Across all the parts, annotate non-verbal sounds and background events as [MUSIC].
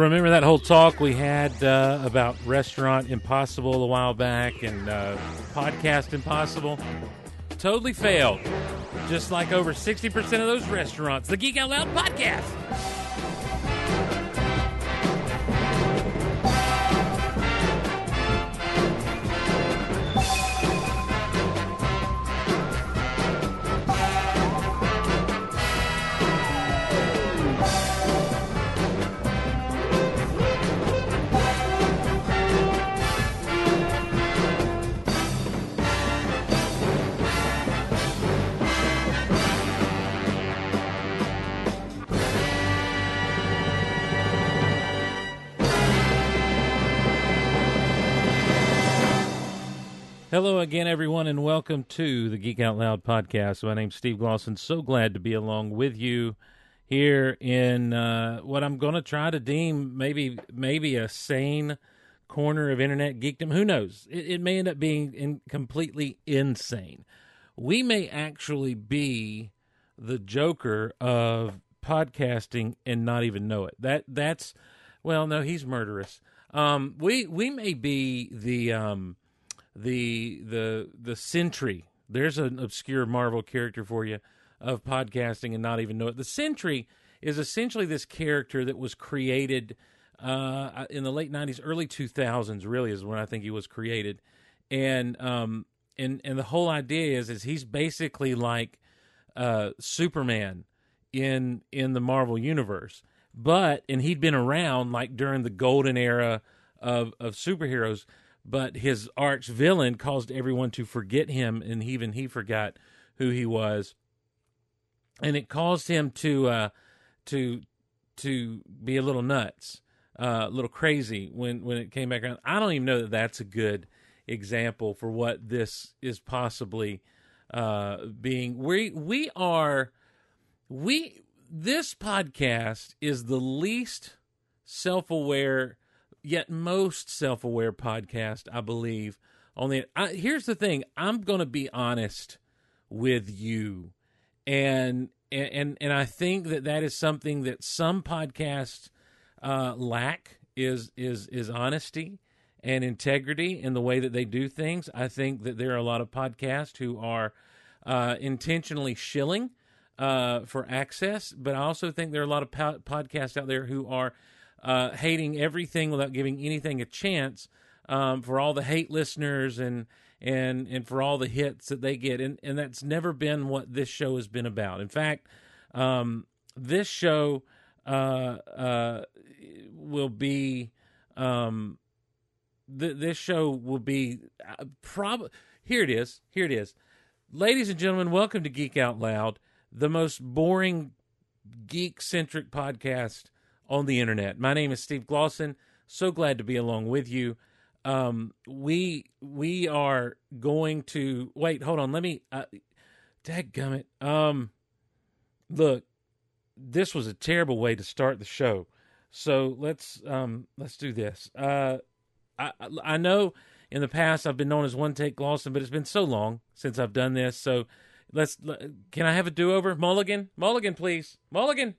remember that whole talk we had uh, about Restaurant Impossible a while back and uh, Podcast Impossible? Totally failed. Just like over 60% of those restaurants. The Geek Out Loud podcast. Hello again, everyone, and welcome to the Geek Out Loud podcast. My name's Steve Glosson. So glad to be along with you here in uh, what I'm going to try to deem maybe maybe a sane corner of internet geekdom. Who knows? It, it may end up being in, completely insane. We may actually be the Joker of podcasting and not even know it. That that's well, no, he's murderous. Um, we we may be the um, the the the Sentry. There's an obscure Marvel character for you of podcasting and not even know it. The Sentry is essentially this character that was created uh, in the late '90s, early 2000s. Really, is when I think he was created, and um, and and the whole idea is is he's basically like uh, Superman in in the Marvel universe, but and he'd been around like during the golden era of of superheroes but his arch villain caused everyone to forget him, and even he forgot who he was, and it caused him to uh, to to be a little nuts, uh, a little crazy when when it came back around. I don't even know that that's a good example for what this is possibly uh, being. We we are we this podcast is the least self aware yet most self-aware podcast, I believe. Only I, here's the thing: I'm going to be honest with you, and and and I think that that is something that some podcasts uh, lack is is is honesty and integrity in the way that they do things. I think that there are a lot of podcasts who are uh, intentionally shilling uh, for access, but I also think there are a lot of po- podcasts out there who are uh, hating everything without giving anything a chance um, for all the hate listeners and and and for all the hits that they get. And and that's never been what this show has been about. In fact um, this show uh, uh, will be um, th- this show will be uh, prob here it is here it is. Ladies and gentlemen welcome to geek out loud the most boring geek centric podcast on the internet. My name is Steve Glosson. So glad to be along with you. Um, we we are going to wait. Hold on. Let me. Uh, Dadgummit. Um, look, this was a terrible way to start the show. So let's um let's do this. Uh, I I know in the past I've been known as One Take Glosson, but it's been so long since I've done this. So let's. Can I have a do over? Mulligan, Mulligan, please, Mulligan.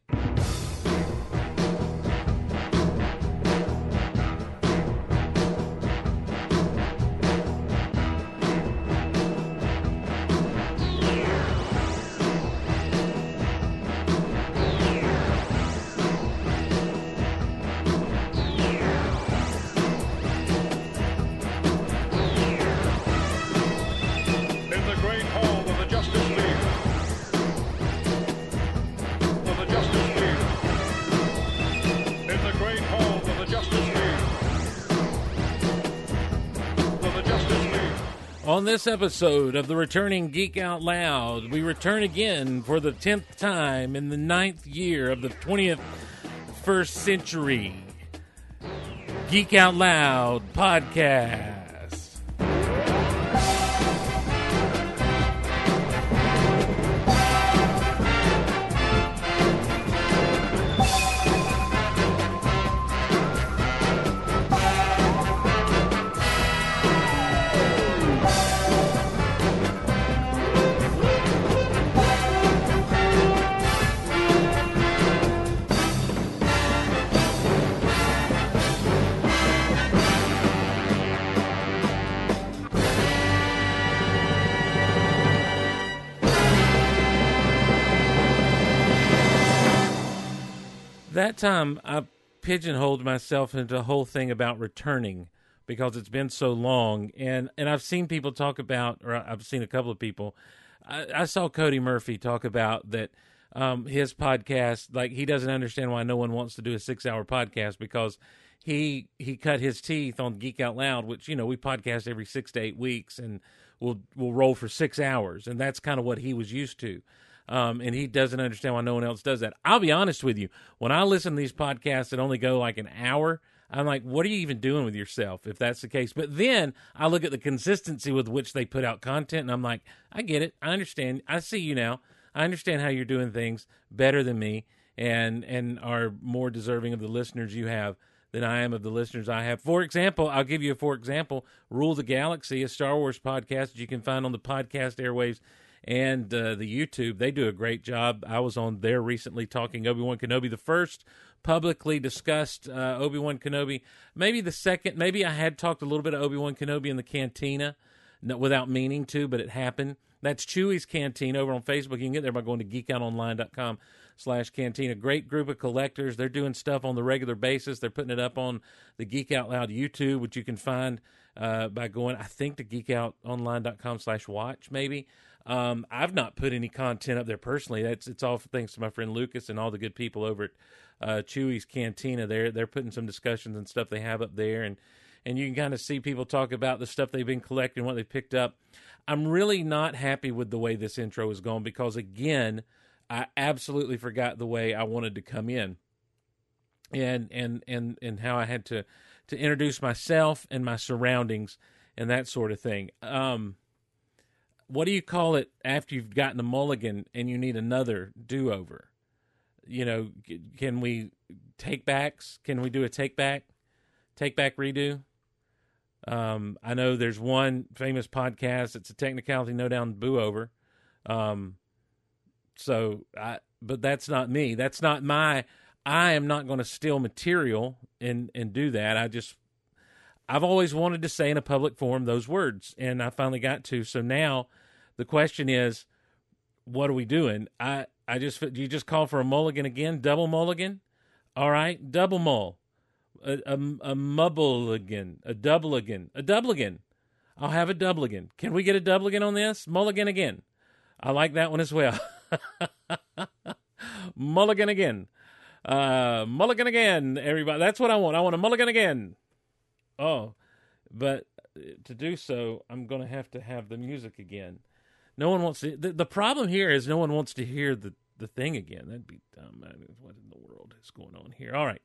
On this episode of the returning Geek Out Loud, we return again for the 10th time in the ninth year of the 20th first century. Geek Out Loud podcast. Time I pigeonholed myself into a whole thing about returning because it's been so long, and and I've seen people talk about, or I've seen a couple of people. I, I saw Cody Murphy talk about that um, his podcast. Like he doesn't understand why no one wants to do a six-hour podcast because he he cut his teeth on Geek Out Loud, which you know we podcast every six to eight weeks, and we'll we'll roll for six hours, and that's kind of what he was used to. Um, and he doesn't understand why no one else does that. I'll be honest with you. When I listen to these podcasts that only go like an hour, I'm like, what are you even doing with yourself if that's the case? But then I look at the consistency with which they put out content, and I'm like, I get it. I understand. I see you now. I understand how you're doing things better than me, and and are more deserving of the listeners you have than I am of the listeners I have. For example, I'll give you a for example, Rule the Galaxy, a Star Wars podcast that you can find on the podcast airwaves and uh, the YouTube. They do a great job. I was on there recently talking Obi Wan Kenobi, the first publicly discussed uh, Obi Wan Kenobi. Maybe the second. Maybe I had talked a little bit of Obi Wan Kenobi in the cantina, without meaning to, but it happened. That's Chewie's Cantina over on Facebook. You can get there by going to geekoutonline.com slash canteen. A great group of collectors. They're doing stuff on the regular basis. They're putting it up on the Geek Out Loud YouTube, which you can find uh, by going, I think, to geekoutonline.com slash watch, maybe. Um, I've not put any content up there personally. That's it's all thanks to my friend Lucas and all the good people over at uh, Chewie's Cantina. They're they're putting some discussions and stuff they have up there, and and you can kind of see people talk about the stuff they've been collecting, what they picked up. I'm really not happy with the way this intro is going because again, I absolutely forgot the way I wanted to come in, and and and and how I had to to introduce myself and my surroundings and that sort of thing. Um, what do you call it after you've gotten a mulligan and you need another do over? You know, can we take backs? Can we do a take back, take back redo? Um, I know there's one famous podcast. It's a technicality, no down boo over. Um, so I, but that's not me. That's not my. I am not going to steal material and and do that. I just I've always wanted to say in a public forum those words, and I finally got to. So now the question is, what are we doing? I I just you just call for a mulligan again, double mulligan. All right, double mull, a a, a mulligan, a double again, a double again. I'll have a double again. Can we get a double again on this? Mulligan again. I like that one as well. [LAUGHS] mulligan again. Uh, mulligan again, everybody. That's what I want. I want a mulligan again. Oh, but to do so, I'm going to have to have the music again. No one wants to. The, the problem here is no one wants to hear the, the thing again. That'd be dumb. I mean, What in the world is going on here? All right.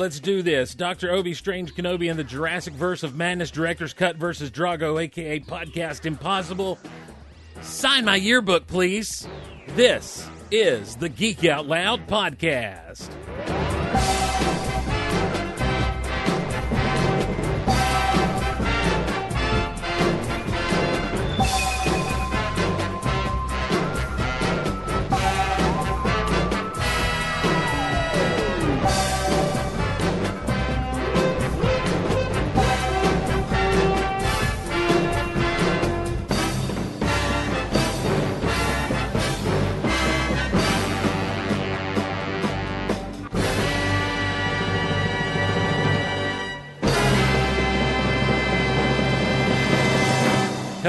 Let's do this. Dr. Obi Strange Kenobi and the Jurassic Verse of Madness Director's Cut versus Drago, aka Podcast Impossible. Sign my yearbook, please. This is the Geek Out Loud Podcast.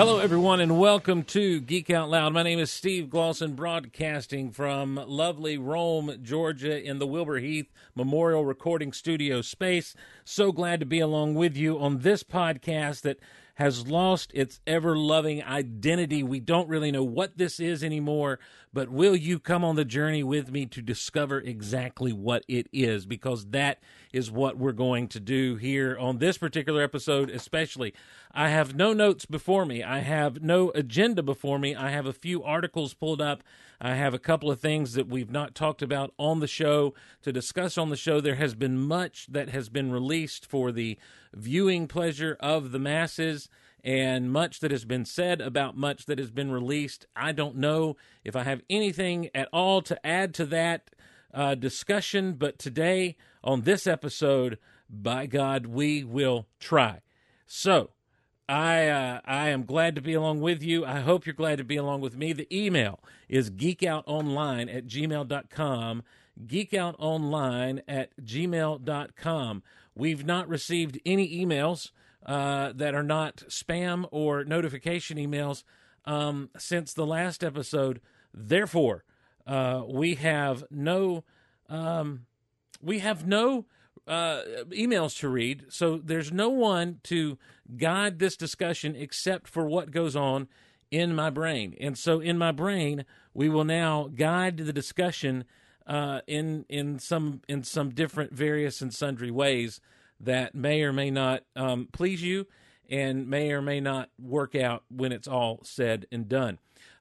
Hello, everyone, and welcome to Geek Out Loud. My name is Steve Glosson, broadcasting from lovely Rome, Georgia, in the Wilbur Heath Memorial Recording Studio space. So glad to be along with you on this podcast that has lost its ever loving identity. We don't really know what this is anymore, but will you come on the journey with me to discover exactly what it is? Because that is what we're going to do here on this particular episode, especially. I have no notes before me, I have no agenda before me. I have a few articles pulled up. I have a couple of things that we've not talked about on the show to discuss on the show. There has been much that has been released for the viewing pleasure of the masses and much that has been said about much that has been released. I don't know if I have anything at all to add to that uh, discussion, but today on this episode, by God, we will try. So, I uh, I am glad to be along with you. I hope you're glad to be along with me. The email is geekoutonline at gmail.com. Geekoutonline at gmail.com. We've not received any emails uh, that are not spam or notification emails um, since the last episode. Therefore, uh, we have no um, we have no uh, emails to read, so there's no one to guide this discussion except for what goes on in my brain. And so, in my brain, we will now guide the discussion uh, in in some in some different various and sundry ways that may or may not um, please you and may or may not work out when it's all said and done.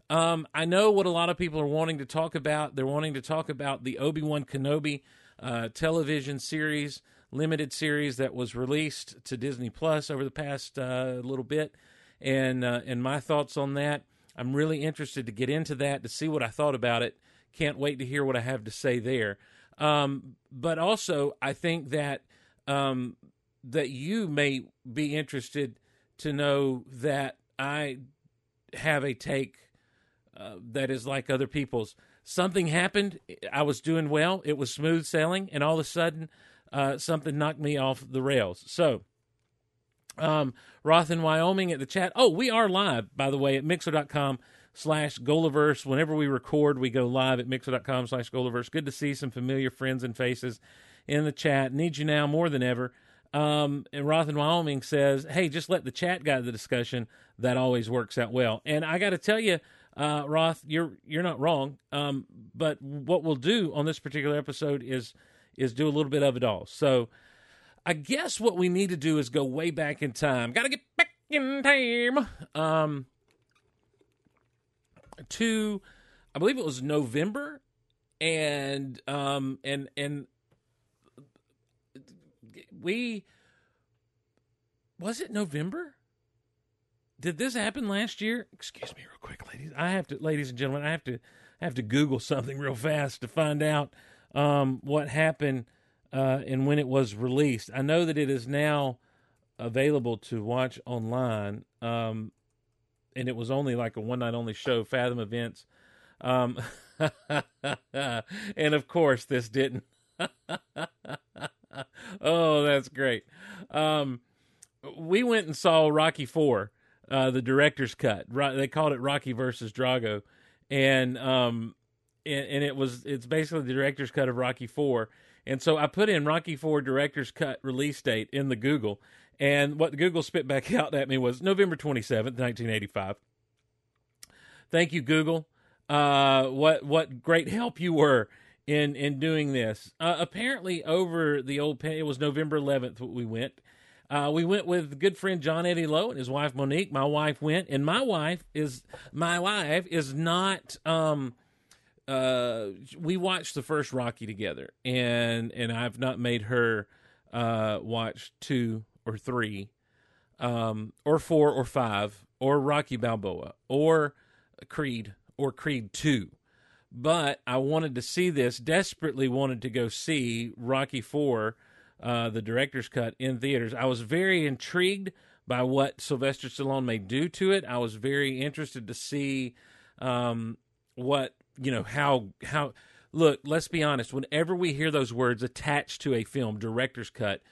Um, I know what a lot of people are wanting to talk about. They're wanting to talk about the Obi Wan Kenobi uh, television series, limited series that was released to Disney Plus over the past uh, little bit, and uh, and my thoughts on that. I'm really interested to get into that to see what I thought about it. Can't wait to hear what I have to say there. Um, but also, I think that um, that you may be interested to know that I have a take uh, that is like other people's something happened. I was doing well. It was smooth sailing, and all of a sudden, uh, something knocked me off the rails. So, um, Roth in Wyoming at the chat. Oh, we are live, by the way, at mixer.com slash Golaverse. Whenever we record, we go live at mixer.com slash Golaverse. Good to see some familiar friends and faces in the chat. Need you now more than ever. Um, and Roth in Wyoming says, hey, just let the chat guide the discussion. That always works out well. And I got to tell you, uh, Roth, you're you're not wrong. Um, but what we'll do on this particular episode is is do a little bit of it all. So I guess what we need to do is go way back in time. Got to get back in time. Um, to I believe it was November, and um, and and we was it November? did this happen last year? Excuse me, real quick, ladies. I have to, ladies and gentlemen, I have to, I have to Google something real fast to find out um, what happened uh, and when it was released. I know that it is now available to watch online, um, and it was only like a one night only show. Fathom Events, um, [LAUGHS] and of course, this didn't. [LAUGHS] [LAUGHS] oh, that's great. Um, we went and saw Rocky Four uh, the director's cut. They called it Rocky versus Drago, and um, and, and, it was it's basically the director's cut of Rocky Four. And so I put in Rocky Four director's cut release date in the Google, and what Google spit back [LAUGHS] out at me was November twenty seventh, nineteen eighty five. Thank you, Google. Uh, what what great help you were in in doing this. Uh, apparently, over the old pen, it was November eleventh we went uh, we went with good friend John Eddie Lowe and his wife Monique. My wife went, and my wife is my wife is not. Um, uh, we watched the first Rocky together, and and I've not made her uh, watch two or three, um, or four or five, or Rocky Balboa, or Creed, or Creed two. But I wanted to see this. Desperately wanted to go see Rocky four uh, the director's cut in theaters. I was very intrigued by what Sylvester Stallone may do to it. I was very interested to see um, what you know how how. Look, let's be honest. Whenever we hear those words attached to a film, director's cut,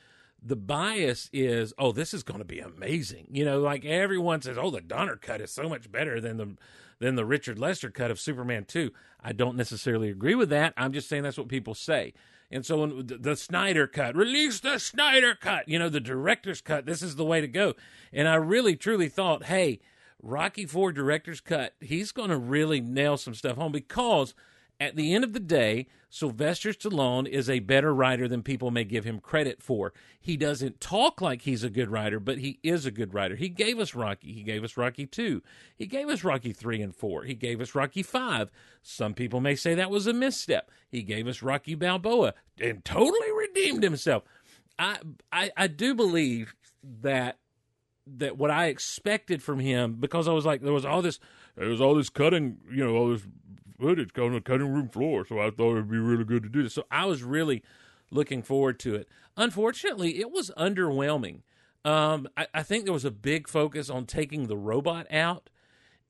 the bias is, oh, this is going to be amazing. You know, like everyone says, oh, the Donner cut is so much better than the than the Richard Lester cut of Superman 2. I don't necessarily agree with that. I'm just saying that's what people say. And so when the, Snyder cut, release the Snyder cut, you know, the director's cut, this is the way to go. And I really truly thought, hey, Rocky 4 director's cut, he's going to really nail some stuff home because at the end of the day, Sylvester Stallone is a better writer than people may give him credit for. He doesn't talk like he's a good writer, but he is a good writer. He gave us Rocky. He gave us Rocky 2. He gave us Rocky 3 and 4. He gave us Rocky 5. Some people may say that was a misstep. He gave us Rocky Balboa and totally redeemed himself. I I, I do believe that that what I expected from him because I was like there was all this there was all this cutting, you know, all this footage on the cutting room floor. So I thought it'd be really good to do this. So I was really looking forward to it. Unfortunately, it was underwhelming. Um, I, I think there was a big focus on taking the robot out,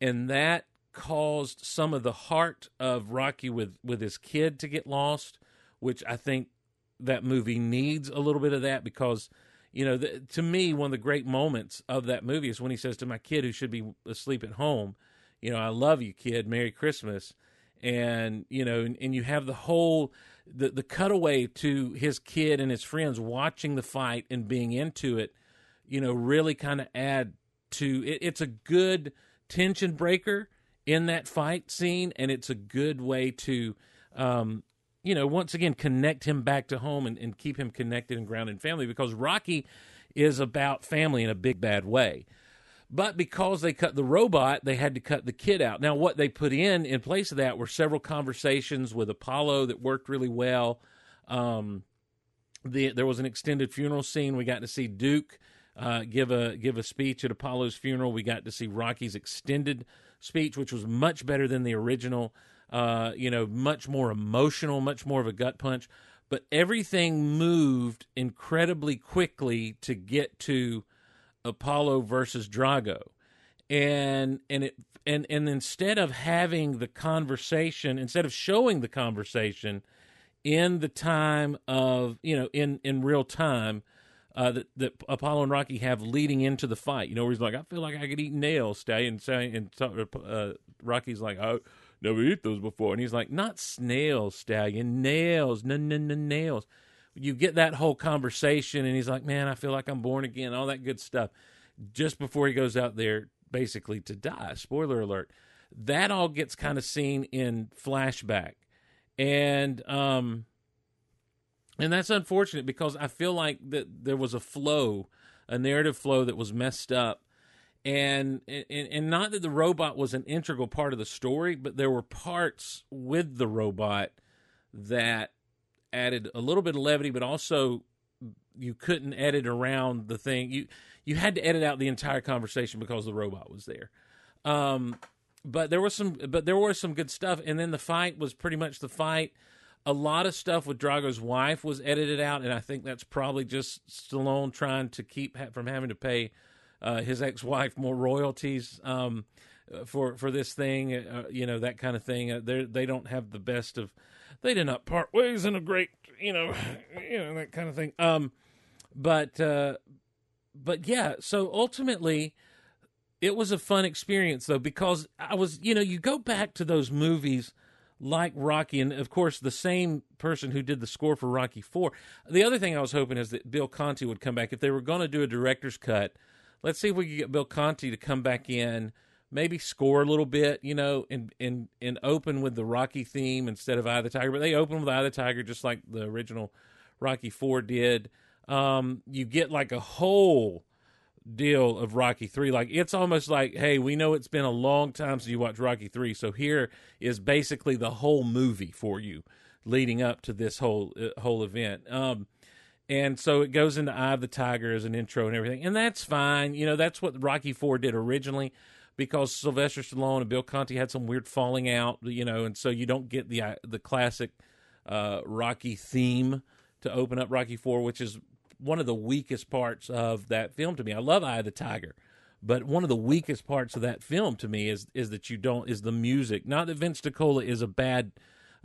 and that caused some of the heart of Rocky with with his kid to get lost, which I think that movie needs a little bit of that because you know the, to me one of the great moments of that movie is when he says to my kid who should be asleep at home you know i love you kid merry christmas and you know and, and, you have the whole the the cutaway to his kid and his friends watching the fight and being into it you know really kind of add to it, it's a good tension breaker in that fight scene and it's a good way to um you know once again connect him back to home and, and keep him connected and grounded in family because rocky is about family in a big bad way but because they cut the robot, they had to cut the kid out. Now, what they put in in place of that were several conversations with Apollo that worked really well. Um, the, there was an extended funeral scene. We got to see Duke uh, give a give a speech at Apollo's funeral. We got to see Rocky's extended speech, which was much better than the original. Uh, you know, much more emotional, much more of a gut punch. But everything moved incredibly quickly to get to Apollo versus Drago. And and it and and instead of having the conversation, instead of showing the conversation in the time of you know in in real time, uh, that that Apollo and Rocky have leading into the fight. You know, where he's like, "I feel like I could eat nails, Stallion," and, and uh, Rocky's like, "I never eat those before," and he's like, "Not snails, Stallion, nails, no, no, no, nails." You get that whole conversation, and he's like, "Man, I feel like I'm born again," all that good stuff. Just before he goes out there, basically to die. Spoiler alert. That all gets kind of seen in flashback, and um, and that's unfortunate because I feel like that there was a flow, a narrative flow that was messed up. And, and and not that the robot was an integral part of the story, but there were parts with the robot that added a little bit of levity, but also you couldn't edit around the thing. You you had to edit out the entire conversation because the robot was there. Um, but there was some, but there was some good stuff, and then the fight was pretty much the fight. A lot of stuff with Drago's wife was edited out, and I think that's probably just Stallone trying to keep from having to pay uh, his ex-wife more royalties um, for for this thing, uh, you know that kind of thing. Uh, they they don't have the best of they did not part ways in a great, you know, [SIGHS] you know that kind of thing. Um, but uh, but yeah, so ultimately, it was a fun experience though because I was, you know, you go back to those movies like Rocky, and of course, the same person who did the score for Rocky Four. The other thing I was hoping is that Bill Conti would come back if they were going to do a director's cut. Let's see if we could get Bill Conti to come back in maybe score a little bit, you know, and and and open with the Rocky theme instead of Eye of the Tiger. But they open with Eye of the Tiger just like the original Rocky Four did. Um, you get like a whole deal of Rocky Three. Like it's almost like, hey, we know it's been a long time since you watched Rocky Three, so here is basically the whole movie for you, leading up to this whole uh, whole event. Um, and so it goes into Eye of the Tiger as an intro and everything, and that's fine. You know, that's what Rocky Four did originally because Sylvester Stallone and Bill Conti had some weird falling out, you know, and so you don't get the uh, the classic uh, Rocky theme to open up Rocky Four, which is one of the weakest parts of that film to me. I love Eye of the Tiger, but one of the weakest parts of that film to me is is that you don't is the music. Not that Vince DiCola is a bad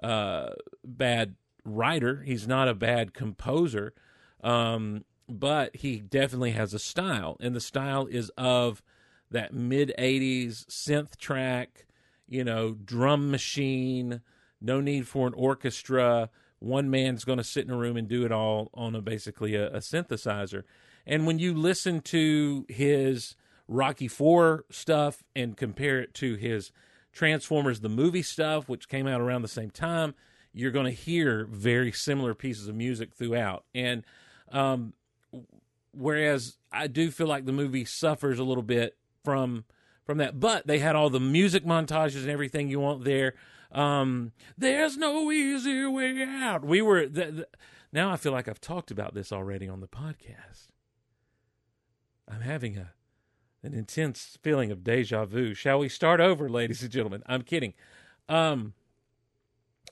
uh, bad writer. He's not a bad composer, um, but he definitely has a style, and the style is of that mid 80s synth track, you know, drum machine, no need for an orchestra. One man's going to sit in a room and do it all on a basically a, a synthesizer. And when you listen to his Rocky Four stuff and compare it to his Transformers the movie stuff, which came out around the same time, you're going to hear very similar pieces of music throughout. And um, whereas I do feel like the movie suffers a little bit from from that, but they had all the music montages and everything you want there. Um, There's no easier way out. We were now. I feel like I've talked about this already on the podcast. I'm having a an intense feeling of deja vu. Shall we start over, ladies and gentlemen? I'm kidding. Um,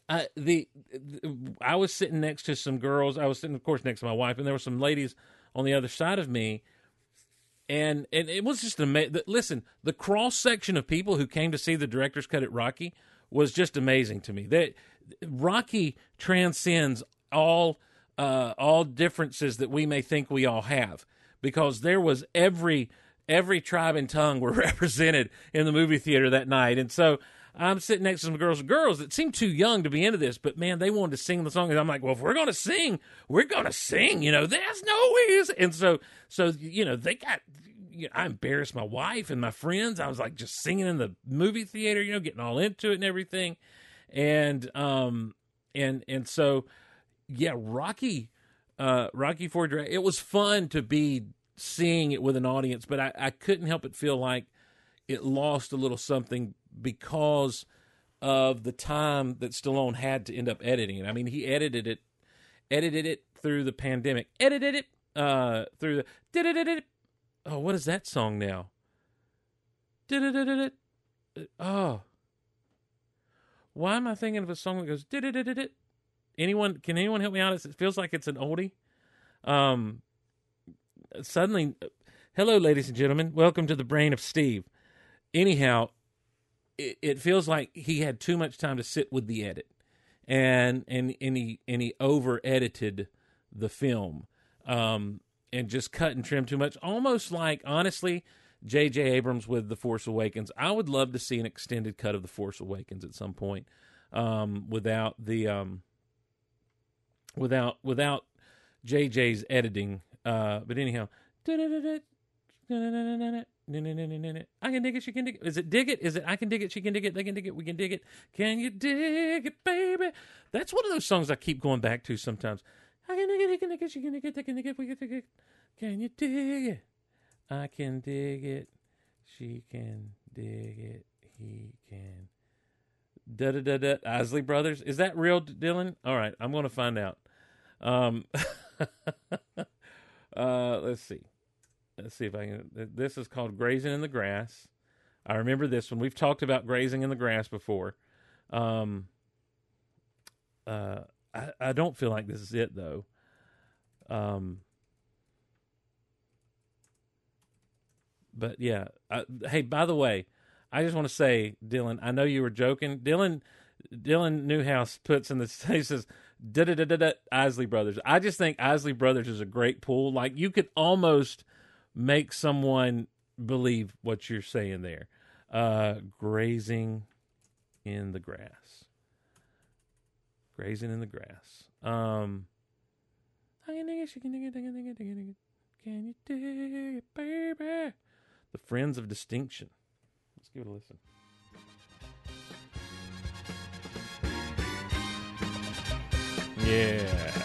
I, the, the I was sitting next to some girls. I was sitting, of course, next to my wife, and there were some ladies on the other side of me. And and it was just amazing. Listen, the cross section of people who came to see the director's cut at Rocky was just amazing to me. That Rocky transcends all uh, all differences that we may think we all have, because there was every every tribe and tongue were [LAUGHS] represented in the movie theater that night, and so I'm sitting next to some girls, girls that seem too young to be into this, but man, they wanted to sing the song, and I'm like, well, if we're gonna sing, we're gonna sing, you know. There's no ways, and so, so you know, they got. You know, I embarrassed my wife and my friends. I was like just singing in the movie theater, you know, getting all into it and everything, and um, and and so, yeah, Rocky, uh, Rocky Four. It was fun to be seeing it with an audience, but I, I couldn't help but feel like it lost a little something because of the time that Stallone had to end up editing it. I mean, he edited it, edited it through the pandemic, edited it uh, through the it, it oh what is that song now? Did it, it, it, oh. Why am I thinking of a song that goes did it, it, it? Anyone can anyone help me out? It feels like it's an oldie. Um, suddenly, hello, ladies and gentlemen, welcome to the brain of Steve. Anyhow, it, it feels like he had too much time to sit with the edit, and and and he and he over edited the film, um, and just cut and trim too much. Almost like honestly, J.J. Abrams with The Force Awakens. I would love to see an extended cut of The Force Awakens at some point, um, without the um, without without J.J.'s editing. Uh, but anyhow, I can dig it, she can dig it. Is it dig it? Is it I can dig it, she can dig it, they can dig it, we can dig it. Can you dig it, baby? That's one of those songs I keep going back to sometimes. I can dig it, he can dig it, she can dig it, they can dig it, we can dig it. Can you dig it? I can dig it, she can dig it, he can. Da da da da. Isley Brothers. Is that real, Dylan? All right, I'm going to find out. Um, uh, let's see. Let's see if I can. This is called Grazing in the Grass. I remember this one. We've talked about grazing in the grass before. Um, uh, I, I don't feel like this is it though. Um, but yeah. I, hey, by the way, I just want to say, Dylan, I know you were joking. Dylan, Dylan Newhouse puts in the [LAUGHS] he says da da da da da Isley Brothers. I just think Isley Brothers is a great pool. Like you could almost make someone believe what you're saying there. Uh, grazing in the grass. Grazing in the grass. Um, can you dig it, baby? The Friends of Distinction. Let's give it a listen. Yeah.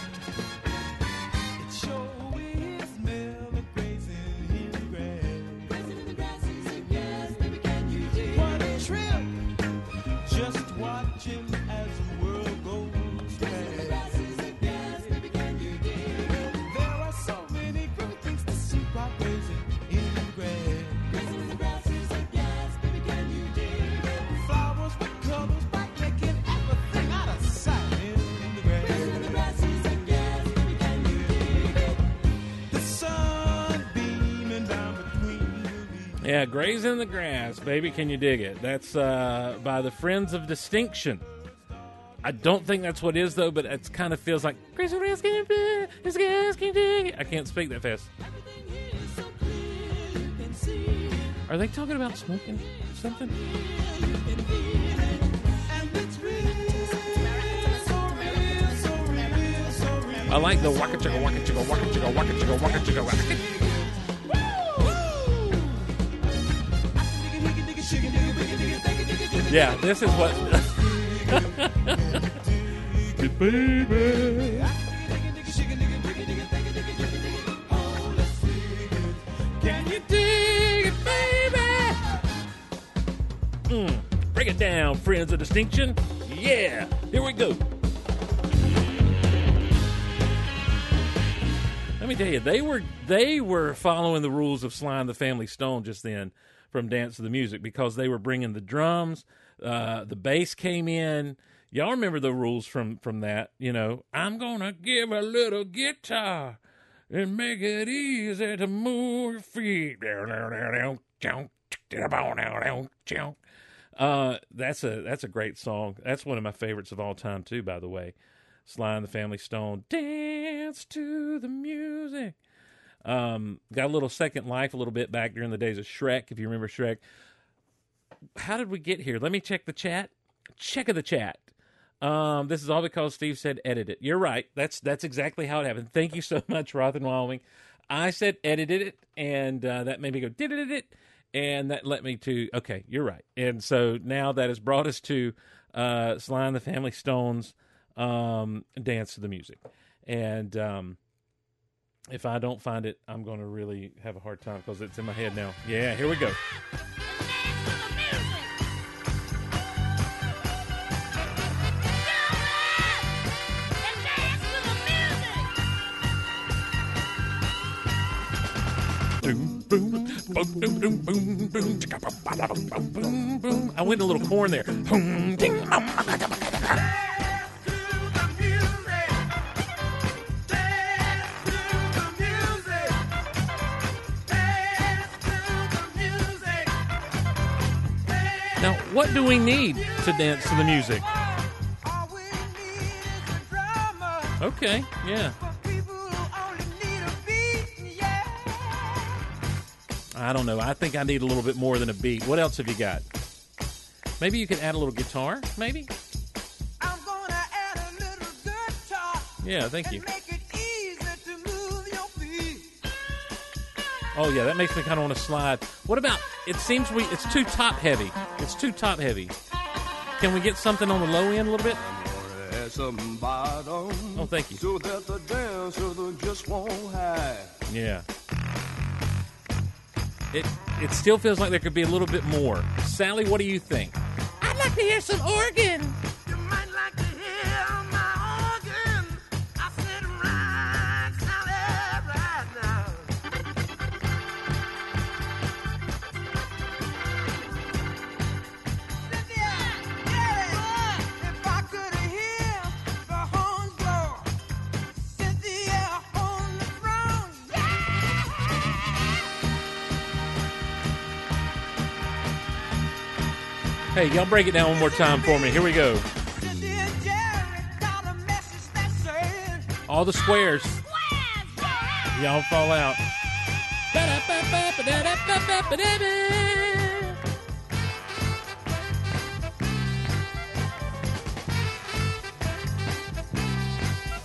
Yeah, grazing in the grass, baby. Can you dig it? That's uh, by the Friends of Distinction. I don't think that's what it is though, but it kind of feels like grazing grass can you dig it? I can't speak that fast. Are they talking about smoking? something? I like the waka chicka waka chicka waka chicka waka chicka waka chicka waka. Yeah, this is what. Can you dig it, baby? Mm, break it down, friends of distinction. Yeah, here we go. Let me tell you, they were they were following the rules of Sly and the Family Stone just then from Dance to the Music because they were bringing the drums, uh, the bass came in. Y'all remember the rules from from that? You know, I'm gonna give a little guitar and make it easy to move your feet. Uh, that's a that's a great song. That's one of my favorites of all time too. By the way, Sly and the Family Stone, dance to the music. Um, got a little Second Life a little bit back during the days of Shrek. If you remember Shrek, how did we get here? Let me check the chat. Check of the chat. Um, this is all because Steve said edit it. You're right. That's that's exactly how it happened. Thank you so [LAUGHS] much, Roth and Wyoming. I said edited it, and uh, that made me go did it, it, and that led me to okay. You're right. And so now that has brought us to uh, Sly and the Family Stones um, dance to the music, and um, if I don't find it, I'm going to really have a hard time because it's in my head now. Yeah, here we go. I went a little corn there. Now, what do we need to dance to the music? Okay, yeah. I don't know. I think I need a little bit more than a beat. What else have you got? Maybe you could add a little guitar, maybe? A little guitar Yeah, thank you. Oh yeah, that makes me kind of want to slide. What about? It seems we it's too top heavy. It's too top heavy. Can we get something on the low end a little bit? Oh, thank you. So that the dancer just won't hide. Yeah. It it still feels like there could be a little bit more. Sally, what do you think? I'd like to hear some organ. Y'all break it down one more time for me. Here we go. All the squares. Y'all fall out.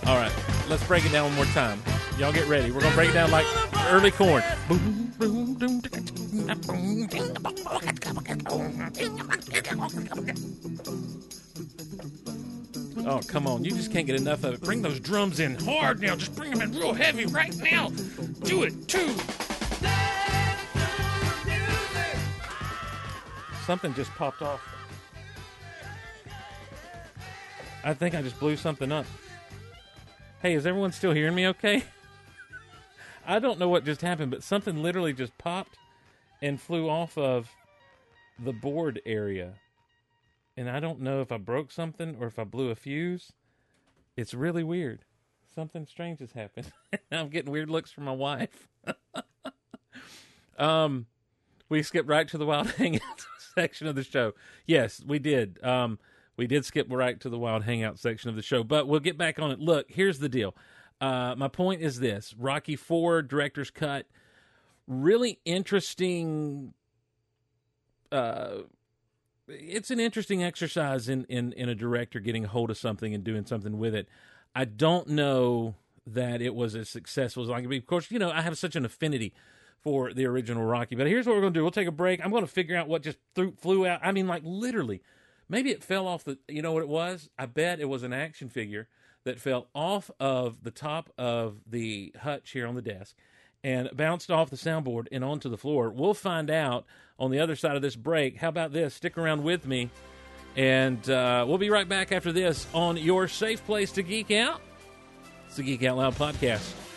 All right, let's break it down one more time. Y'all get ready. We're gonna break it down like early corn. Boom, boom, boom, Oh, come on. You just can't get enough of it. Bring those drums in hard now. Just bring them in real heavy right now. Do it, too. Something just popped off. I think I just blew something up. Hey, is everyone still hearing me okay? [LAUGHS] I don't know what just happened, but something literally just popped and flew off of the board area. And I don't know if I broke something or if I blew a fuse. It's really weird. Something strange has happened. [LAUGHS] I'm getting weird looks from my wife. [LAUGHS] um, we skipped right to the wild [LAUGHS] hangouts section of the show. Yes, we did. Um, we did skip right to the wild hangout section of the show, but we'll get back on it. Look, here's the deal. Uh, my point is this: Rocky Four director's cut, really interesting uh, it's an interesting exercise in, in in a director getting a hold of something and doing something with it. I don't know that it was as successful as I could be. Of course, you know I have such an affinity for the original Rocky. But here's what we're going to do: we'll take a break. I'm going to figure out what just threw, flew out. I mean, like literally, maybe it fell off the. You know what it was? I bet it was an action figure that fell off of the top of the hutch here on the desk and bounced off the soundboard and onto the floor. We'll find out on the other side of this break. How about this? Stick around with me, and uh, we'll be right back after this on your safe place to geek out. It's the Geek Out Loud podcast.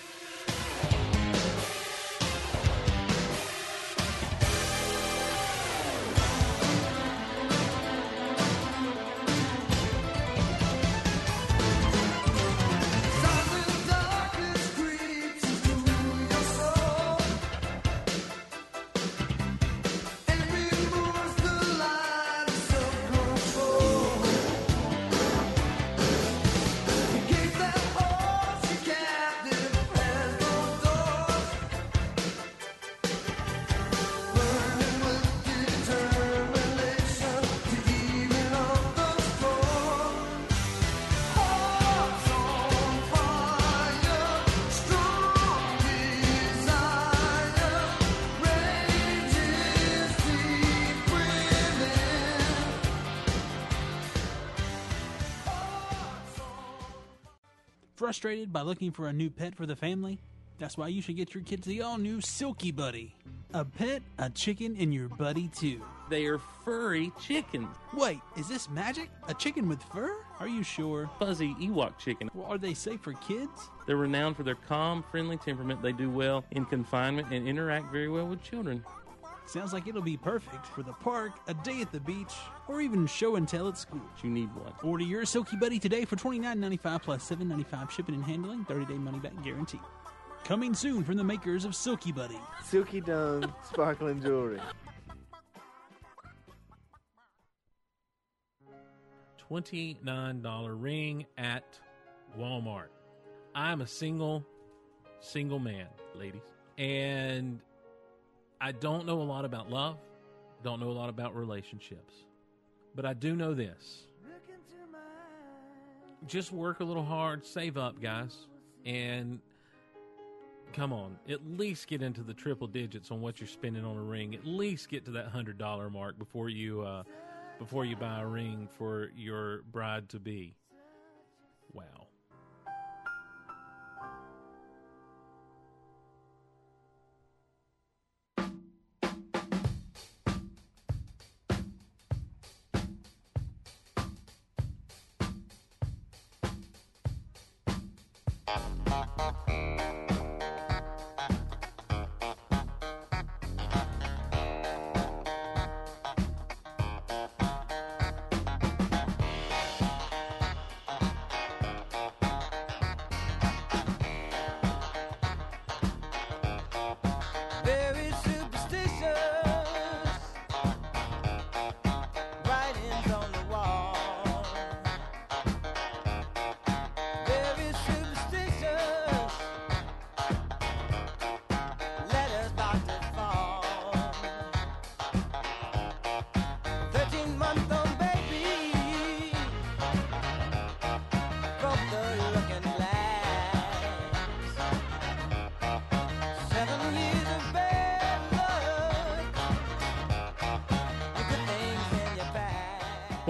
By looking for a new pet for the family? That's why you should get your kids the all new Silky Buddy. A pet, a chicken, and your buddy too. They are furry chickens, Wait, is this magic? A chicken with fur? Are you sure? fuzzy Ewok chicken. Well, are they safe for kids? They're renowned for their calm, friendly temperament. They do well in confinement and interact very well with children. Sounds like it'll be perfect for the park, a day at the beach, or even show and tell at school. You need one. Order your Silky Buddy today for $29.95 plus $7.95 shipping and handling, 30 day money back guarantee. Coming soon from the makers of Silky Buddy. Silky Dome sparkling jewelry. $29 ring at Walmart. I'm a single, single man, ladies. And I don't know a lot about love, don't know a lot about relationships. But I do know this just work a little hard, save up, guys, and come on, at least get into the triple digits on what you're spending on a ring. At least get to that hundred dollar mark before you uh, before you buy a ring for your bride to be. Wow.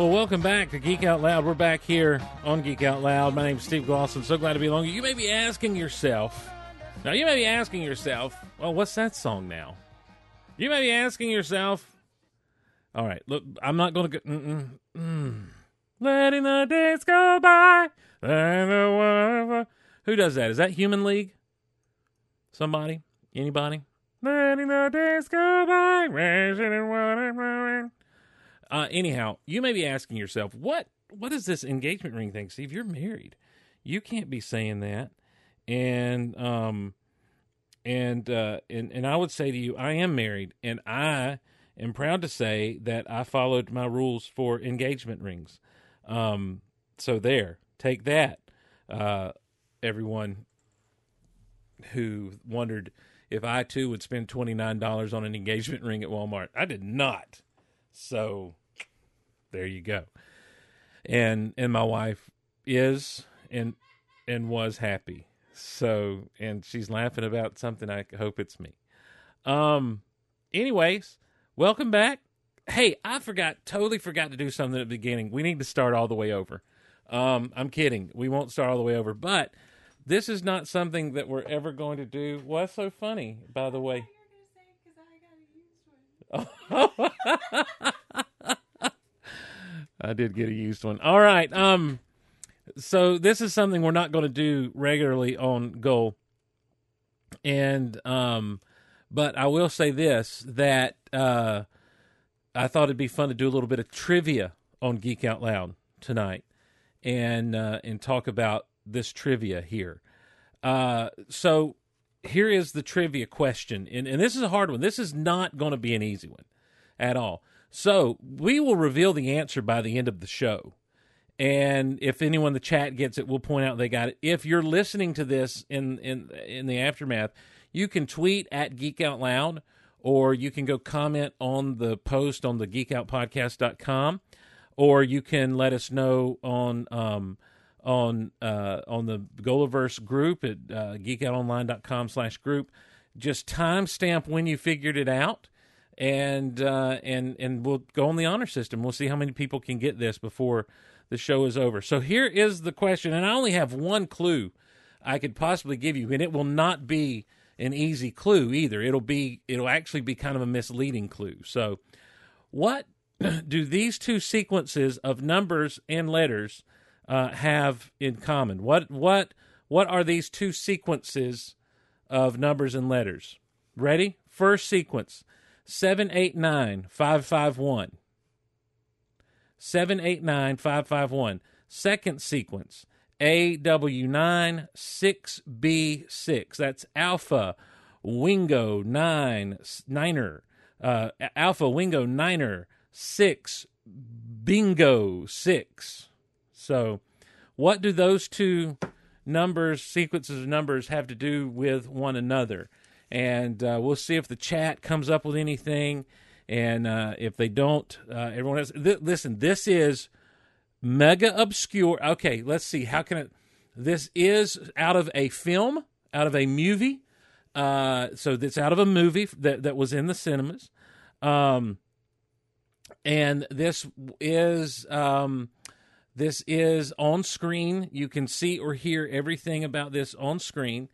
Well, welcome back to Geek Out Loud. We're back here on Geek Out Loud. My name's Steve Glosson. So glad to be along. You may be asking yourself, now you may be asking yourself, well, what's that song now? You may be asking yourself, all right, look, I'm not going to go, mm-mm, mm. letting the days go by. Who does that? Is that Human League? Somebody? Anybody? Letting the days go by. racing and. Uh, anyhow, you may be asking yourself, what what is this engagement ring thing? Steve, you're married. You can't be saying that. And um and uh and, and I would say to you, I am married and I am proud to say that I followed my rules for engagement rings. Um so there, take that. Uh everyone who wondered if I too would spend twenty nine dollars on an engagement ring at Walmart. I did not. So there you go. And and my wife is and and was happy. So and she's laughing about something I hope it's me. Um anyways, welcome back. Hey, I forgot totally forgot to do something at the beginning. We need to start all the way over. Um I'm kidding. We won't start all the way over, but this is not something that we're ever going to do. What's so funny, by the way? [LAUGHS] I did get a used one. All right. Um so this is something we're not going to do regularly on GOL. And um but I will say this that uh I thought it'd be fun to do a little bit of trivia on Geek Out Loud tonight and uh and talk about this trivia here. Uh so here is the trivia question. And and this is a hard one. This is not going to be an easy one at all. So we will reveal the answer by the end of the show. And if anyone in the chat gets it, we'll point out they got it. If you're listening to this in in in the aftermath, you can tweet at Geek Out Loud, or you can go comment on the post on the geekoutpodcast.com, or you can let us know on um, on uh, on the Golaverse group at uh, geekoutonline.com slash group. Just timestamp when you figured it out and uh, and and we'll go on the honor system. We'll see how many people can get this before the show is over. So here is the question, and I only have one clue I could possibly give you, and it will not be an easy clue either. It'll be it'll actually be kind of a misleading clue. So, what [CLEARS THROAT] do these two sequences of numbers and letters uh, have in common? What what what are these two sequences of numbers and letters? Ready? First sequence. 789 551. 789 551. Second sequence AW9 6B6. That's Alpha Wingo 9 Niner. Uh, Alpha Wingo Niner 6 Bingo 6. So, what do those two numbers, sequences of numbers, have to do with one another? and uh, we'll see if the chat comes up with anything. And uh, if they don't, uh, everyone else. Th- listen, this is mega obscure. Okay, let's see. How can it? This is out of a film, out of a movie. Uh, so it's out of a movie that that was in the cinemas. Um, and this is um, this is on screen. You can see or hear everything about this on screen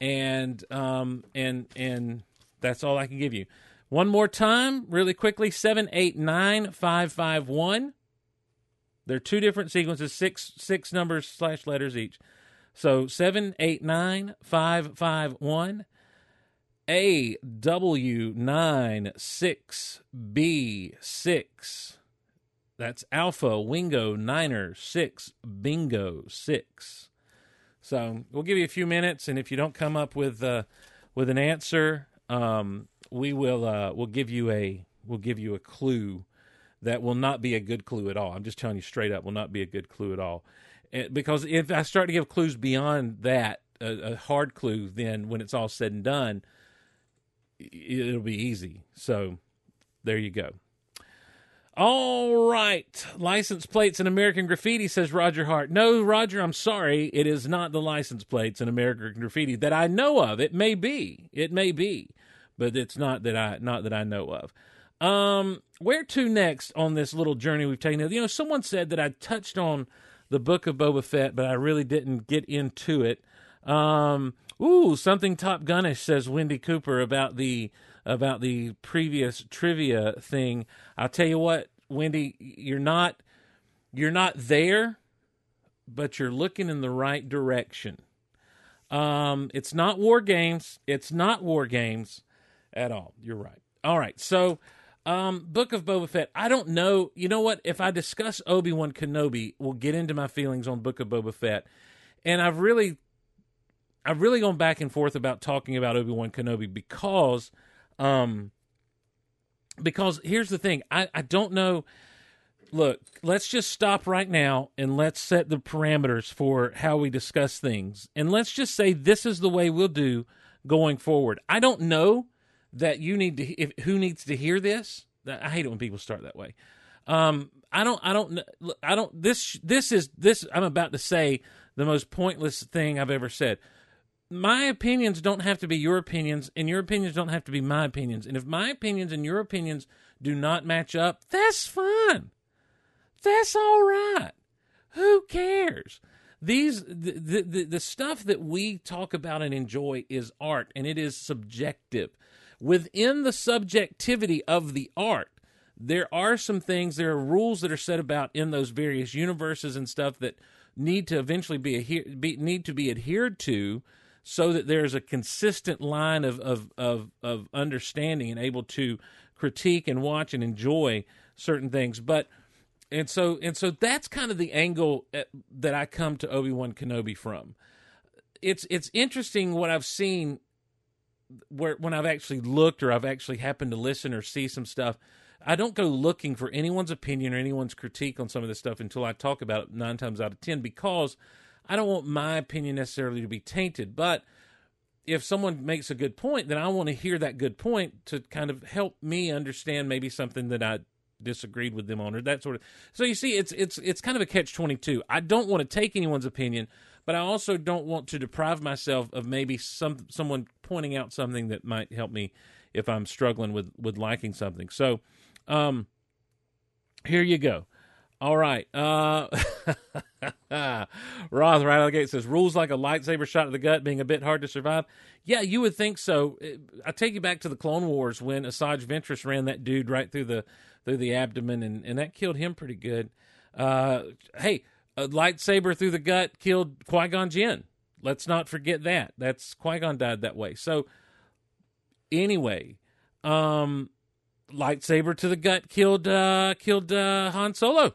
and um and and that's all I can give you. One more time, really quickly: seven eight nine five five one. There are two different sequences, six six numbers slash letters each. So seven eight nine five five one. A W nine six B six. That's Alpha Wingo Niner six Bingo six. So we'll give you a few minutes, and if you don't come up with uh, with an answer, um, we will uh, we'll give you a we'll give you a clue that will not be a good clue at all. I'm just telling you straight up, will not be a good clue at all. Eh, because if I start to give clues beyond that, a, a hard clue, then when it's all said and done, it'll be easy. So there you go. All right. License plates and American Graffiti, says Roger Hart. No, Roger, I'm sorry. It is not the license plates and American Graffiti that I know of. It may be. It may be. But it's not that I not that I know of. Um, where to next on this little journey we've taken? You know, someone said that I touched on the book of Boba Fett, but I really didn't get into it. Um, ooh, something Top Gunish says Wendy Cooper about the about the previous trivia thing. I'll tell you what, Wendy, you're not you're not there, but you're looking in the right direction. Um, it's not war games. It's not war games at all. You're right. All right. So, um, Book of Boba Fett. I don't know. You know what? If I discuss Obi Wan Kenobi, we'll get into my feelings on Book of Boba Fett. And I've really, I've really gone back and forth about talking about Obi Wan Kenobi because, um, because here's the thing. I I don't know. Look, let's just stop right now and let's set the parameters for how we discuss things. And let's just say this is the way we'll do going forward. I don't know that you need to if, who needs to hear this. I hate it when people start that way. Um, I don't. I don't. I don't. This. This is this. I'm about to say the most pointless thing I've ever said. My opinions don't have to be your opinions, and your opinions don't have to be my opinions. And if my opinions and your opinions do not match up, that's fine. That's all right. Who cares? These the, the the stuff that we talk about and enjoy is art, and it is subjective. Within the subjectivity of the art, there are some things, there are rules that are set about in those various universes and stuff that need to eventually be, be need to be adhered to, so that there's a consistent line of of of, of understanding and able to critique and watch and enjoy certain things. But and so and so that's kind of the angle at, that I come to Obi Wan Kenobi from. It's it's interesting what I've seen where when I've actually looked or I've actually happened to listen or see some stuff. I don't go looking for anyone's opinion or anyone's critique on some of this stuff until I talk about it nine times out of ten because I don't want my opinion necessarily to be tainted. But if someone makes a good point, then I want to hear that good point to kind of help me understand maybe something that I disagreed with them on or that sort of. So you see, it's it's it's kind of a catch twenty two. I don't want to take anyone's opinion, but I also don't want to deprive myself of maybe some someone pointing out something that might help me if I'm struggling with with liking something. So, um, here you go. All right. Uh, [LAUGHS] Roth right out of the gate says rules like a lightsaber shot to the gut being a bit hard to survive. Yeah, you would think so. I take you back to the Clone Wars when Asajj Ventress ran that dude right through the through the abdomen, and, and that killed him pretty good. Uh, hey, a lightsaber through the gut killed Qui Gon Jinn. Let's not forget that. That's Qui Gon died that way. So anyway, um, lightsaber to the gut killed uh, killed uh, Han Solo.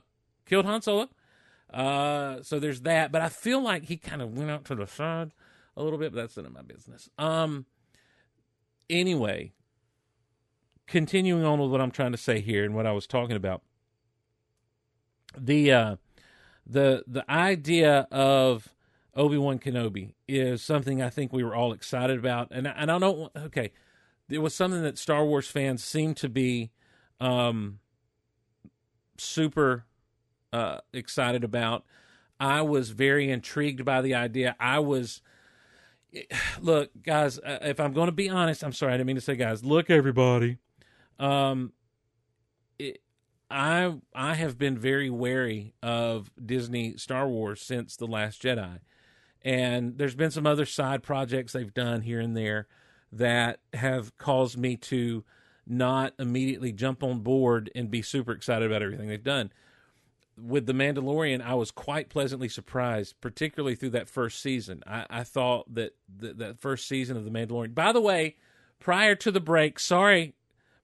Killed Han Solo. Uh, so there's that. But I feel like he kind of went out to the side a little bit, but that's none of my business. Um. Anyway, continuing on with what I'm trying to say here and what I was talking about. The uh, the the idea of Obi Wan Kenobi is something I think we were all excited about, and I, and I don't. Okay, it was something that Star Wars fans seemed to be um, super uh, excited about. I was very intrigued by the idea. I was, [SIGHS] look, guys, uh, if I'm going to be honest, I'm sorry, I didn't mean to say, guys, look, everybody. Um, it, I I have been very wary of Disney Star Wars since the Last Jedi, and there's been some other side projects they've done here and there that have caused me to not immediately jump on board and be super excited about everything they've done. With The Mandalorian, I was quite pleasantly surprised, particularly through that first season. I, I thought that the, that first season of The Mandalorian. By the way, prior to the break, sorry,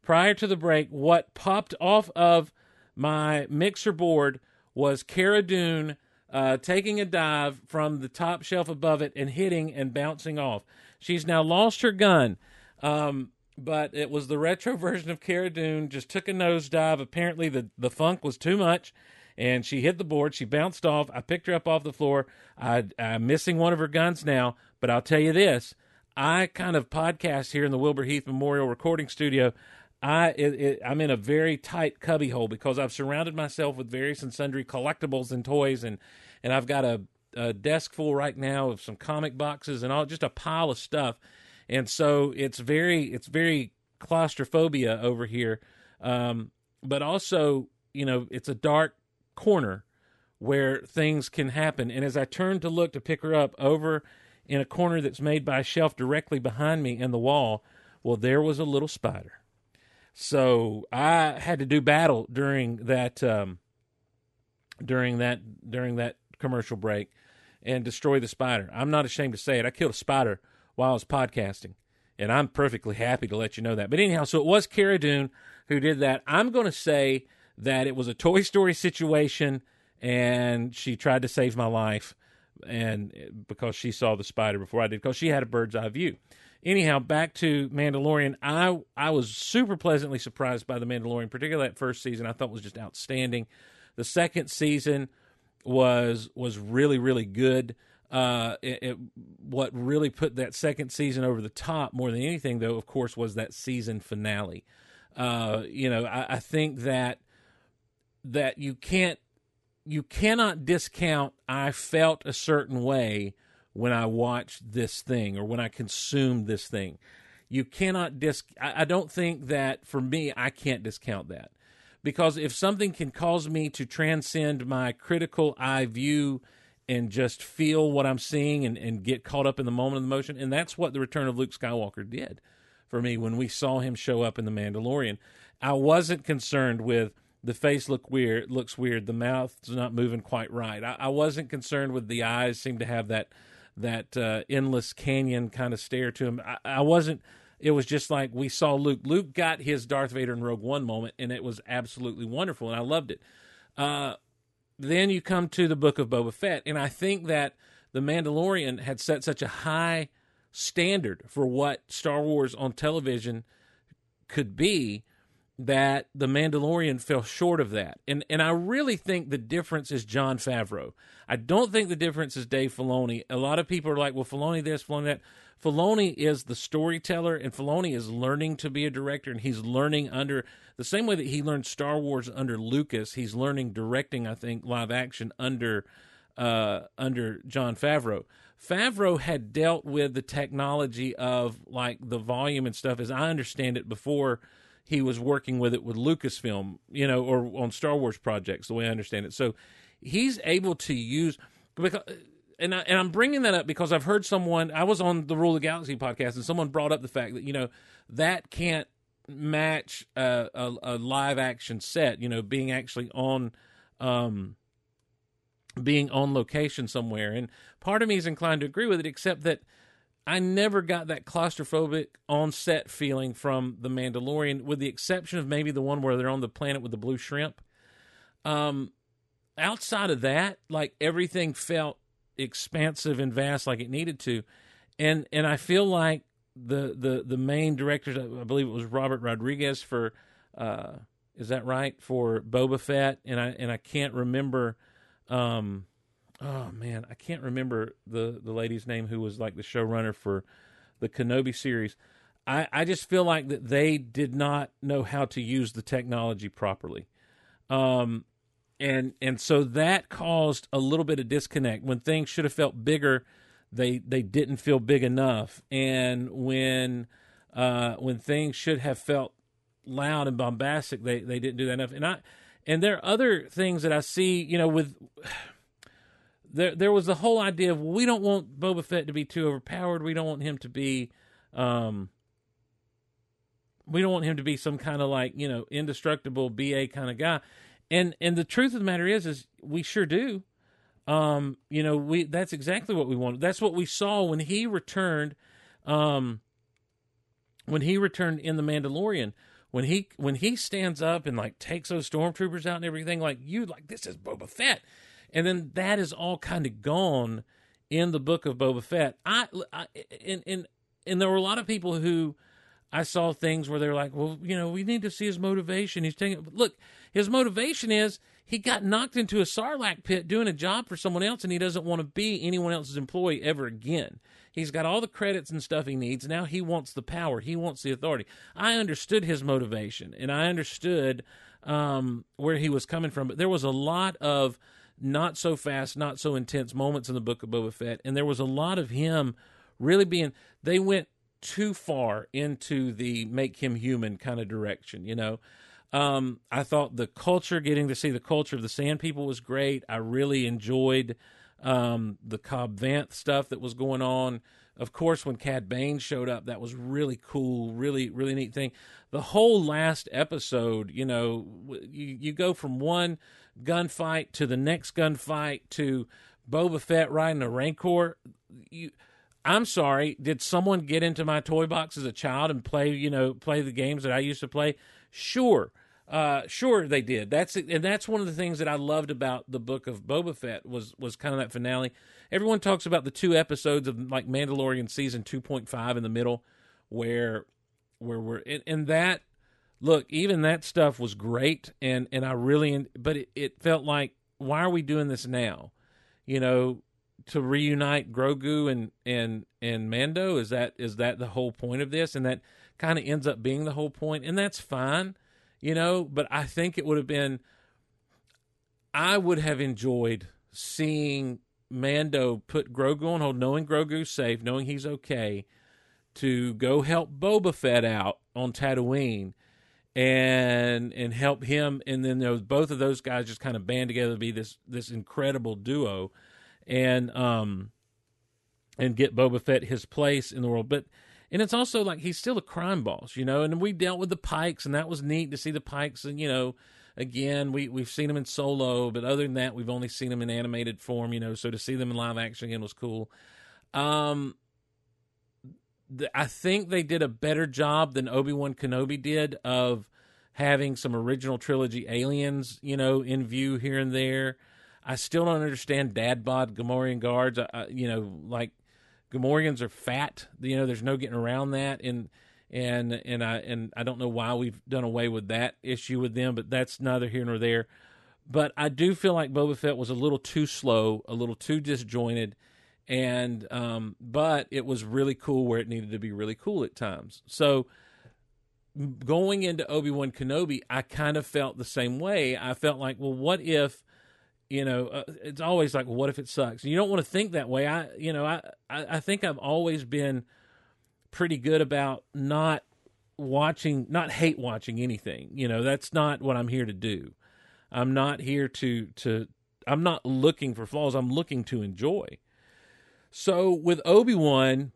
prior to the break, what popped off of my mixer board was Cara Dune uh, taking a dive from the top shelf above it and hitting and bouncing off. She's now lost her gun. Um, but it was the retro [LAUGHS] version of Cara Dune. Just took a nosedive. Apparently, the the funk was too much, and she hit the board. She bounced off. I picked her up off the floor. I, I'm missing one of her guns now, but I'll tell you this: I kind of podcast here in the Wilbur Heath Memorial Recording Studio. I it, it, I'm in a very tight cubbyhole because I've surrounded myself with various and sundry collectibles and toys, and and I've got a, a desk full right now of some comic boxes and all, just a pile of stuff and so it's very it's very claustrophobia over here um, but also you know it's a dark corner where things can happen and as i turned to look to pick her up over in a corner that's made by a shelf directly behind me in the wall well there was a little spider so i had to do battle during that um, during that during that commercial break and destroy the spider i'm not ashamed to say it i killed a spider while I was podcasting. And I'm perfectly happy to let you know that. But anyhow, so it was Cara Dune who did that. I'm going to say that it was a Toy Story situation and she tried to save my life and because she saw the spider before I did because she had a bird's eye view. Anyhow, back to Mandalorian. I I was super pleasantly surprised by the Mandalorian, particularly that first season. I thought was just outstanding. The second season was was really really good. Uh, it, it, what really put that second season over the top more than anything, though, of course, was that season finale. Uh, you know, I, I think that that you can't you cannot discount I felt a certain way when I watched this thing or when I consumed this thing. You cannot dis I, I don't think that for me I can't discount that. Because if something can cause me to transcend my critical eye view and just feel what I'm seeing and, and get caught up in the moment of the motion, and that's what the return of Luke Skywalker did for me when we saw him show up in the Mandalorian. I wasn't concerned with the face look weird looks weird. The mouth's not moving quite right. I, I wasn't concerned with the eyes seem to have that that uh, endless canyon kind of stare to him I, I wasn't it was just like we saw luke. Luke got his darth vader in rogue one moment and it was absolutely wonderful and i loved it. Uh, then you come to the book of boba fett and i think that the mandalorian had set such a high standard for what star wars on television could be that the Mandalorian fell short of that. And and I really think the difference is Jon Favreau. I don't think the difference is Dave Filoni. A lot of people are like, well, Filoni this, Filoni that. Filoni is the storyteller, and Filoni is learning to be a director, and he's learning under the same way that he learned Star Wars under Lucas. He's learning directing, I think, live action under uh, under Jon Favreau. Favreau had dealt with the technology of like the volume and stuff, as I understand it, before he was working with it with Lucasfilm, you know, or on Star Wars projects, the way I understand it. So he's able to use because. And, I, and I'm bringing that up because I've heard someone. I was on the Rule of the Galaxy podcast, and someone brought up the fact that you know that can't match a, a, a live action set. You know, being actually on, um, being on location somewhere. And part of me is inclined to agree with it, except that I never got that claustrophobic on set feeling from The Mandalorian, with the exception of maybe the one where they're on the planet with the blue shrimp. Um, outside of that, like everything felt expansive and vast, like it needed to, and and I feel like the the the main director, I believe it was Robert Rodriguez for, uh, is that right for Boba Fett, and I and I can't remember. Um, oh man, I can't remember the the lady's name who was like the showrunner for the Kenobi series. I I just feel like that they did not know how to use the technology properly. Um and and so that caused a little bit of disconnect when things should have felt bigger they they didn't feel big enough and when uh when things should have felt loud and bombastic they they didn't do that enough and I and there are other things that I see you know with there there was the whole idea of we don't want Boba Fett to be too overpowered. We don't want him to be um we don't want him to be some kind of like, you know, indestructible BA kind of guy. And and the truth of the matter is is we sure do. Um, you know, we that's exactly what we wanted. That's what we saw when he returned um when he returned in the Mandalorian. When he when he stands up and like takes those stormtroopers out and everything, like you like this is Boba Fett and then that is all kind of gone in the book of Boba Fett. I, I and and and there were a lot of people who I saw things where they're like, well, you know, we need to see his motivation. He's taking look, his motivation is he got knocked into a sarlacc pit doing a job for someone else, and he doesn't want to be anyone else's employee ever again. He's got all the credits and stuff he needs. Now he wants the power. He wants the authority. I understood his motivation, and I understood um, where he was coming from. But there was a lot of not so fast, not so intense moments in the book of Boba Fett, and there was a lot of him really being. They went too far into the make him human kind of direction, you know. Um, I thought the culture, getting to see the culture of the Sand People was great. I really enjoyed um, the Cobb Vanth stuff that was going on. Of course, when Cad Bane showed up, that was really cool, really, really neat thing. The whole last episode, you know, you, you go from one gunfight to the next gunfight to Boba Fett riding a Rancor. You, I'm sorry, did someone get into my toy box as a child and play, you know, play the games that I used to play? Sure. Uh, sure they did. That's and that's one of the things that I loved about the book of Boba Fett was was kind of that finale. Everyone talks about the two episodes of like Mandalorian season 2.5 in the middle where where we're and, and that look, even that stuff was great, and and I really, but it, it felt like, why are we doing this now? You know, to reunite Grogu and and and Mando? Is that is that the whole point of this? And that kind of ends up being the whole point, and that's fine, you know. But I think it would have been. I would have enjoyed seeing Mando put Grogu on hold, knowing Grogu's safe, knowing he's okay, to go help Boba Fett out on Tatooine and and help him. And then those both of those guys just kind of band together to be this this incredible duo and um and get Boba Fett his place in the world. But and it's also like he's still a crime boss you know and we dealt with the Pykes and that was neat to see the Pykes and you know again we we've seen them in solo but other than that we've only seen them in animated form you know so to see them in live action again was cool um I think they did a better job than Obi Wan Kenobi did of having some original trilogy aliens, you know, in view here and there. I still don't understand dad bod Gamorrean guards. I, I, you know, like Gamorreans are fat. You know, there's no getting around that. And and and I and I don't know why we've done away with that issue with them, but that's neither here nor there. But I do feel like Boba Fett was a little too slow, a little too disjointed and um, but it was really cool where it needed to be really cool at times. So going into Obi Wan Kenobi, I kind of felt the same way. I felt like, well, what if, you know, uh, it's always like, what if it sucks? And you don't want to think that way. I, you know, I, I, I think I've always been pretty good about not watching, not hate watching anything. You know, that's not what I'm here to do. I'm not here to to. I'm not looking for flaws. I'm looking to enjoy. So with Obi Wan,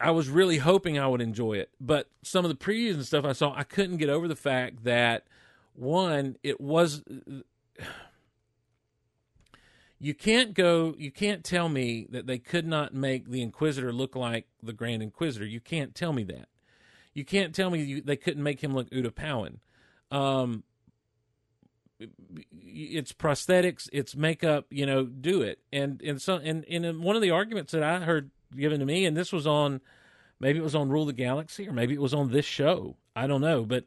I was really hoping I would enjoy it, but some of the previews and stuff I saw, I couldn't get over the fact that one, it was. You can't go. You can't tell me that they could not make the Inquisitor look like the Grand Inquisitor. You can't tell me that. You can't tell me you, they couldn't make him look Utapauan. Um, it's prosthetics, it's makeup, you know, do it. And and so and, and one of the arguments that I heard given to me, and this was on maybe it was on Rule the Galaxy or maybe it was on this show. I don't know, but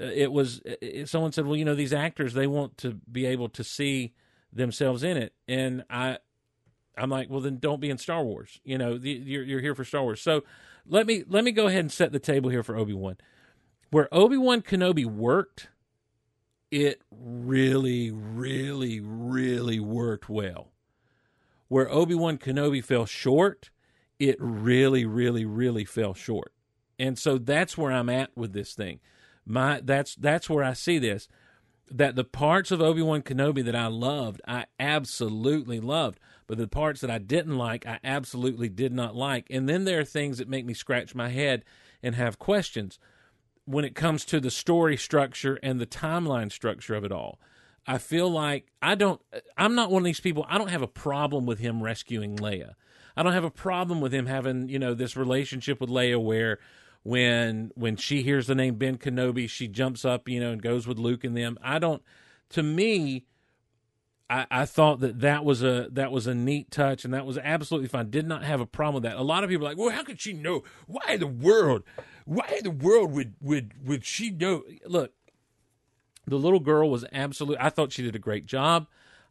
uh, it was it, someone said, well, you know, these actors they want to be able to see themselves in it, and I. I'm like, well, then don't be in Star Wars. You know, the, you're you're here for Star Wars. So let me let me go ahead and set the table here for Obi Wan. Where Obi Wan Kenobi worked, it really, really, really worked well. Where Obi Wan Kenobi fell short, it really, really, really fell short. And so that's where I'm at with this thing. My that's that's where I see this. That the parts of Obi Wan Kenobi that I loved, I absolutely loved. But the parts that I didn't like, I absolutely did not like. And then there are things that make me scratch my head and have questions when it comes to the story structure and the timeline structure of it all. I feel like I don't I'm not one of these people I don't have a problem with him rescuing Leia. I don't have a problem with him having, you know, this relationship with Leia where when when she hears the name Ben Kenobi, she jumps up, you know, and goes with Luke and them. I don't to me I, I thought that that was a that was a neat touch and that was absolutely fine. Did not have a problem with that. A lot of people are like, well, how could she know? Why in the world? Why in the world would would would she know? Look, the little girl was absolute. I thought she did a great job.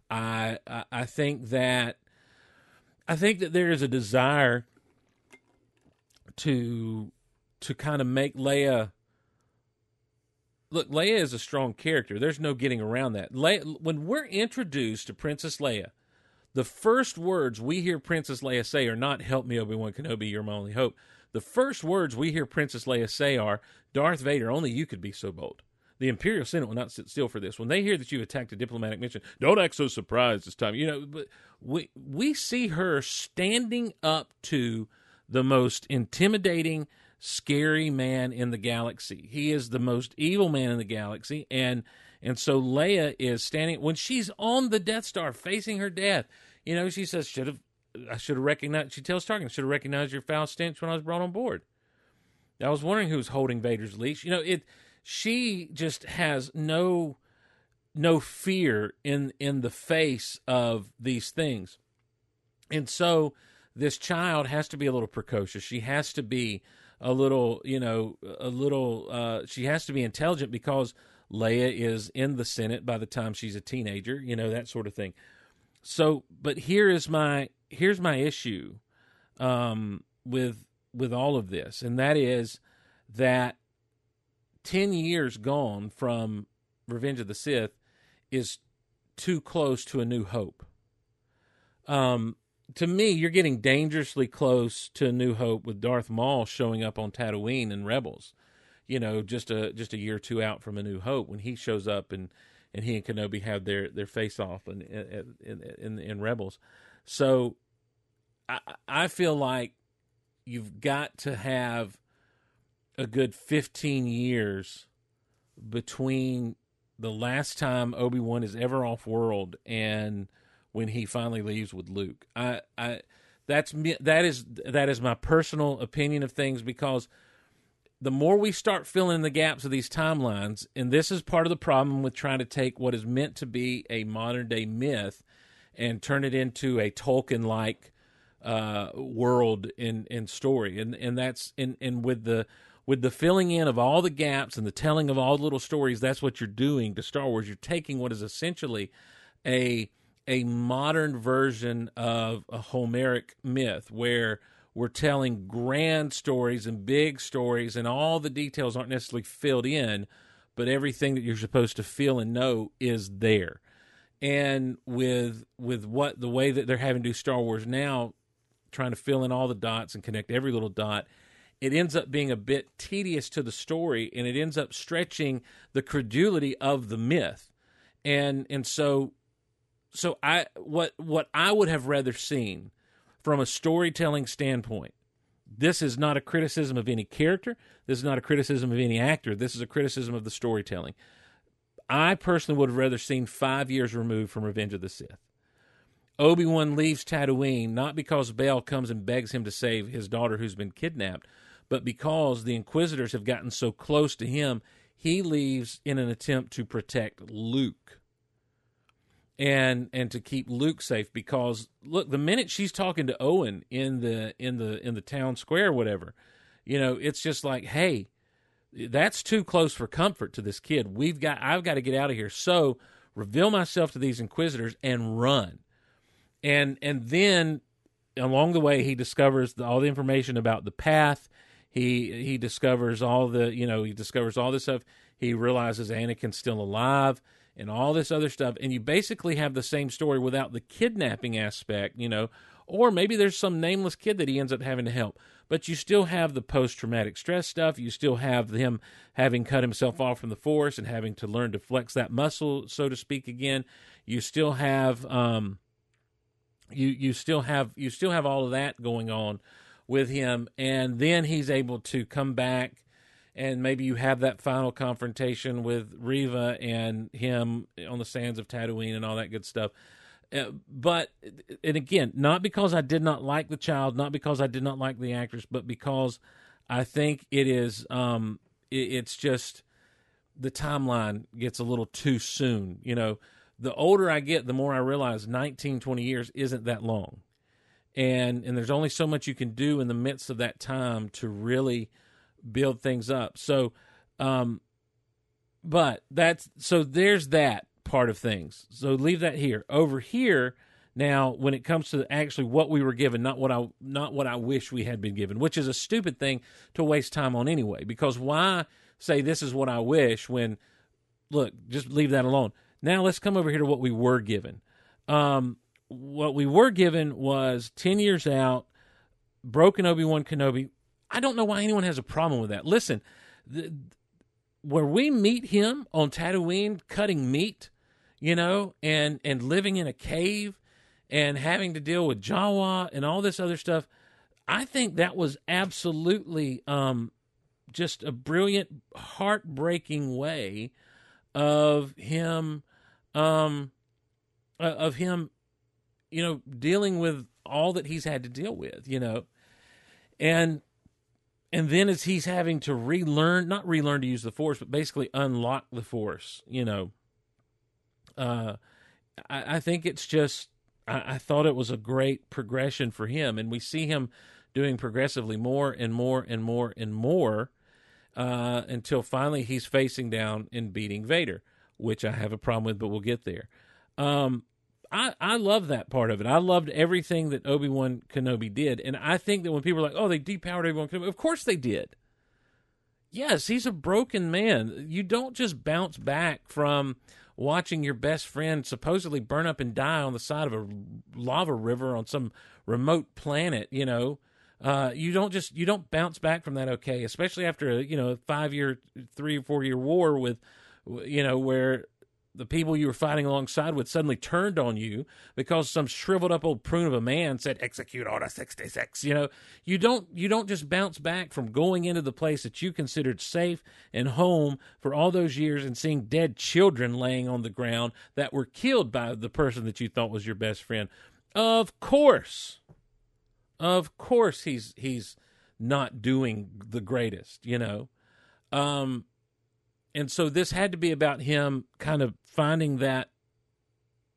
I, I I think that I think that there is a desire to to kind of make Leia look. Leia is a strong character. There's no getting around that. Leia, when we're introduced to Princess Leia, the first words we hear Princess Leia say are not "Help me, Obi Wan Kenobi, you're my only hope." The first words we hear Princess Leia say are "Darth Vader, only you could be so bold." The Imperial Senate will not sit still for this. When they hear that you attacked a diplomatic mission, don't act so surprised this time. You know, but we we see her standing up to the most intimidating, scary man in the galaxy. He is the most evil man in the galaxy, and and so Leia is standing when she's on the Death Star facing her death. You know, she says, "Should have I should have recognized." She tells Tarkin, "Should have recognized your foul stench when I was brought on board." I was wondering who was holding Vader's leash. You know, it she just has no no fear in in the face of these things. And so this child has to be a little precocious. She has to be a little, you know, a little uh she has to be intelligent because Leia is in the Senate by the time she's a teenager, you know, that sort of thing. so, but here is my here's my issue um, with with all of this, and that is that ten years gone from Revenge of the Sith is too close to A New Hope. Um, to me, you're getting dangerously close to New Hope with Darth Maul showing up on Tatooine and Rebels. You know, just a just a year or two out from A New Hope when he shows up and and he and Kenobi have their their face off in in, in, in Rebels. So I I feel like you've got to have a good 15 years between the last time Obi Wan is ever off world and when he finally leaves with Luke. I, I, that's me. That is that is my personal opinion of things because the more we start filling in the gaps of these timelines, and this is part of the problem with trying to take what is meant to be a modern day myth and turn it into a Tolkien like uh, world in in story, and and that's and and with the with the filling in of all the gaps and the telling of all the little stories, that's what you're doing to Star Wars. You're taking what is essentially a a modern version of a Homeric myth where we're telling grand stories and big stories, and all the details aren't necessarily filled in, but everything that you're supposed to feel and know is there. And with with what the way that they're having to do Star Wars now, trying to fill in all the dots and connect every little dot, it ends up being a bit tedious to the story, and it ends up stretching the credulity of the myth. And and so so I what what I would have rather seen from a storytelling standpoint. This is not a criticism of any character. This is not a criticism of any actor. This is a criticism of the storytelling. I personally would have rather seen five years removed from Revenge of the Sith. Obi Wan leaves Tatooine not because Bail comes and begs him to save his daughter who's been kidnapped, but because the Inquisitors have gotten so close to him, he leaves in an attempt to protect Luke and and to keep Luke safe because look the minute she's talking to Owen in the in the in the town square or whatever you know it's just like hey that's too close for comfort to this kid. We've got I've got to get out of here. So reveal myself to these inquisitors and run. And and then along the way he discovers the, all the information about the path. He he discovers all the you know he discovers all this stuff. He realizes Anakin's still alive and all this other stuff and you basically have the same story without the kidnapping aspect you know or maybe there's some nameless kid that he ends up having to help but you still have the post-traumatic stress stuff. You still have him having cut himself off from the force and having to learn to flex that muscle so to speak again. You still have um you you still have you still have all of that going on with him and then he's able to come back and maybe you have that final confrontation with Reva and him on the sands of Tatooine and all that good stuff. Uh, but and again, not because I did not like the child, not because I did not like the actress, but because I think it is um it, it's just the timeline gets a little too soon, you know. The older I get, the more I realize 19 20 years isn't that long. And and there's only so much you can do in the midst of that time to really build things up. So, um, but that's so there's that part of things. So leave that here. Over here, now when it comes to actually what we were given, not what I not what I wish we had been given, which is a stupid thing to waste time on anyway. Because why say this is what I wish when look, just leave that alone. Now let's come over here to what we were given. Um, what we were given was ten years out, broken Obi Wan Kenobi. I don't know why anyone has a problem with that. Listen, the, where we meet him on Tatooine cutting meat, you know, and and living in a cave and having to deal with Jawa and all this other stuff, I think that was absolutely um, just a brilliant, heartbreaking way of him, um, uh, of him, you know, dealing with all that he's had to deal with, you know, and and then as he's having to relearn not relearn to use the force but basically unlock the force you know uh i, I think it's just I, I thought it was a great progression for him. And we see him doing progressively more and more and more and more uh until finally he's facing down and beating vader which i have a problem with but we'll get there. Um I I love that part of it. I loved everything that Obi Wan Kenobi did, and I think that when people are like, "Oh, they depowered Obi Wan Kenobi," of course they did. Yes, he's a broken man. You don't just bounce back from watching your best friend supposedly burn up and die on the side of a lava river on some remote planet. You know, uh, you don't just you don't bounce back from that okay, especially after a you know five year, three or four year war with, you know, where the people you were fighting alongside with suddenly turned on you because some shriveled up old prune of a man said execute order 66 you know you don't you don't just bounce back from going into the place that you considered safe and home for all those years and seeing dead children laying on the ground that were killed by the person that you thought was your best friend. Of course of course he's he's not doing the greatest you know? Um and so this had to be about him kind of finding that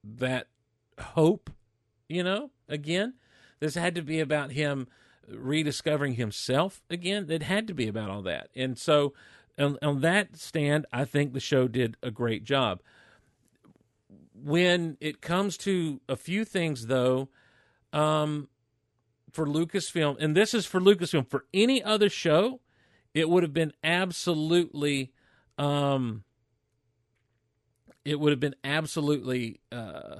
that hope you know again. This had to be about him rediscovering himself again. It had to be about all that. And so on, on that stand i think the show did a great job. When it comes to a few things though um for lucasfilm and this is for lucasfilm for any other show it would have been absolutely um it would have been absolutely uh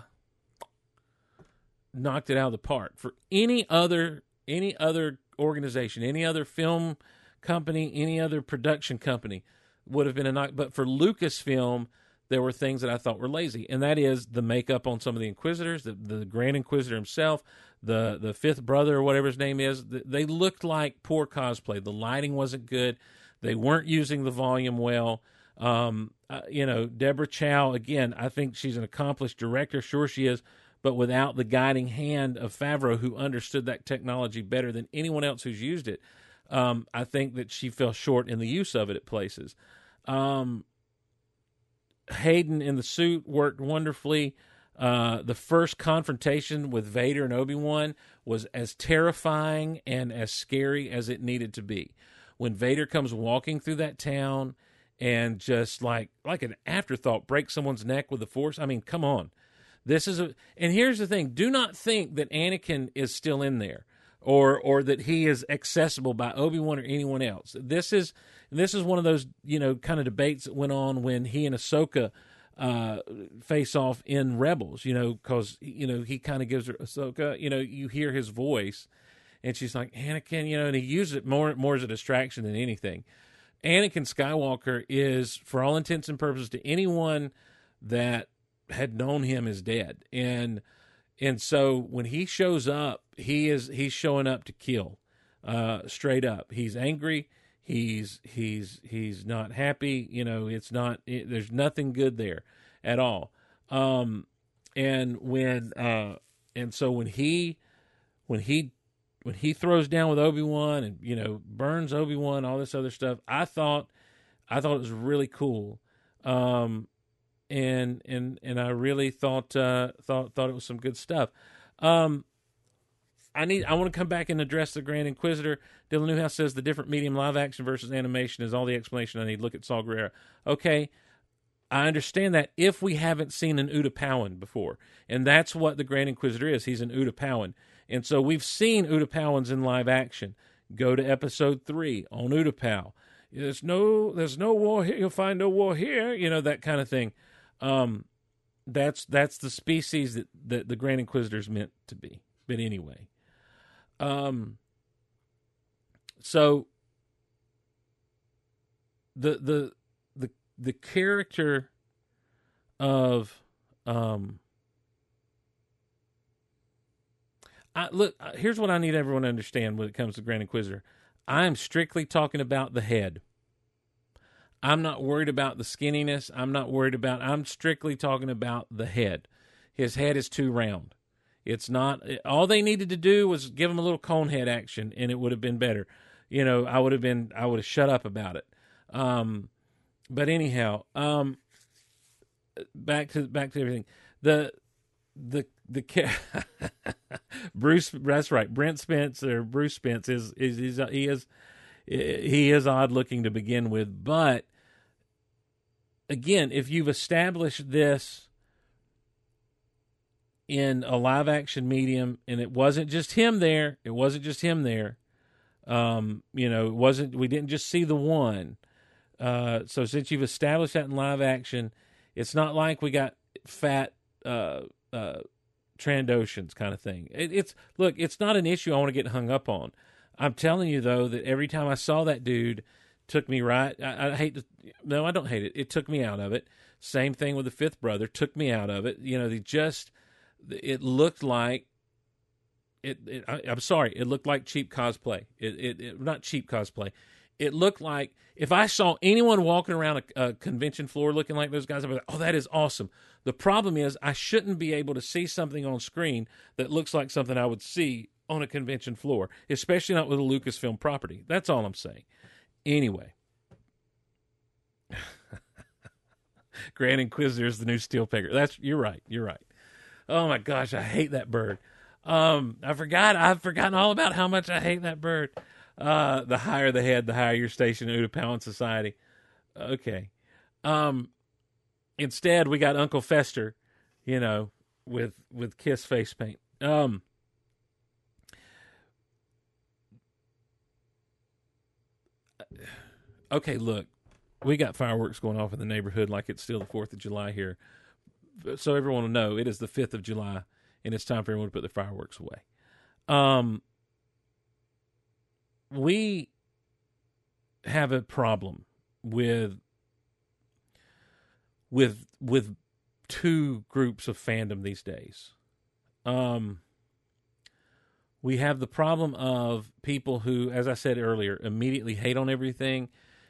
knocked it out of the park for any other any other organization any other film company any other production company would have been a knock. But for lucasfilm there were things that i thought were lazy and that is the makeup on some of the inquisitors the, the grand inquisitor himself the the fifth brother or whatever his name is. They looked like poor cosplay. The lighting wasn't good they weren't using the volume well. Um, uh, you know, Deborah Chow, again, I think she's an accomplished director. Sure, she is. But without the guiding hand of Favreau, who understood that technology better than anyone else who's used it, um, I think that she fell short in the use of it at places. Um, Hayden in the suit worked wonderfully. Uh, the first confrontation with Vader and Obi Wan was as terrifying and as scary as it needed to be when Vader comes walking through that town and just like like an afterthought breaks someone's neck with the force. I mean, come on. This is a and here's the thing, do not think that Anakin is still in there or or that he is accessible by Obi-Wan or anyone else. This is this is one of those, you know, kind of debates that went on when he and Ahsoka uh, face off in Rebels, you know, because you know he kind of gives her Ahsoka, you know, you hear his voice, and she's like Anakin, you know, and he uses it more more as a distraction than anything. Anakin Skywalker is, for all intents and purposes, to anyone that had known him is dead, and and so when he shows up, he is he's showing up to kill, uh, straight up. He's angry. He's he's he's not happy. You know, it's not. It, there's nothing good there at all. Um, and when uh, and so when he when he when he throws down with Obi Wan and you know burns Obi Wan, all this other stuff, I thought I thought it was really cool, um, and and and I really thought uh, thought thought it was some good stuff. Um, I need I want to come back and address the Grand Inquisitor. Dylan Newhouse says the different medium live action versus animation is all the explanation I need. Look at Saul Guerrero. Okay. I understand that if we haven't seen an Utapauan before, and that's what the Grand Inquisitor is. He's an Utapauan. And so we've seen Utapauans in live action. Go to episode three on Utapau. There's no, there's no war here. You'll find no war here. You know that kind of thing. Um, that's that's the species that, that the Grand Inquisitor is meant to be. But anyway, um, so the the the the character of um I, look, uh, here's what I need everyone to understand when it comes to Grand Inquisitor. I am strictly talking about the head. I'm not worried about the skinniness. I'm not worried about. I'm strictly talking about the head. His head is too round. It's not. All they needed to do was give him a little cone head action, and it would have been better. You know, I would have been. I would have shut up about it. Um, but anyhow, um, back to back to everything. The the the [LAUGHS] Bruce. That's right. Brent Spence or Bruce Spence is is, is he is he is odd looking to begin with, but again, if you've established this in a live action medium, and it wasn't just him there. It wasn't just him there. Um, you know, it wasn't. We didn't just see the one. Uh, so since you've established that in live action, it's not like we got fat uh, uh, Trandoshans kind of thing. It, it's look, it's not an issue I want to get hung up on. I'm telling you though that every time I saw that dude, took me right. I, I hate to, no, I don't hate it. It took me out of it. Same thing with the fifth brother, took me out of it. You know, they just it looked like it. it I, I'm sorry, it looked like cheap cosplay. It, it, it not cheap cosplay. It looked like if I saw anyone walking around a, a convention floor looking like those guys, I'd be like, "Oh, that is awesome." The problem is, I shouldn't be able to see something on screen that looks like something I would see on a convention floor, especially not with a Lucasfilm property. That's all I'm saying. Anyway, [LAUGHS] Grand Inquisitor is the new steelpecker. That's you're right. You're right. Oh my gosh, I hate that bird. Um, I forgot. I've forgotten all about how much I hate that bird. Uh, the higher the head, the higher your station in Utapauan society. Okay. Um, instead, we got Uncle Fester, you know, with with kiss face paint. Um, okay, look, we got fireworks going off in the neighborhood like it's still the Fourth of July here. So everyone will know it is the fifth of July, and it's time for everyone to put their fireworks away. Um, we have a problem with with with two groups of fandom these days. Um, we have the problem of people who, as I said earlier, immediately hate on everything,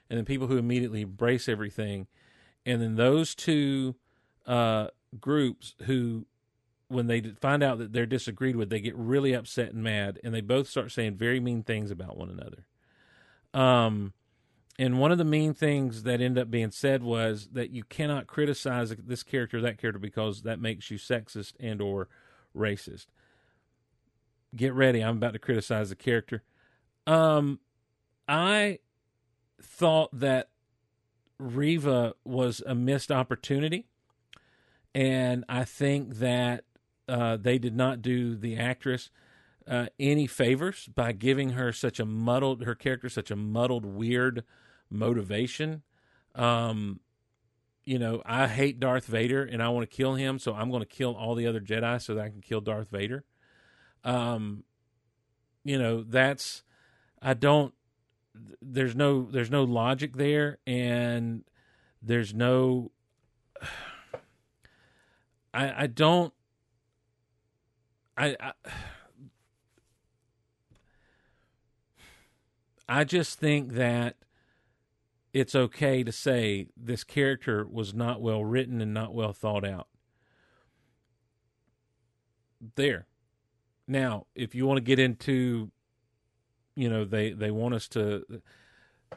and then people who immediately embrace everything, and then those two uh, groups who, when they find out that they're disagreed with, they get really upset and mad, and they both start saying very mean things about one another. Um, and one of the mean things that ended up being said was that you cannot criticize this character or that character because that makes you sexist and or racist. Get ready, I'm about to criticize the character. Um, I thought that Reva was a missed opportunity, and I think that uh, they did not do the actress uh, any favors by giving her such a muddled her character such a muddled weird motivation. Um, you know, I hate Darth Vader and I want to kill him, so I'm going to kill all the other Jedi so that I can kill Darth Vader. Um, you know, that's I don't. There's no there's no logic there, and there's no. [SIGHS] I I don't. I, I I just think that it's okay to say this character was not well written and not well thought out. There. Now, if you want to get into, you know, they, they want us to,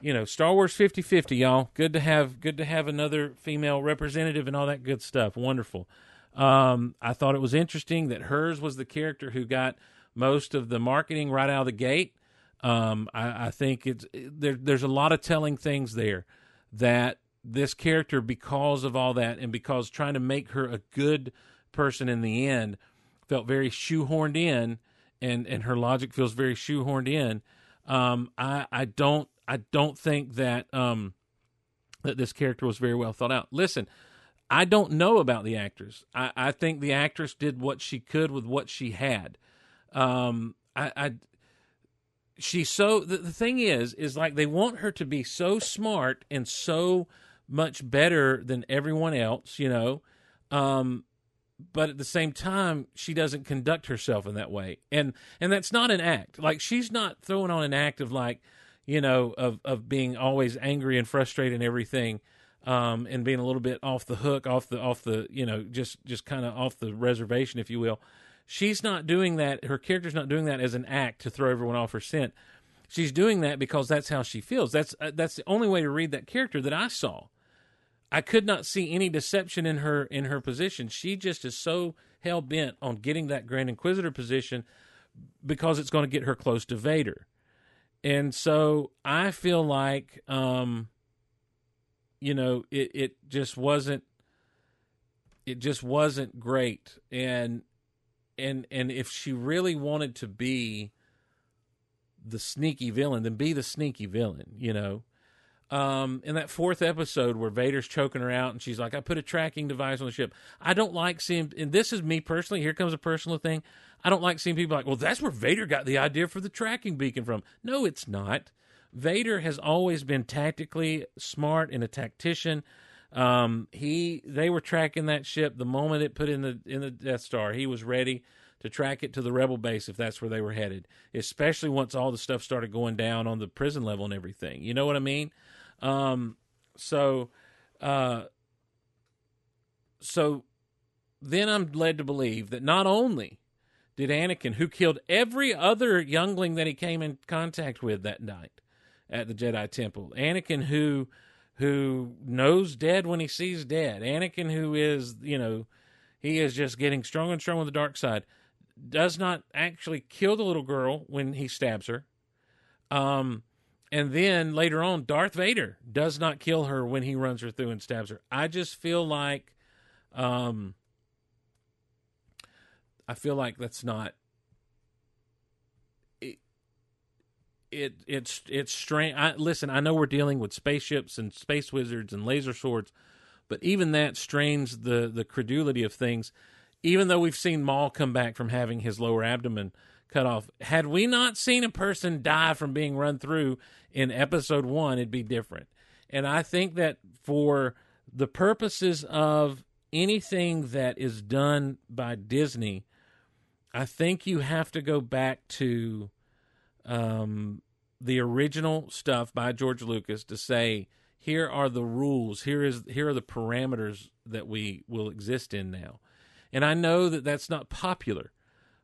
you know, Star Wars 50-50, y'all. Good to have good to have another female representative and all that good stuff. Wonderful. Um, I thought it was interesting that hers was the character who got most of the marketing right out of the gate. Um, I, I think it's there. There's a lot of telling things there that this character, because of all that, and because trying to make her a good person in the end, felt very shoehorned in, and and her logic feels very shoehorned in. Um, I I don't I don't think that um that this character was very well thought out. Listen, I don't know about the actress. I, I think the actress did what she could with what she had. Um, I, I she's so the, the thing is is like they want her to be so smart and so much better than everyone else, you know. Um, but at the same time, she doesn't conduct herself in that way, and and that's not an act. Like she's not throwing on an act of like, you know, of of being always angry and frustrated and everything, um, and being a little bit off the hook, off the off the, you know, just just kind of off the reservation, if you will. She's not doing that. Her character's not doing that as an act to throw everyone off her scent. She's doing that because that's how she feels. That's uh, that's the only way to read that character that I saw. I could not see any deception in her in her position. She just is so hell bent on getting that Grand Inquisitor position because it's going to get her close to Vader. And so I feel like um you know, it it just wasn't it just wasn't great. And and and if she really wanted to be the sneaky villain, then be the sneaky villain, you know. Um, in that fourth episode where Vader's choking her out and she's like, I put a tracking device on the ship. I don't like seeing, and this is me personally, here comes a personal thing. I don't like seeing people like, well, that's where Vader got the idea for the tracking beacon from. No, it's not. Vader has always been tactically smart and a tactician. Um, he they were tracking that ship the moment it put in the in the Death Star. He was ready to track it to the rebel base if that's where they were headed. Especially once all the stuff started going down on the prison level and everything. You know what I mean? Um, so, uh, so then I'm led to believe that not only did Anakin, who killed every other youngling that he came in contact with that night at the Jedi Temple, Anakin, who who knows dead when he sees dead, Anakin, who is you know he is just getting stronger and stronger on the dark side, does not actually kill the little girl when he stabs her. Um, and then later on, Darth Vader does not kill her when he runs her through and stabs her. I just feel like, um, I feel like that's not. It it's it's strange. I, listen, I know we're dealing with spaceships and space wizards and laser swords, but even that strains the the credulity of things. Even though we've seen Maul come back from having his lower abdomen cut off, had we not seen a person die from being run through in episode one, it'd be different. And I think that for the purposes of anything that is done by Disney, I think you have to go back to um, the original stuff by George Lucas to say here are the rules, here is here are the parameters that we will exist in now. And I know that that's not popular,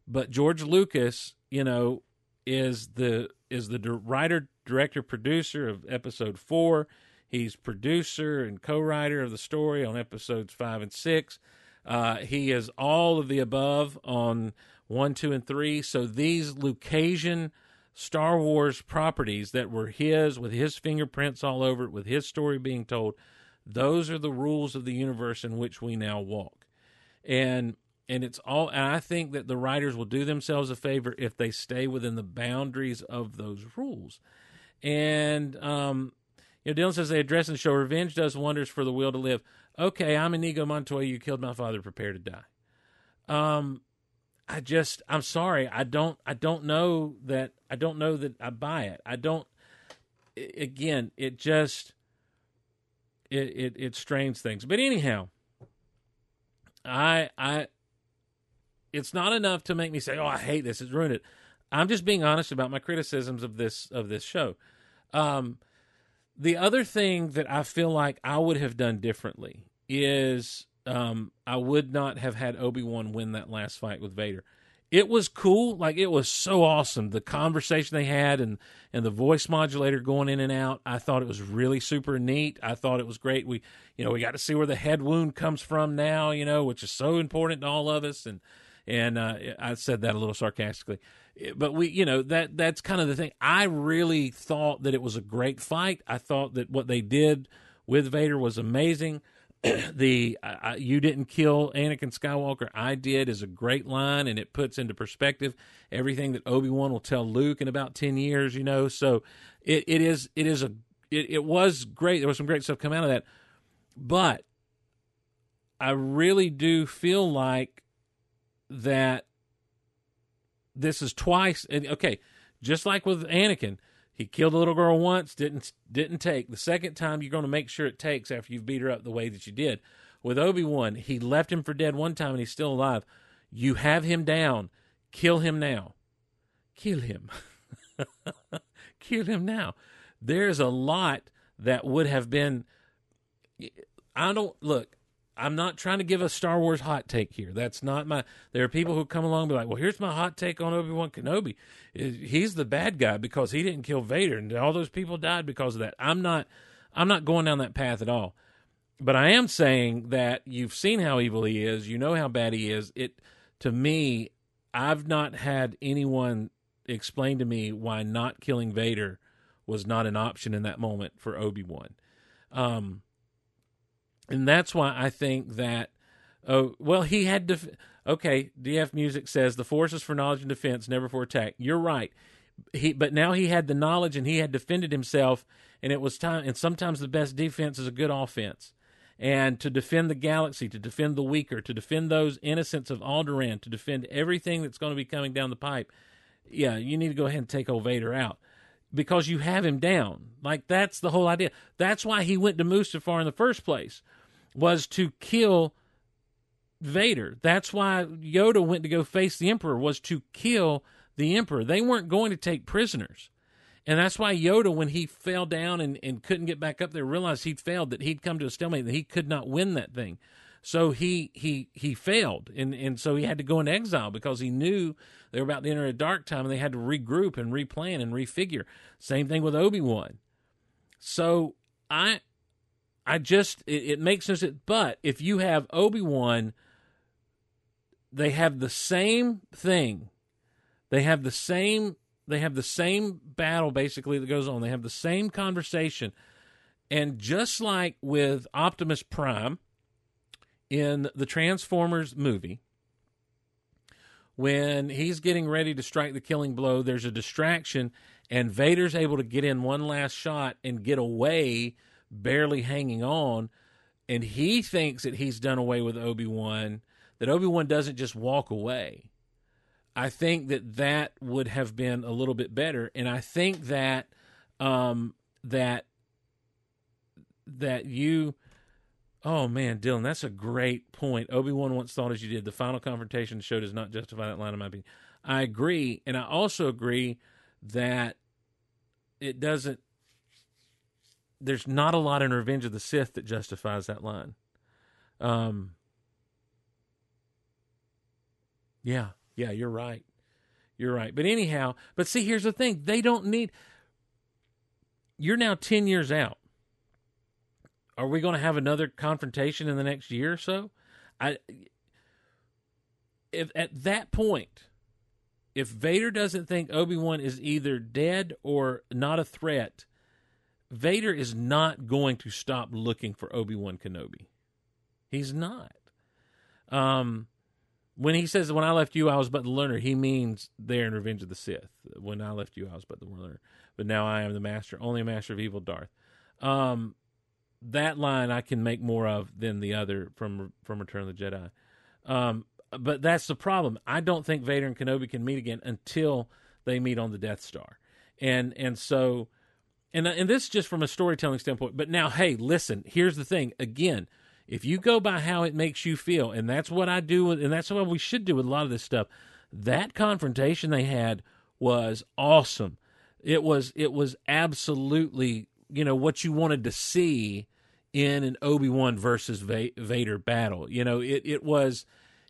but George Lucas, you know, is the is the writer, director, producer of episode 4. He's producer and co-writer of the story on episodes 5 and 6. Uh, he is all of the above on 1, 2 and 3. So these Lucasian Star Wars properties that were his with his fingerprints all over it with his story being told, those are the rules of the universe in which we now walk. And and it's all and i think that the writers will do themselves a favor if they stay within the boundaries of those rules. And um you know dylan says they address and show revenge does wonders for the will to live. Okay i'm inigo montoya. You killed my father. Prepare to die. Um i just i'm sorry i don't i don't know that i don't know that i buy it i don't again it just it it, it strains things but anyhow I I it's not enough to make me say, "Oh, I hate this. It's ruined it." I'm just being honest about my criticisms of this of this show. Um, the other thing that I feel like I would have done differently is um, I would not have had Obi Wan win that last fight with Vader. It was cool, like it was so awesome. The conversation they had and and the voice modulator going in and out. I thought it was really super neat. I thought it was great. We you know we got to see where the head wound comes from now. You know, which is so important to all of us. And and uh, I said that a little sarcastically, but we, you know, that that's kind of the thing. I really thought that it was a great fight. I thought that what they did with Vader was amazing. [CLEARS THROAT] the I- you didn't kill Anakin Skywalker, I did is a great line, and it puts into perspective everything that Obi Wan will tell Luke in about ten years. You know, so it, it is it is a it, it was great. There was some great stuff come out of that, but I really do feel like that this is twice. Okay, just like with Anakin, he killed a little girl once, didn't didn't take. The second time, you're going to make sure it takes after you've beat her up the way that you did. With Obi Wan, he left him for dead one time, and he's still alive. You have him down. Kill him now. Kill him. [LAUGHS] Kill him now. There's a lot that would have been. I don't look. I'm not trying to give a Star Wars hot take here. That's not my. There are people who come along and be like, "Well, here's my hot take on Obi Wan Kenobi. He's the bad guy because he didn't kill Vader, and all those people died because of that." I'm not. I'm not going down that path at all. But I am saying that you've seen how evil he is. You know how bad he is. It to me, I've not had anyone explain to me why not killing Vader was not an option in that moment for Obi Wan. Um, and that's why I think that Oh well, he had to. Okay, DF Music says the force is for knowledge and defense, never for attack. You're right. He, but now he had the knowledge and he had defended himself, and it was time. And sometimes the best defense is a good offense. And to defend the galaxy, to defend the weaker, to defend those innocents of Alderaan, to defend everything that's going to be coming down the pipe, yeah, you need to go ahead and take old Vader out because you have him down. Like that's the whole idea. That's why he went to Mustafar in the first place, was to kill Vader. That's why Yoda went to go face the Emperor was to kill the Emperor. They weren't going to take prisoners. And that's why Yoda, when he fell down and, and couldn't get back up there, realized he'd failed, that he'd come to a stalemate, that he could not win that thing. So he he he failed, and, and so he had to go into exile because he knew they were about to enter a dark time, and they had to regroup and replan and refigure. Same thing with Obi Wan. So I I just it, it makes sense. That, but if you have Obi Wan, they have the same thing. They have the same. They have the same battle basically that goes on. They have the same conversation, and just like with Optimus Prime in the Transformers movie, when he's getting ready to strike the killing blow, there's a distraction, and Vader's able to get in one last shot and get away, barely hanging on. And he thinks that he's done away with Obi Wan, that Obi Wan doesn't just walk away. I think that that would have been a little bit better, and I think that um, that that you Oh man, Dylan, that's a great point. Obi Wan once thought as you did. The final confrontation show does not justify that line, in my opinion. I agree, and I also agree that it doesn't. There's not a lot in Revenge of the Sith that justifies that line. Um. Yeah, yeah, you're right. You're right. But anyhow, but see, here's the thing: they don't need. You're now ten years out are we going to have another confrontation in the next year or so? I if at that point, if Vader doesn't think Obi Wan is either dead or not a threat, Vader is not going to stop looking for Obi Wan Kenobi. He's not. Um, when he says, "When I left you, I was but the learner," he means there in Revenge of the Sith. When I left you, I was but the learner, but now I am the master, only a master of evil, Darth. Um, that line I can make more of than the other from from Return of the Jedi. Um, but that's the problem. I don't think Vader and Kenobi can meet again until they meet on the Death Star, and and so, and uh, and this is just from a storytelling standpoint. But now, hey, listen. Here's the thing. Again, if you go by how it makes you feel, and that's what I do, and that's what we should do with a lot of this stuff. That confrontation they had was awesome. It was it was absolutely you know what you wanted to see in an Obi Wan versus Vader battle. You know, it it was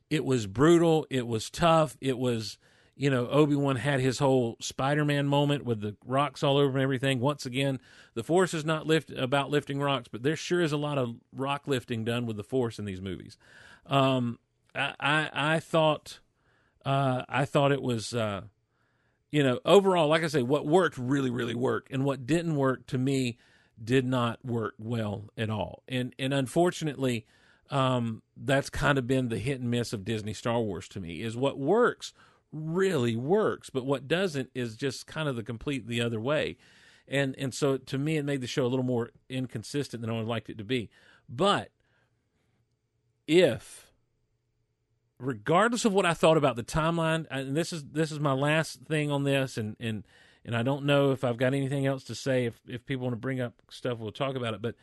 it was brutal. It was tough. It was you know Obi Wan had his whole Spider Man moment with the rocks all over and everything. Once again, the Force is not lift about lifting rocks, but there sure is a lot of rock lifting done with the Force in these movies. Um, I, I I thought uh, I thought it was. Uh, you know, overall, like I say, what worked really, really worked, and what didn't work to me did not work well at all. And and unfortunately, um, that's kind of been the hit and miss of Disney Star Wars to me. Is what works really works, but what doesn't is just kind of the complete the other way. And and so to me, it made the show a little more inconsistent than I would have liked it to be. But if regardless of what I thought about the timeline, and this is this is my last thing on this, and and and I don't know if I've got anything else to say. If if people want to bring up stuff, we'll talk about it. But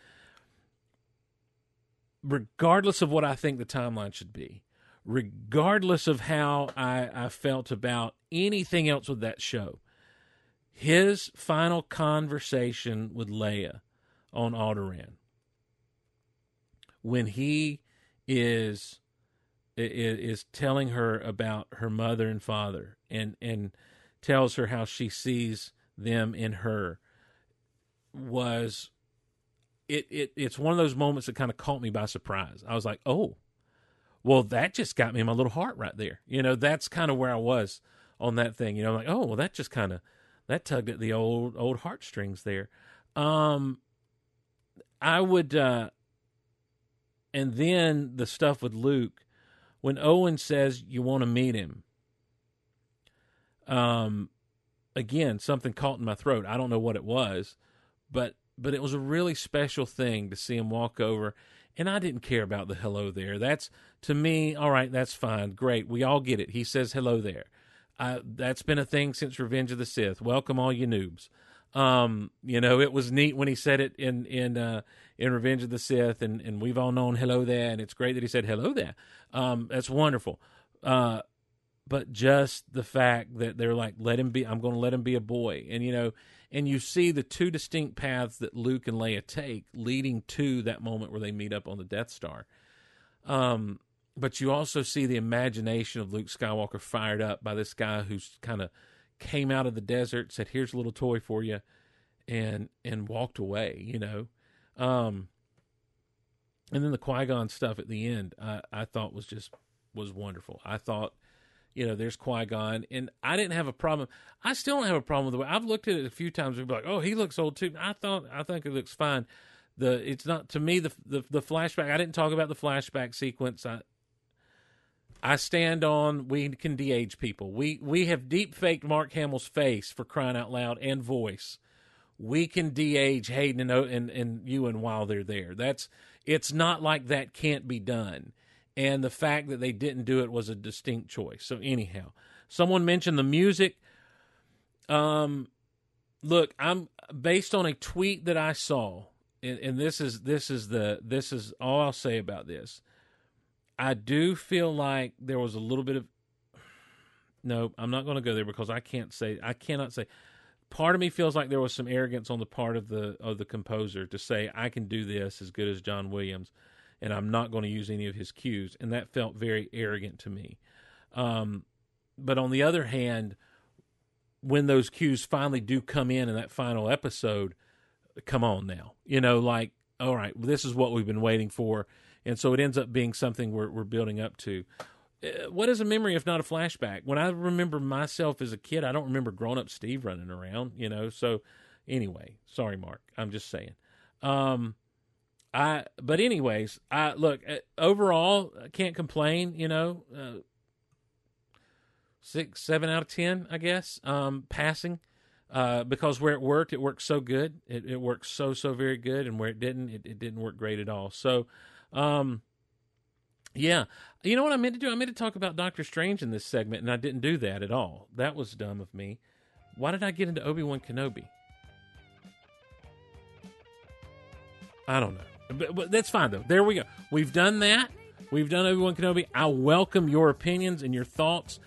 regardless of what I think the timeline should be, regardless of how I, I felt about anything else with that show, his final conversation with Leia on Alderaan, when he is is telling her about her mother and father and and tells her how she sees them in her was it, it it's one of those moments that kind of caught me by surprise. I was like, "Oh, well, that just got me in my little heart right there." You know, that's kind of where I was on that thing. You know, I'm like, "Oh, well, that just kind of that tugged at the old old heartstrings there." Um, I would, uh, and then the stuff with Luke when Owen says you want to meet him. Um, again, something caught in my throat. I don't know what it was, but but it was a really special thing to see him walk over. And I didn't care about the hello there. That's to me, all right. That's fine, great. We all get it. He says hello there. That's been a thing since Revenge of the Sith. Welcome all you noobs. Um, you know, it was neat when he said it in in uh, in Revenge of the Sith, and and we've all known hello there, and it's great that he said hello there. Um, that's wonderful. Uh, but just the fact that they're like, let him be. I'm going to let him be a boy, and you know, and you see the two distinct paths that Luke and Leia take, leading to that moment where they meet up on the Death Star. Um, but you also see the imagination of Luke Skywalker fired up by this guy who's kind of came out of the desert, said, "Here's a little toy for you," and and walked away. You know, um, and then the Qui Gon stuff at the end, I, I thought was just was wonderful. I thought, you know, there's Qui Gon, and I didn't have a problem. I still don't have a problem with the way I've looked at it a few times. And be like, oh, he looks old too. I thought I think it looks fine. The it's not to me the the the flashback. I didn't talk about the flashback sequence. I I stand on we can de-age people. We we have deep faked Mark Hamill's face for crying out loud and voice. We can de-age Hayden and, and and Ewan while they're there. That's it's not like that can't be done. And the fact that they didn't do it was a distinct choice. So anyhow, someone mentioned the music. Um, look, I'm based on a tweet that I saw, and, and this is this is the this is all I'll say about this. I do feel like there was a little bit of no, I'm not going to go there because I can't say I cannot say. Part of me feels like there was some arrogance on the part of the of the composer to say I can do this as good as John Williams, and I'm not going to use any of his cues, and that felt very arrogant to me. Um, but on the other hand, when those cues finally do come in in that final episode, come on now, you know, like all right, this is what we've been waiting for, and so it ends up being something we're we're building up to. Uh, What is a memory if not a flashback? When I remember myself as a kid, I don't remember grown up Steve running around, you know. So anyway, sorry, Mark. I'm just saying. Um, I but anyways, I look uh, overall I can't complain. You know, uh, six, seven out of ten, I guess. Um, passing. Uh, because where it worked, it worked so good. It, it worked so so very good, and where it didn't, it, it didn't work great at all. So, um, yeah, you know what I meant to do? I meant to talk about Doctor Strange in this segment, and I didn't do that at all. That was dumb of me. Why did I get into Obi Wan Kenobi? I don't know, but, but that's fine though. There we go. We've done that. We've done Obi Wan Kenobi. I welcome your opinions and your thoughts.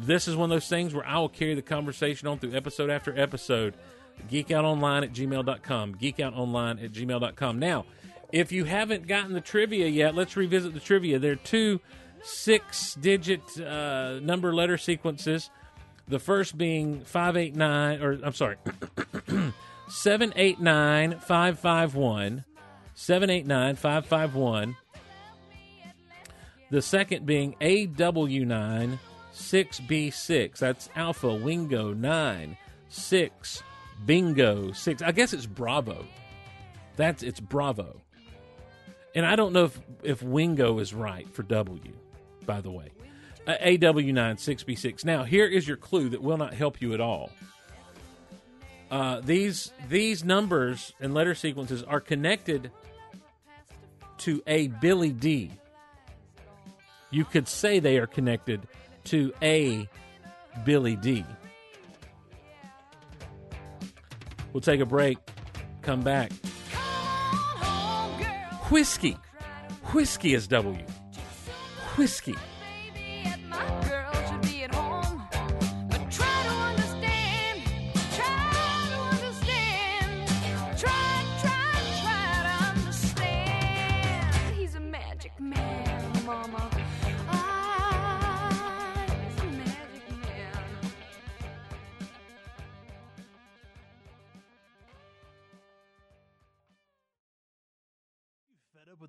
This is one of those things where I will carry the conversation on through episode after episode. Geekoutonline at gmail.com. Geekoutonline at gmail.com. Now, if you haven't gotten the trivia yet, let's revisit the trivia. There are two six digit uh, number letter sequences. The first being 589, or I'm sorry, [CLEARS THROAT] 789 551. 789 551. The second being AW9 6B6. That's Alpha Wingo 9 6 Bingo 6. I guess it's Bravo. That's it's Bravo. And I don't know if, if Wingo is right for W, by the way. Uh, AW9 6B6. Now, here is your clue that will not help you at all. Uh, these these numbers and letter sequences are connected to a Billy D. You could say they are connected to a Billy D. We'll take a break, come back. Whiskey. Whiskey is W. Whiskey.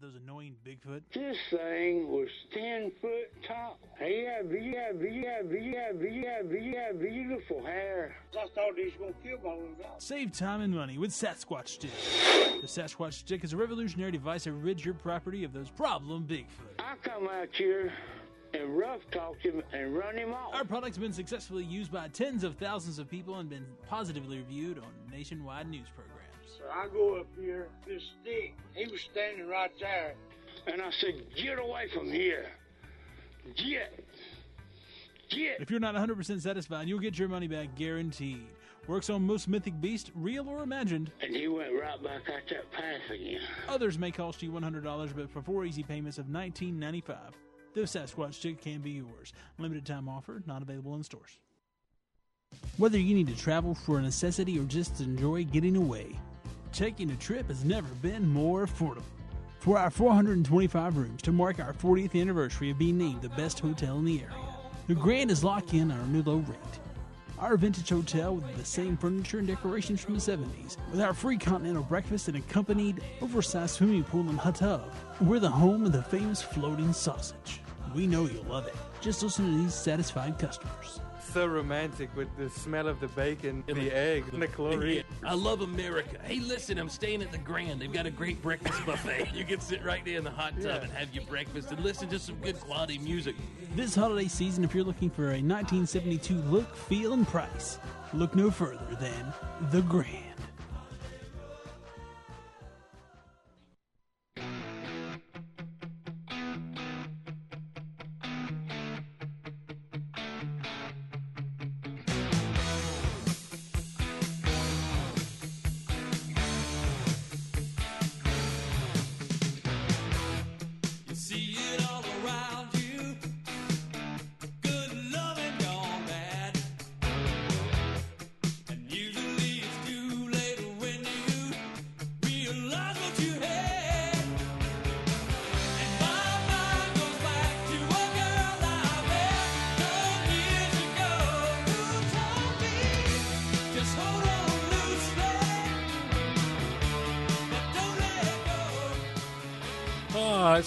Those annoying Bigfoot? This thing was 10 foot tall. He had, he had, he had, he had, he had, he had beautiful hair. I thought he was going to kill my little dog. Save time and money with Sasquatch Stick. The Sasquatch Stick is a revolutionary device that rids your property of those problem Bigfoot. I come out here and rough talk him and run him off. Our product's been successfully used by tens of thousands of people and been positively reviewed on nationwide news programs. So I go up here, this stick, he was standing right there. And I said, get away from here. Get. Get. If you're not 100% satisfied, you'll get your money back guaranteed. Works on most mythic beasts, real or imagined. And he went right back out that path again. Others may cost you $100, but for four easy payments of $19.95, the Sasquatch Stick can be yours. Limited time offer, not available in stores. Whether you need to travel for a necessity or just enjoy getting away, taking a trip has never been more affordable. For our 425 rooms to mark our 40th anniversary of being named the best hotel in the area, the Grand is locked in our new low rate. Our vintage hotel with the same furniture and decorations from the 70s, with our free continental breakfast and accompanied oversized swimming pool and hot tub. We're the home of the famous floating sausage. We know you'll love it. Just listen to these satisfied customers. So romantic with the smell of the bacon, the egg, and the chlorine. I love America. Hey, listen, I'm staying at the Grand. They've got a great breakfast [LAUGHS] buffet. You can sit right there in the hot tub Yeah. and have your breakfast and listen to some good quality music. This holiday season, if you're looking for a 1972 look, feel, and price, look no further than The Grand.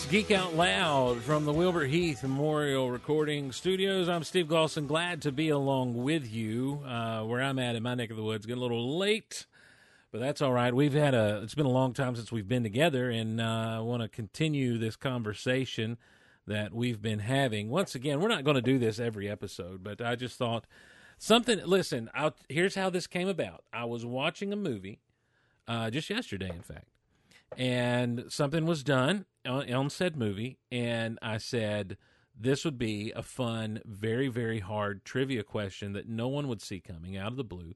Geek Out Loud from the Wilbur Heath Memorial Recording Studios. I'm Steve Glosson. Glad to be along with you uh, where I'm at in my neck of the woods. Getting a little late, but that's all right. We've had a. It's been a long time since we've been together, and uh, I want to continue this conversation that we've been having. Once again, we're not going to do this every episode, but I just thought something. Listen, I'll, here's how this came about. I was watching a movie uh, just yesterday, in fact and something was done on, on said movie, and I said this would be a fun, very very hard trivia question that no one would see coming out of the blue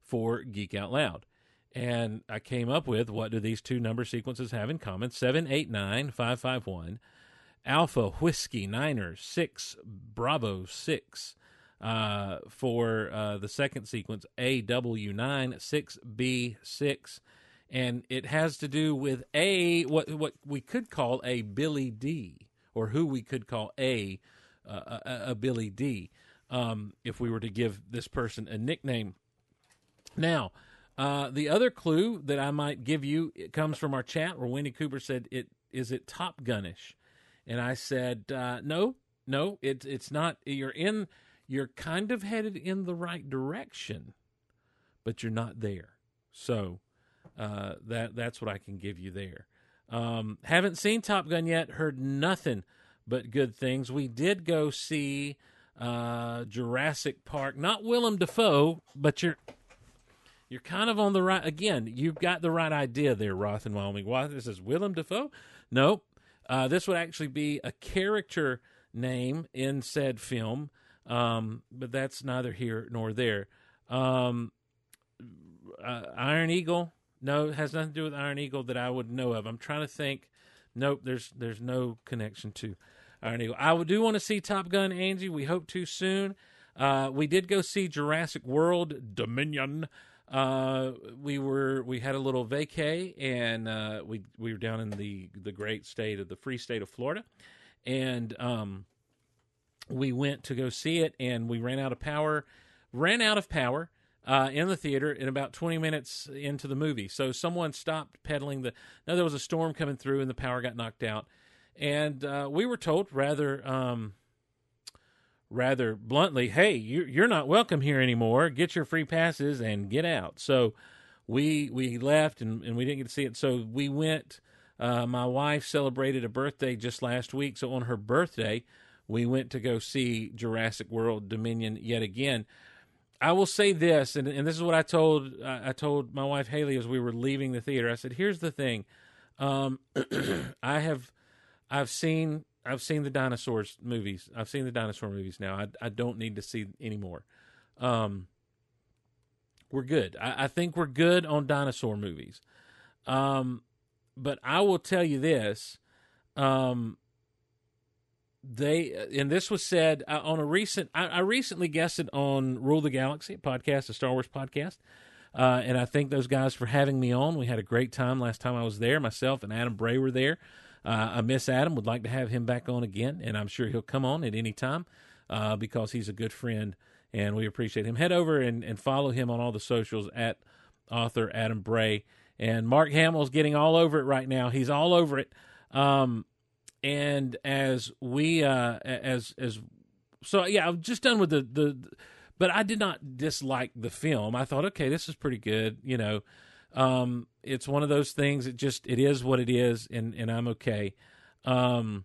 for Geek Out Loud. And I came up with what do these two number sequences have in common? Seven eight nine five five one, Alpha Whiskey Niner six Bravo six. Uh, for uh, the second sequence, AW9 6B6 and it has to do with a what what we could call a Billy D, or who we could call a uh, a, a Billy D, um, if we were to give this person a nickname. Now, uh, the other clue that I might give you it comes from our chat where Wendy Cooper said, "It is it Top Gunish," and I said, uh, "No, no, it's it's not. You're in, you're kind of headed in the right direction, but you're not there." So uh, that that's what I can give you there. Um, haven't seen Top Gun yet. Heard nothing but good things. We did go see uh, Jurassic Park. Not Willem Dafoe, but you're you're kind of on the right. Again, you've got the right idea there, Roth in Wyoming. Why this is Willem Dafoe? Nope. Uh, this would actually be a character name in said film, um, but that's neither here nor there. Um, uh, Iron Eagle. No, it has nothing to do with Iron Eagle that I would know of. I'm trying to think. Nope, there's there's no connection to Iron Eagle. I do want to see Top Gun, Angie. We hope to soon. Uh, we did go see Jurassic World Dominion. Uh, we were we had a little vacay and uh, we we were down in the the great state of the free state of Florida, and um, we went to go see it and we ran out of power. Ran out of power uh, in the theater in about 20 minutes into the movie. So someone stopped pedaling the. No, there was a storm coming through and the power got knocked out, and uh, we were told rather. Um, rather bluntly, "Hey, you, you're not welcome here anymore. Get your free passes and get out." So we we left and, and we didn't get to see it. So we went. Uh, my wife celebrated a birthday just last week, so on her birthday, we went to go see Jurassic World Dominion yet again. I will say this, and, and this is what I told I told my wife Haley as we were leaving the theater. I said, "Here's the thing, um, [CLEARS THROAT] I have I've seen I've seen the dinosaurs movies. I've seen the dinosaur movies now. I I don't need to see any more. Um, we're good. I, I think we're good on dinosaur movies. Um, but I will tell you this. Um, they and this was said uh, on a recent. I, I recently guested on Rule the Galaxy podcast, a Star Wars podcast, uh, and I thank those guys for having me on. We had a great time last time I was there. Myself and Adam Bray were there. Uh, I miss Adam. Would like to have him back on again, and I'm sure he'll come on at any time uh, because he's a good friend and we appreciate him. Head over and, and follow him on all the socials at author Adam Bray. And Mark Hamill's getting all over it right now. He's all over it. Um, and as we uh, as as so yeah, I'm just done with the the. But I did not dislike the film. I thought, okay, this is pretty good. You know, um, it's one of those things. It just it is what it is, and and I'm okay. Um,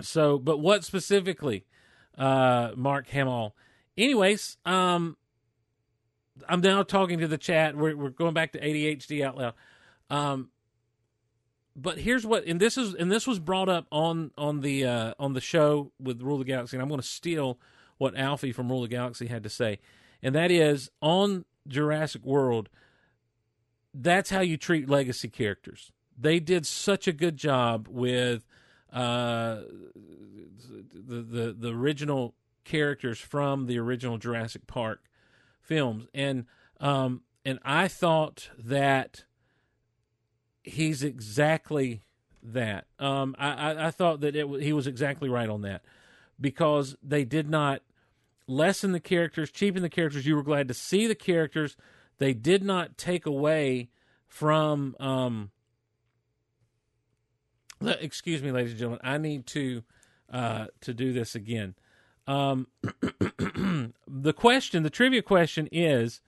so, but what specifically, uh, Mark Hamill? Anyways, um, I'm now talking to the chat. We're we're going back to ADHD out loud. Um, but here's what, and this is, and this was brought up on on the uh, on the show with Rule the Galaxy, and I'm going to steal what Alfie from Rule the Galaxy had to say, and that is on Jurassic World. That's how you treat legacy characters. They did such a good job with uh, the the the original characters from the original Jurassic Park films, and um, and I thought that he's exactly that. Um, I, I, thought that it, he was exactly right on that because they did not lessen the characters, cheapen the characters. You were glad to see the characters. They did not take away from. Um, le- excuse me, ladies and gentlemen. I need to uh, to do this again. Um, [CLEARS THROAT] the question, the trivia question is,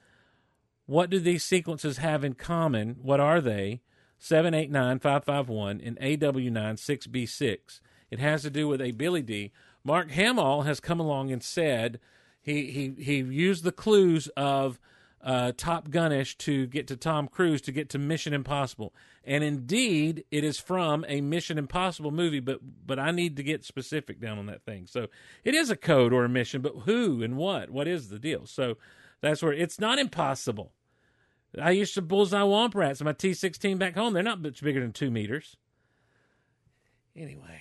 what do these sequences have in common? What are they? 789-551 and AW96B6. It has to do with a Billy D. Mark Hamill has come along and said he he he used the clues of uh, Top Gunish to get to Tom Cruise to get to Mission Impossible, and indeed it is from a Mission Impossible movie. But but I need to get specific down on that thing. So it is a code or a mission, but who and what? What is the deal? So that's where it's not impossible. I used to bullseye womp rats in my T sixteen back home. They're not much bigger than two meters. Anyway,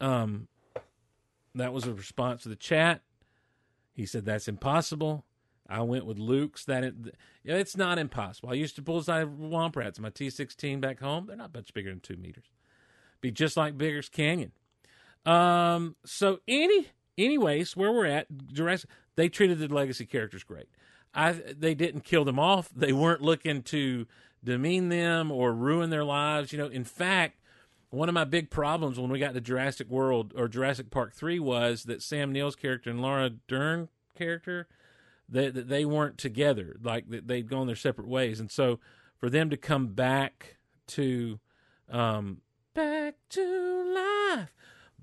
um, that was a response to the chat. He said that's impossible. I went with Luke's. That it, it's not impossible. I used to bullseye womp rats in my T sixteen back home. They're not much bigger than two meters. Be just like Beggar's Canyon. Um. So any, anyways, where we're at, Jurassic, they treated the legacy characters great. I they didn't kill them off. They weren't looking to demean them or ruin their lives. You know, in fact, one of my big problems when we got to Jurassic World or Jurassic Park three was that Sam Neill's character and Laura Dern character that that they weren't together. Like they'd gone their separate ways, and so for them to come back to um back to life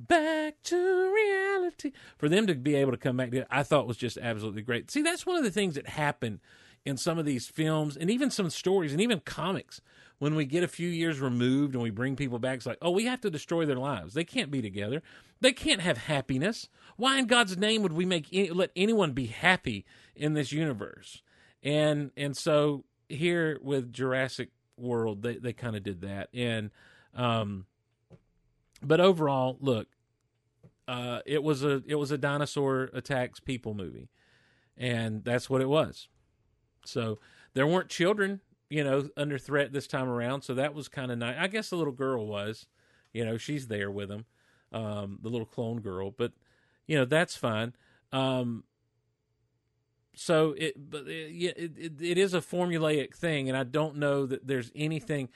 back to reality. For them to be able to come back to it i thought was just absolutely great. See that's one of the things that happen in some of these films and even some stories and even comics. When we get a few years removed and we bring people back it's like oh we have to destroy their lives. They can't be together. They can't have happiness. Why in god's name would we make any, let anyone be happy in this universe? And and so here with jurassic world they, they kind of did that. And um but overall, look, uh, it was a it was a dinosaur attacks people movie, and that's what it was. So there weren't children, you know, under threat this time around. So that was kind of nice. I guess the little girl was, you know, she's there with him, um, the little clone girl. But you know, that's fine. Um, so it, but it, it, it, is a formulaic thing, and I don't know that there's anything.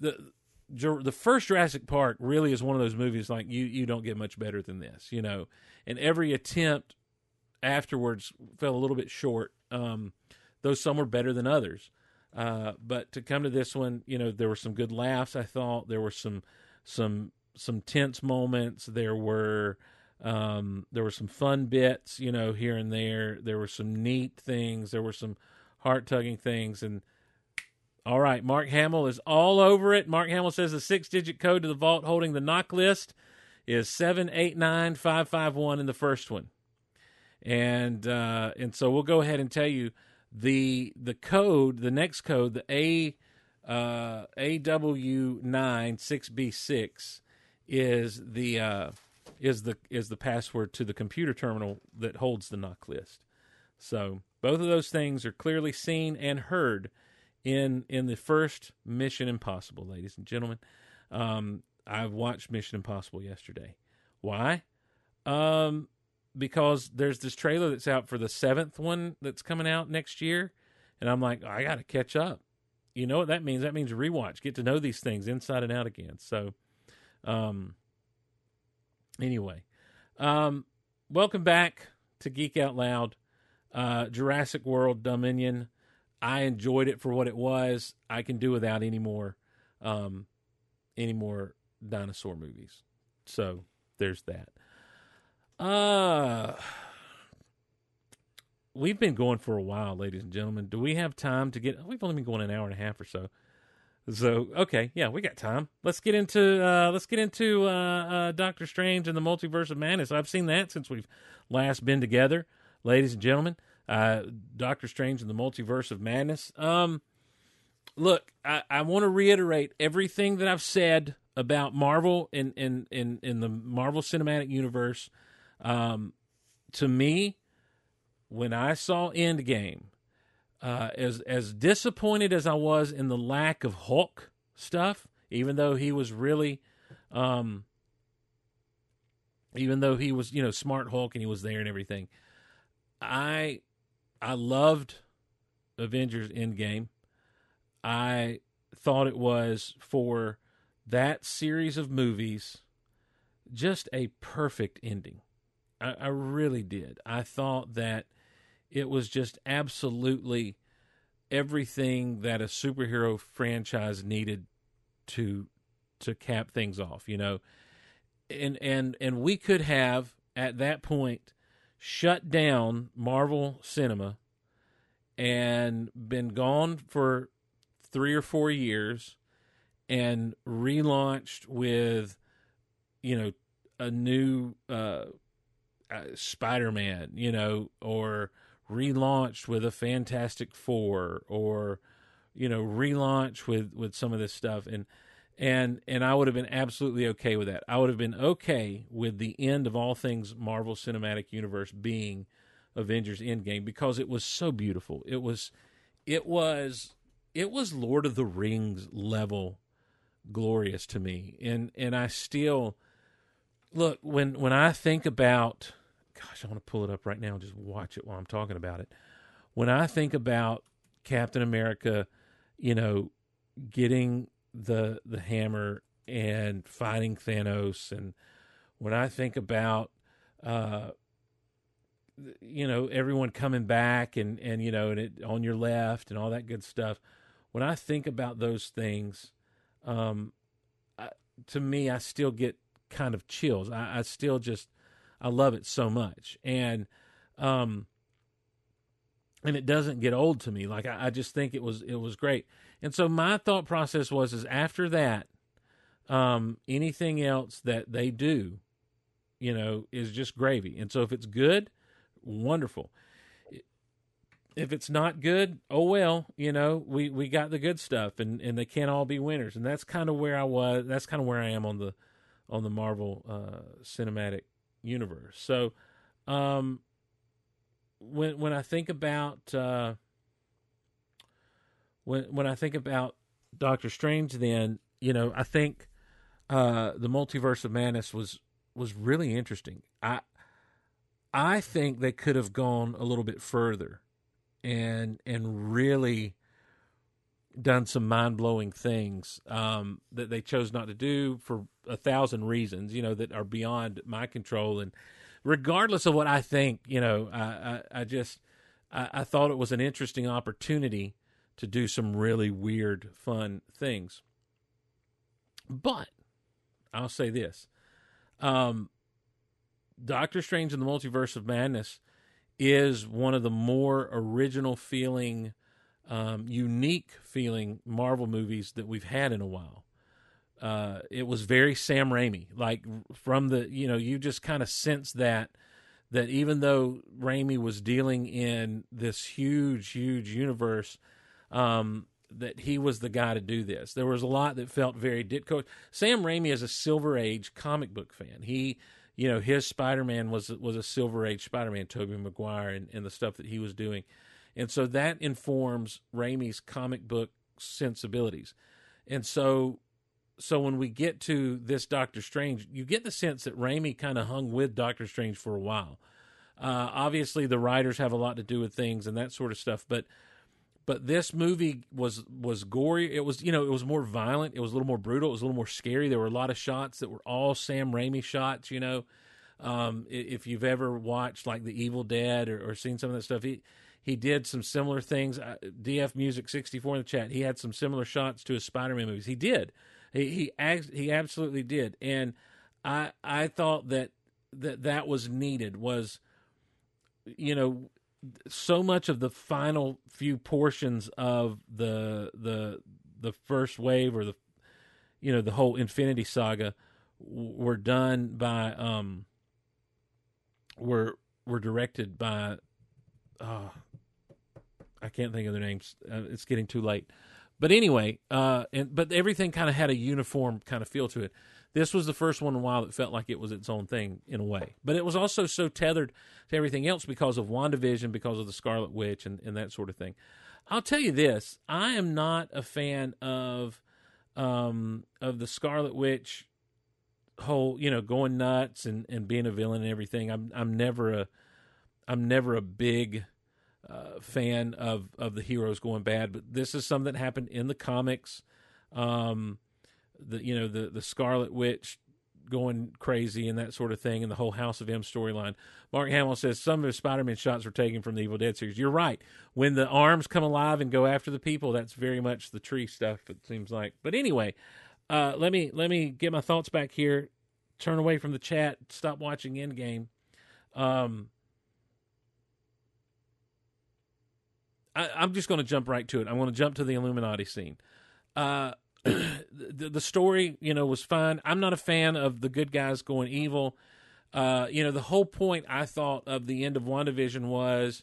the The first Jurassic Park really is one of those movies like you you don't get much better than this, you know. And every attempt afterwards fell a little bit short. Um, though some were better than others. Uh, but to come to this one, you know, there were some good laughs. I thought there were some some some tense moments. There were um, there were some fun bits, you know, here and there. There were some neat things. There were some heart tugging things. And all right, Mark Hamill is all over it. Mark Hamill says the six digit code to the vault holding the knock list is seven eight nine five five one in the first one. And uh, and so we'll go ahead and tell you the the code, the next code, the A uh, AW nine six B six is the uh, is the is the password to the computer terminal that holds the knock list. So both of those things are clearly seen and heard in in the first Mission Impossible, ladies and gentlemen. Um, I watched Mission Impossible yesterday. Why? Um, because there's this trailer that's out for the seventh one that's coming out next year, and I'm like, I got to catch up. You know what that means? That means rewatch, get to know these things inside and out again. So, um, anyway, um, welcome back to Geek Out Loud, uh, Jurassic World Dominion. I enjoyed it for what it was. I can do without any more, um, any more dinosaur movies. So there's that. Uh we've been going for a while, ladies and gentlemen. Do we have time to get? We've only been going an hour and a half or so. So okay, yeah, we got time. Let's get into uh, let's get into uh, uh, Doctor Strange and the Multiverse of Madness. I've seen that since we've last been together, ladies and gentlemen. Uh, Doctor Strange and the Multiverse of Madness. Um, look, I, I want to reiterate everything that I've said about Marvel in in in, in the Marvel Cinematic Universe. Um, to me, when I saw Endgame, uh, as as disappointed as I was in the lack of Hulk stuff, even though he was really, um, even though he was you know smart Hulk and he was there and everything, I I loved Avengers Endgame. I thought it was for that series of movies just a perfect ending. I, I really did. I thought that it was just absolutely everything that a superhero franchise needed to to cap things off, you know. And and and we could have at that point shut down Marvel Cinema and been gone for 3 or 4 years and relaunched with you know a new uh, uh Spider-Man, you know, or relaunched with a Fantastic Four, or you know, relaunched with with some of this stuff, and and and I would have been absolutely okay with that. I would have been okay with the end of all things Marvel Cinematic Universe being Avengers Endgame because it was so beautiful. It was, it was, it was Lord of the Rings level glorious to me, and and I still look when when I think about gosh, I want to pull it up right now and just watch it while I'm talking about it. When I think about Captain America, you know, getting the the hammer and fighting Thanos. And when I think about uh you know everyone coming back and and you know and it on your left and all that good stuff when I think about those things um I, to me I still get kind of chills. I, I still just I love it so much. And um and it doesn't get old to me. Like I, I just think it was it was great and so my thought process was is after that, um, anything else that they do, you know, is just gravy. And so if it's good, wonderful. If it's not good, oh well, you know, we, we got the good stuff and, and they can't all be winners. And that's kind of where I was that's kind of where I am on the on the Marvel uh, cinematic universe. So um when when I think about uh when when I think about Doctor Strange, then you know I think uh, the multiverse of madness was was really interesting. I I think they could have gone a little bit further and and really done some mind blowing things um, that they chose not to do for a thousand reasons, you know, that are beyond my control. And regardless of what I think, you know, I I, I just I, I thought it was an interesting opportunity to do some really weird, fun things. But I'll say this. Um, Doctor Strange in the Multiverse of Madness is one of the more original feeling, um, unique feeling Marvel movies that we've had in a while. Uh, it was very Sam Raimi, like from the you know you just kind of sense that that even though Raimi was dealing in this huge, huge universe, um, that he was the guy to do this. There was a lot that felt very Ditko. Sam Raimi is a Silver Age comic book fan. He, you know, his Spider Man was was a Silver Age Spider Man, Tobey Maguire, and, and the stuff that he was doing, and so that informs Raimi's comic book sensibilities, and so. So when we get to this Doctor Strange, you get the sense that Raimi kind of hung with Doctor Strange for a while. Uh, obviously, the writers have a lot to do with things and that sort of stuff, but but this movie was was gory. It was you know it was more violent. It was a little more brutal. It was a little more scary. There were a lot of shots that were all Sam Raimi shots. You know, um, if you've ever watched like The Evil Dead or, or seen some of that stuff, he he did some similar things. Uh, DF Music sixty four in the chat. He had some similar shots to his Spider Man movies. He did. He he he absolutely did. And I I thought that that that was needed. Was you know so much of the final few portions of the the the first wave or the you know the whole Infinity Saga were done by um were were directed by uh I can't think of their names. Uh, it's getting too late. But anyway, uh and but everything kind of had a uniform kind of feel to it. This was the first one in a while that felt like it was its own thing in a way. But it was also so tethered to everything else because of WandaVision, because of the Scarlet Witch and, and that sort of thing. I'll tell you this, I am not a fan of um of the Scarlet Witch whole, you know, going nuts and, and being a villain and everything. I'm I'm never a I'm never a big uh, fan of of the heroes going bad, but this is something that happened in the comics. Um, the you know the the Scarlet Witch going crazy and that sort of thing, and the whole House of M storyline. Mark Hamill says some of his Spider-Man shots were taken from the Evil Dead series. You're right. When the arms come alive and go after the people, that's very much the tree stuff. It seems like. But anyway, uh, let me let me get my thoughts back here. Turn away from the chat. Stop watching Endgame. Um, I, I'm just going to jump right to it. I'm going to jump to the Illuminati scene. Uh, the, the story, you know, was fine. I'm not a fan of the good guys going evil. Uh, you know, the whole point I thought of the end of WandaVision was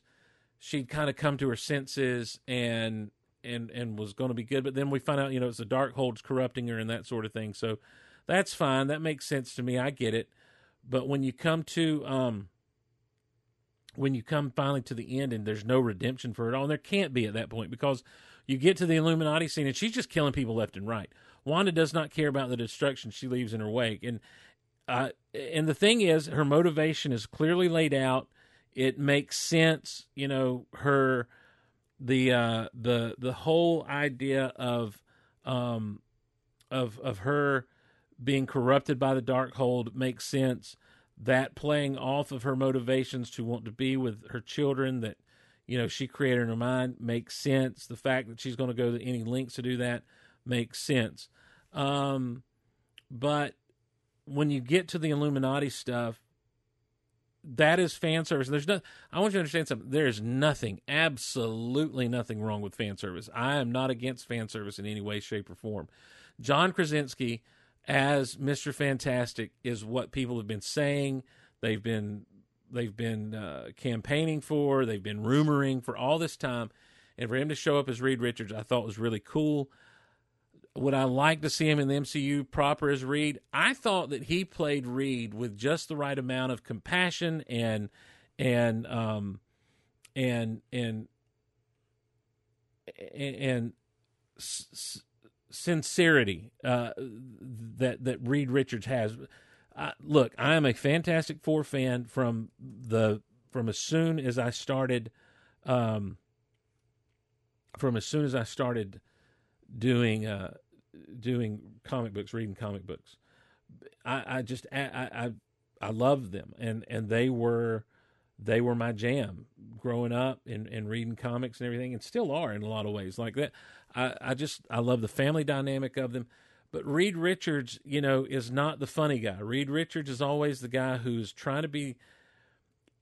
she'd kind of come to her senses and and and was going to be good. But then we find out, you know, it's the Darkhold's corrupting her and that sort of thing. So that's fine. That makes sense to me. I get it. But when you come to um, when you come finally to the end and there's no redemption for it all, and there can't be at that point because you get to the Illuminati scene and she's just killing people left and right. Wanda does not care about the destruction she leaves in her wake, and uh, and the thing is, her motivation is clearly laid out. It makes sense, you know, her the uh, the the whole idea of um of of her being corrupted by the Darkhold makes sense that playing off of her motivations to want to be with her children that you know she created in her mind makes sense. The fact that she's going to go to any lengths to do that makes sense. Um but when you get to the illuminati stuff that is fan service. There's no i want you to understand something. There is nothing absolutely nothing wrong with fan service. I am not against fan service in any way shape or form. John krasinski as Mr. Fantastic is what people have been saying. They've been they've been uh, campaigning for. They've been rumoring for all this time, and for him to show up as Reed Richards, I thought was really cool. Would I like to see him in the MCU proper as Reed? I thought that he played Reed with just the right amount of compassion and and um and and and, s- sincerity uh, that that Reed Richards has. Uh, look, I am a Fantastic Four fan from the from as soon as I started um, from as soon as I started doing uh, doing comic books, reading comic books. I, I just I, I I loved them, and and they were they were my jam growing up and, and reading comics and everything, and still are in a lot of ways like that. I, I just I love the family dynamic of them. But Reed Richards, you know, is not the funny guy. Reed Richards is always the guy who's trying to be.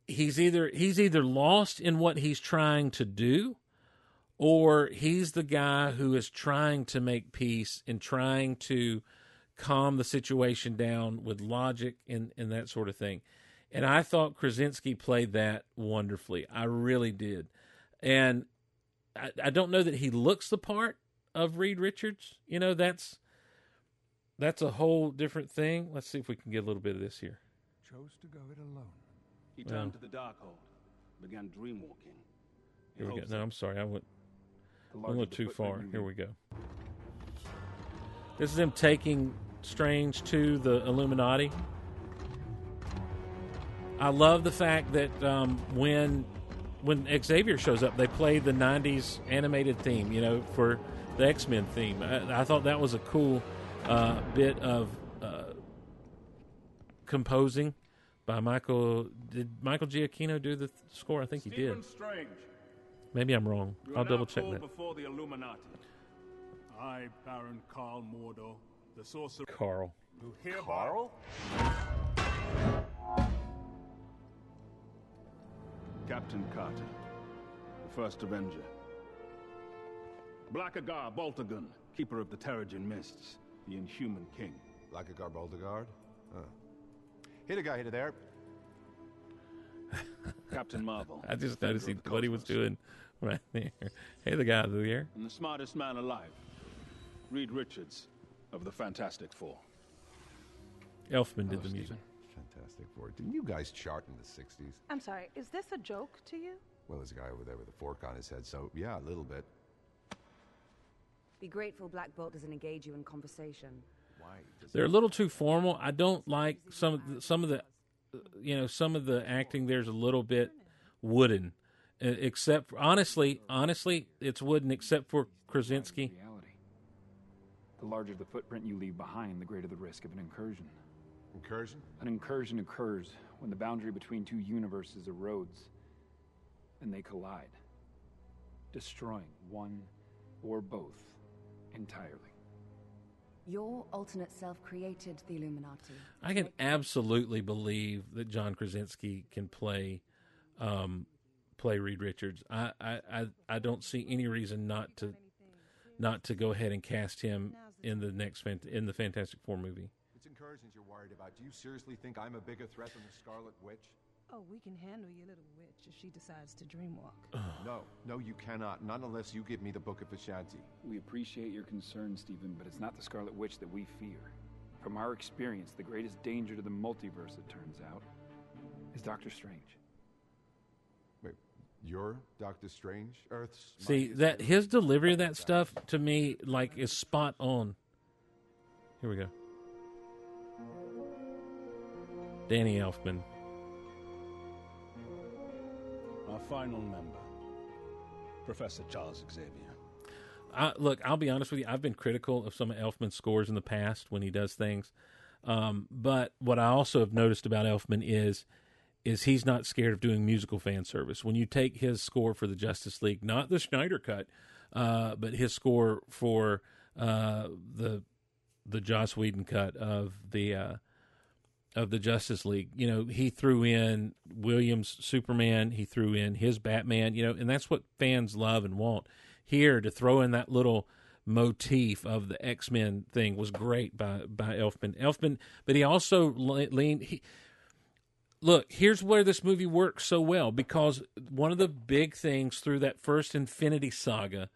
He's either he's either lost in what he's trying to do, or he's the guy who is trying to make peace and trying to calm the situation down with logic and, and that sort of thing. And I thought Krasinski played that wonderfully. I really did. And I, I don't know that he looks the part of Reed Richards. You know, that's that's a whole different thing. Let's see if we can get a little bit of this here. Chose to go it alone. He Well. turned to the Darkhold, began dreamwalking. Here we go. No, I'm sorry. I went a little too far. Here we go. This is him taking Strange to the Illuminati. I love the fact that um, when when Xavier shows up, they play the '90s animated theme. You know, for the X Men theme. I, I thought that was a cool uh, bit of uh, composing by Michael. Did Michael Giacchino do the th- score? I think he did. Stephen Strange. Maybe I'm wrong. you I'll double check that. before the Illuminati. I, Baron Karl Mordo, the sorcerer. Carl. Who hereby Carl? Captain Carter, the first Avenger. Blackagar Boltagon, keeper of the Terrigen Mists, the Inhuman King. Blackagar Baldegard? Huh. Hit a guy, hit it there. [LAUGHS] Captain Marvel. I just noticed he, Leader of the what he was doing right there. Hey, the guy there. And the smartest man alive, Reed Richards of the Fantastic Four. Elfman did the music. Fantastic Four. Didn't you guys chart in the 60s? I'm sorry, is this a joke to you? Well, there's a guy over there with a fork on his head, so yeah, a little bit. Be grateful Black Bolt doesn't engage you in conversation. Why? They're a little too formal. I don't like some of the, some of the, you know, some of the acting. There's a little bit wooden, except for, honestly, honestly, it's wooden except for Krasinski. The larger the footprint you leave behind, the greater the risk of an incursion. Incursion? An incursion occurs when the boundary between two universes erodes and they collide, destroying one or both entirely. Your alternate self created the Illuminati. I can absolutely believe that John Krasinski can play, um, play Reed Richards. I, I, I, I don't see any reason not to, not to go ahead and cast him in the next in the Fantastic Four movie. It's incursions you're worried about. Do you seriously think I'm a bigger threat than the Scarlet Witch? Oh, we can handle your little witch if she decides to dreamwalk. no, no, you cannot. Not unless you give me the Book of Vishanti. We appreciate your concern, Stephen, but it's not the Scarlet Witch that we fear. From our experience, the greatest danger to the multiverse, it turns out, is Doctor Strange. Wait, you're Doctor Strange? Earth's. See that his delivery of that stuff to me like is spot on. Here we go. Danny Elfman. Our final member, Professor Charles Xavier. I, look, I'll be honest with you. I've been critical of some of Elfman's scores in the past when he does things, um, but what I also have noticed about Elfman is is he's not scared of doing musical fan service. When you take his score for the Justice League, not the Snyder cut, uh, but his score for uh, the the Joss Whedon cut of the uh, of the Justice League. You know, he threw in Williams Superman, he threw in his Batman, you know, and that's what fans love and want. Here to throw in that little motif of the X Men thing was great by by Elfman. Elfman, but he also leaned. He, look, here's where this movie works so well because one of the big things through that first Infinity Saga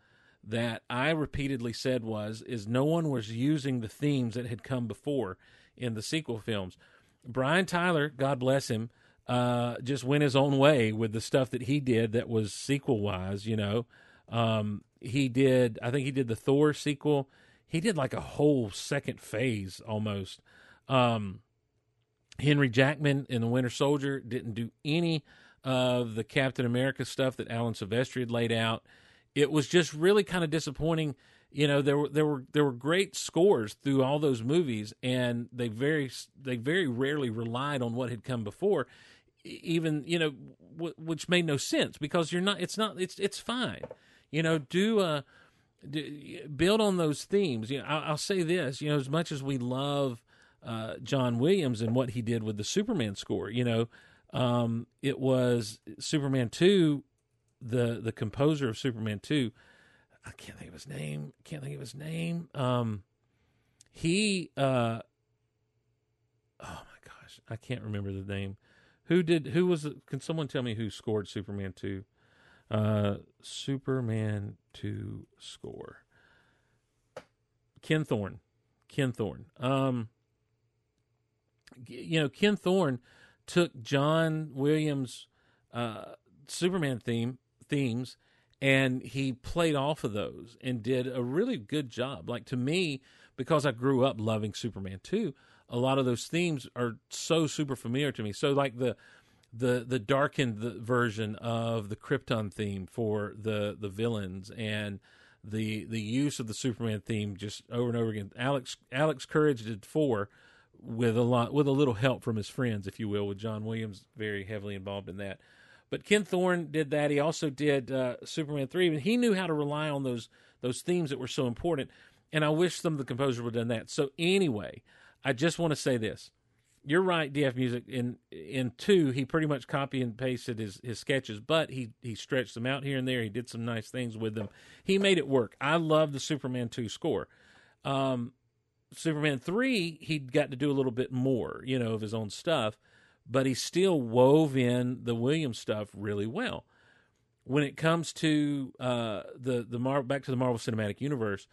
that I repeatedly said was is no one was using the themes that had come before in the sequel films. Brian Tyler, God bless him, uh, just went his own way with the stuff that he did that was sequel wise, you know. Um, he did, I think he did the Thor sequel. He did like a whole second phase almost. Um, Henry Jackman in The Winter Soldier didn't do any of the Captain America stuff that Alan Silvestri had laid out. it was just really kind of disappointing. You know, there were there were there were great scores through all those movies, and they very they very rarely relied on what had come before, even you know, w- which made no sense because you're not. It's not. It's it's fine. You know, do uh, do, build on those themes. You know, I'll, I'll say this. You know, as much as we love uh, John Williams and what he did with the Superman score, you know, um, it was Superman two the the composer of Superman two, I can't think of his name. Can't think of his name. Um, he, uh, oh my gosh, I can't remember the name. Who did? Who was? Can someone tell me who scored Superman two? Uh, Superman two score. Ken Thorne. Ken Thorne. Um, you know, Ken Thorne took John Williams' uh, Superman theme themes and he played off of those and did a really good job. Like to me, because I grew up loving Superman 2, a lot of those themes are so super familiar to me. So like the the the darkened version of the Krypton theme for the the villains and the the use of the Superman theme just over and over again. Alex Alex Courage did four with a lot with a little help from his friends, if you will, with John Williams very heavily involved in that. But Ken Thorne did that. He also did uh, Superman three, and he knew how to rely on those those themes that were so important. And I wish some of the composers would have done that. So anyway, I just want to say this: you're right, DF Music. In in two, he pretty much copy and pasted his his sketches, but he he stretched them out here and there. He did some nice things with them. He made it work. I love the Superman two score. Um, Superman three, he got to do a little bit more, you know, of his own stuff, but he still wove in the Williams stuff really well. When it comes to uh, the the Mar- back to the Marvel Cinematic Universe,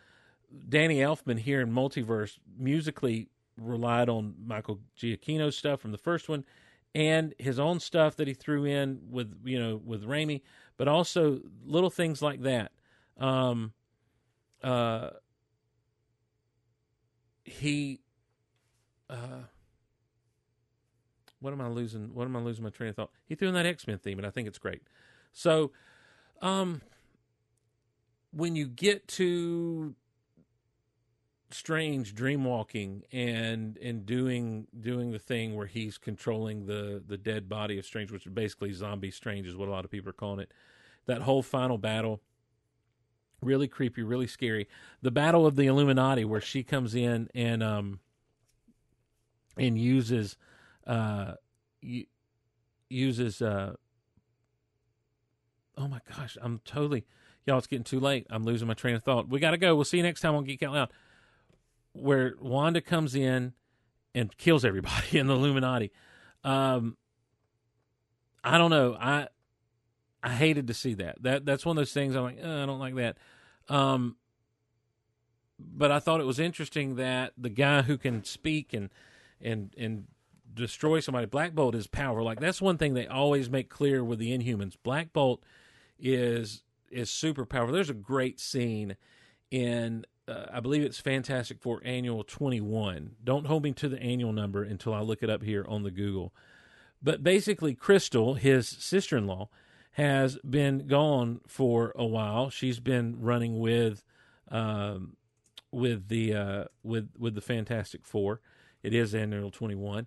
Danny Elfman here in Multiverse musically relied on Michael Giacchino's stuff from the first one, and his own stuff that he threw in with you know with Raimi, but also little things like that. Um, uh, he uh what am I losing what am I losing my train of thought? He threw in that X Men theme and I think it's great. So um when you get to strange dream walking and and doing doing the thing where he's controlling the the dead body of strange which is basically zombie strange is what a lot of people are calling it that whole final battle really creepy, really scary. The Battle of the Illuminati, where she comes in and um and uses uh uses uh oh my gosh, I'm totally y'all. It's getting too late. I'm losing my train of thought. We got to go. We'll see you next time on Geek Out Loud, where Wanda comes in and kills everybody [LAUGHS] in the Illuminati. Um, I don't know. I I hated to see that. That that's one of those things. I'm like, "Uh, I don't like that. Um, but I thought it was interesting that the guy who can speak and and and destroy somebody, Black Bolt, is powerful. Like that's one thing they always make clear with the Inhumans. Black Bolt is is super powerful. There's a great scene in uh, I believe it's Fantastic Four Annual 21. Don't hold me to the annual number until I look it up here on the Google. But basically, Crystal, his sister in law, has been gone for a while. She's been running with um, with the uh, with with the Fantastic Four. It is Annual 21,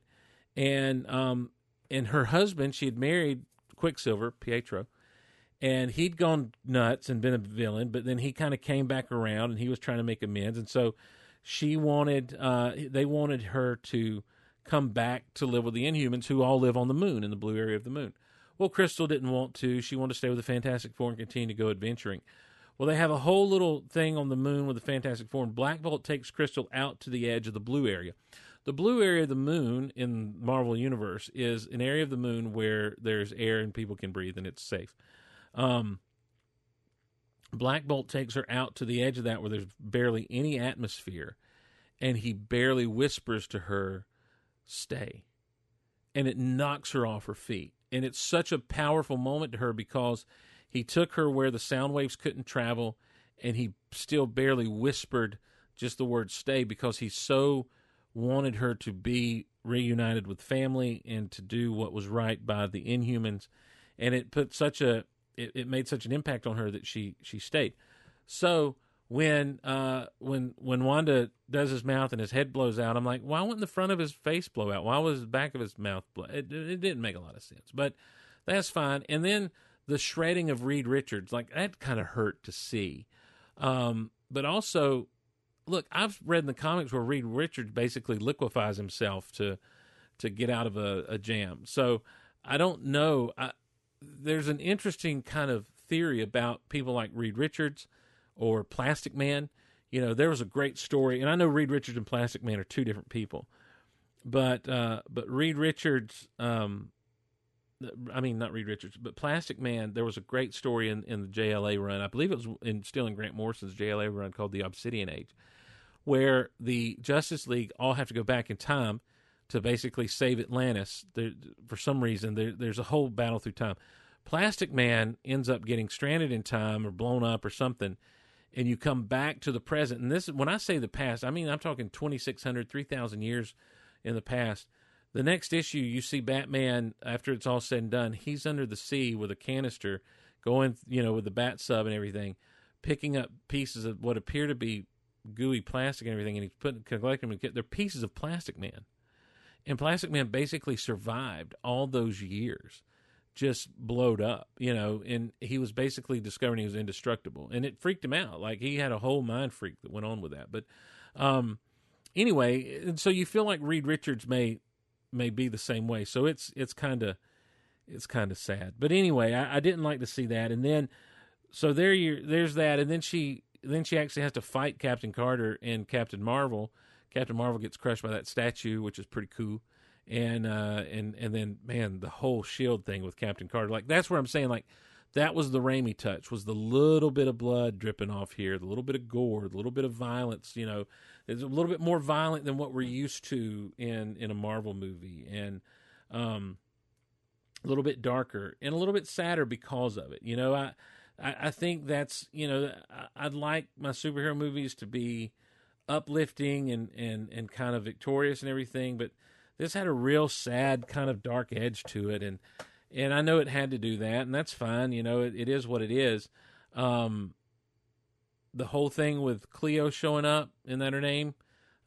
and um, and her husband, she had married Quicksilver, Pietro, and he'd gone nuts and been a villain, but then he kind of came back around and he was trying to make amends, and so she wanted uh, they wanted her to come back to live with the Inhumans, who all live on the moon in the blue area of the moon. Well, Crystal didn't want to. She wanted to stay with the Fantastic Four and continue to go adventuring. Well, they have a whole little thing on the moon with the Fantastic Four, and Black Bolt takes Crystal out to the edge of the blue area. The blue area of the moon in Marvel Universe is an area of the moon where there's air and people can breathe and it's safe. Um, Black Bolt takes her out to the edge of that where there's barely any atmosphere, and he barely whispers to her, "Stay," and it knocks her off her feet. And it's such a powerful moment to her because he took her where the sound waves couldn't travel, and he still barely whispered just the word "stay" because he's so wanted her to be reunited with family and to do what was right by the Inhumans. And it put such a it, it made such an impact on her that she she stayed. So when uh when when Wanda does his mouth and his head blows out, I'm like, why wouldn't the front of his face blow out? Why was the back of his mouth blow? It, it didn't make a lot of sense, but that's fine. And then the shredding of Reed Richards, like that, kind of hurt to see. Um, but also, look, I've read in the comics where Reed Richards basically liquefies himself to to get out of a, a jam. So I don't know. I, there's an interesting kind of theory about people like Reed Richards or Plastic Man. You know, there was a great story, and I know Reed Richards and Plastic Man are two different people, but uh, but Reed Richards, um, I mean not Reed Richards, but Plastic Man. There was a great story in, in the JLA run. I believe it was in still in Grant Morrison's JLA run called the Obsidian Age, where the Justice League all have to go back in time to basically save Atlantis. There, for some reason, there, there's a whole battle through time. Plastic Man ends up getting stranded in time or blown up or something, and you come back to the present. And this, when I say the past, I mean I'm talking 2,600, 3,000 years in the past. The next issue, you see Batman after it's all said and done. He's under the sea with a canister, going, you know, with the bat sub and everything, picking up pieces of what appear to be gooey plastic and everything, and he's putting collecting them. They're pieces of Plastic Man. And Plastic Man basically survived all those years, just blowed up, you know, and he was basically discovering he was indestructible. And it freaked him out. Like he had a whole mind freak that went on with that. But um anyway, and so you feel like Reed Richards may may be the same way. So it's it's kinda it's kind of sad. But anyway, I, I didn't like to see that. And then so there you there's that, and then she then she actually has to fight Captain Carter and Captain Marvel. Captain Marvel gets crushed by that statue, which is pretty cool. And uh and and then man, the whole shield thing with Captain Carter, like that's where I'm saying like that was the Raimi touch, was the little bit of blood dripping off here, the little bit of gore, the little bit of violence, you know. It's a little bit more violent than what we're used to in in a Marvel movie. And um a little bit darker and a little bit sadder because of it. You know, I I, I think that's you know I, I'd like my superhero movies to be uplifting and and and kind of victorious and everything, but this had a real sad kind of dark edge to it, and and I know it had to do that, and that's fine. You know, it, it is what it is. Um, the whole thing with Cleo showing up, isn't that her name?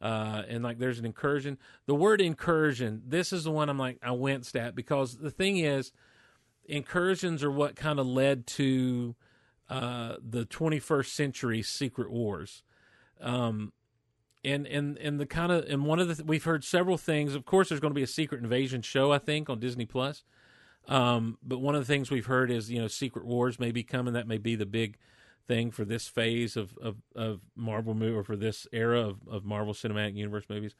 Uh, and like there's an incursion. The word incursion, this is the one I'm like I winced at because the thing is, incursions are what kind of led to uh, the 21st century secret wars. Um, and and and the kind of and one of the we've heard several things. Of course, there's going to be a secret invasion show, I think, on Disney Plus. Um, but one of the things we've heard is you know Secret Wars may be coming. That may be the big thing for this phase of of, of Marvel movie or for this era of, of Marvel Cinematic Universe movies.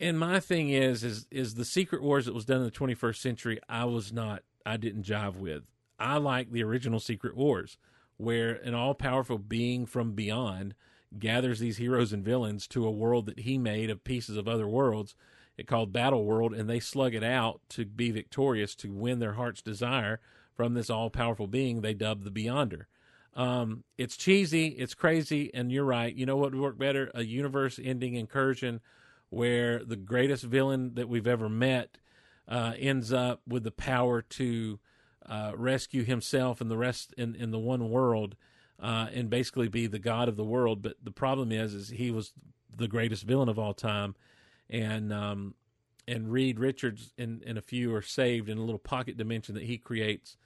And my thing is is is the Secret Wars that was done in the 21st century. I was not. I didn't jive with. I like the original Secret Wars, where an all powerful being from beyond gathers these heroes and villains to a world that he made of pieces of other worlds it called battle world and they slug it out to be victorious to win their heart's desire from this all-powerful being they dubbed the beyonder um, it's cheesy it's crazy and you're right you know what would work better a universe ending incursion where the greatest villain that we've ever met uh, ends up with the power to uh, rescue himself and the rest in, in the one world uh, and basically be the god of the world. But the problem is, is he was the greatest villain of all time, and um, and Reed Richards and, and a few are saved in a little pocket dimension that he creates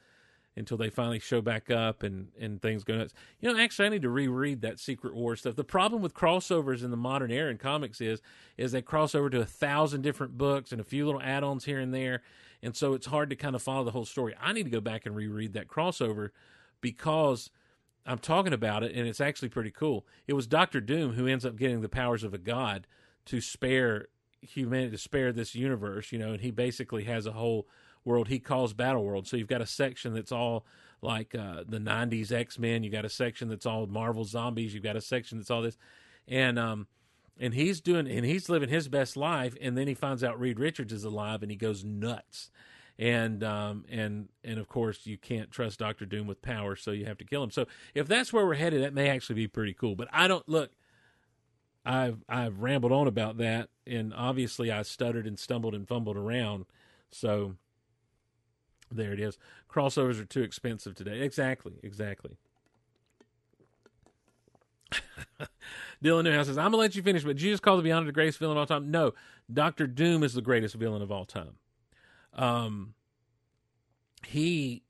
until they finally show back up and, and things go nuts. You know, actually, I need to reread that Secret War stuff. The problem with crossovers in the modern era in comics is is they cross over to a thousand different books and a few little add-ons here and there, and so it's hard to kind of follow the whole story. I need to go back and reread that crossover because I'm talking about it, and it's actually pretty cool. It was Doctor Doom who ends up getting the powers of a god to spare humanity, to spare this universe, you know, and he basically has a whole world he calls Battle World. So you've got a section that's all like uh, the '90s X Men. You've got a section that's all Marvel zombies. You've got a section that's all this, and um, and he's doing and he's living his best life. And then he finds out Reed Richards is alive, and he goes nuts and um, and and of course you can't trust Doctor Doom with power, so you have to kill him. So if that's where we're headed, that may actually be pretty cool. But I don't look. I've I've rambled on about that, and obviously I stuttered and stumbled and fumbled around. So There it is. Crossovers are too expensive today. Exactly, exactly. [LAUGHS] Dylan Newhouse says, I'm gonna let you finish, but Jesus called the Beyond the greatest villain of all time? No, Doctor Doom is the greatest villain of all time. Um, he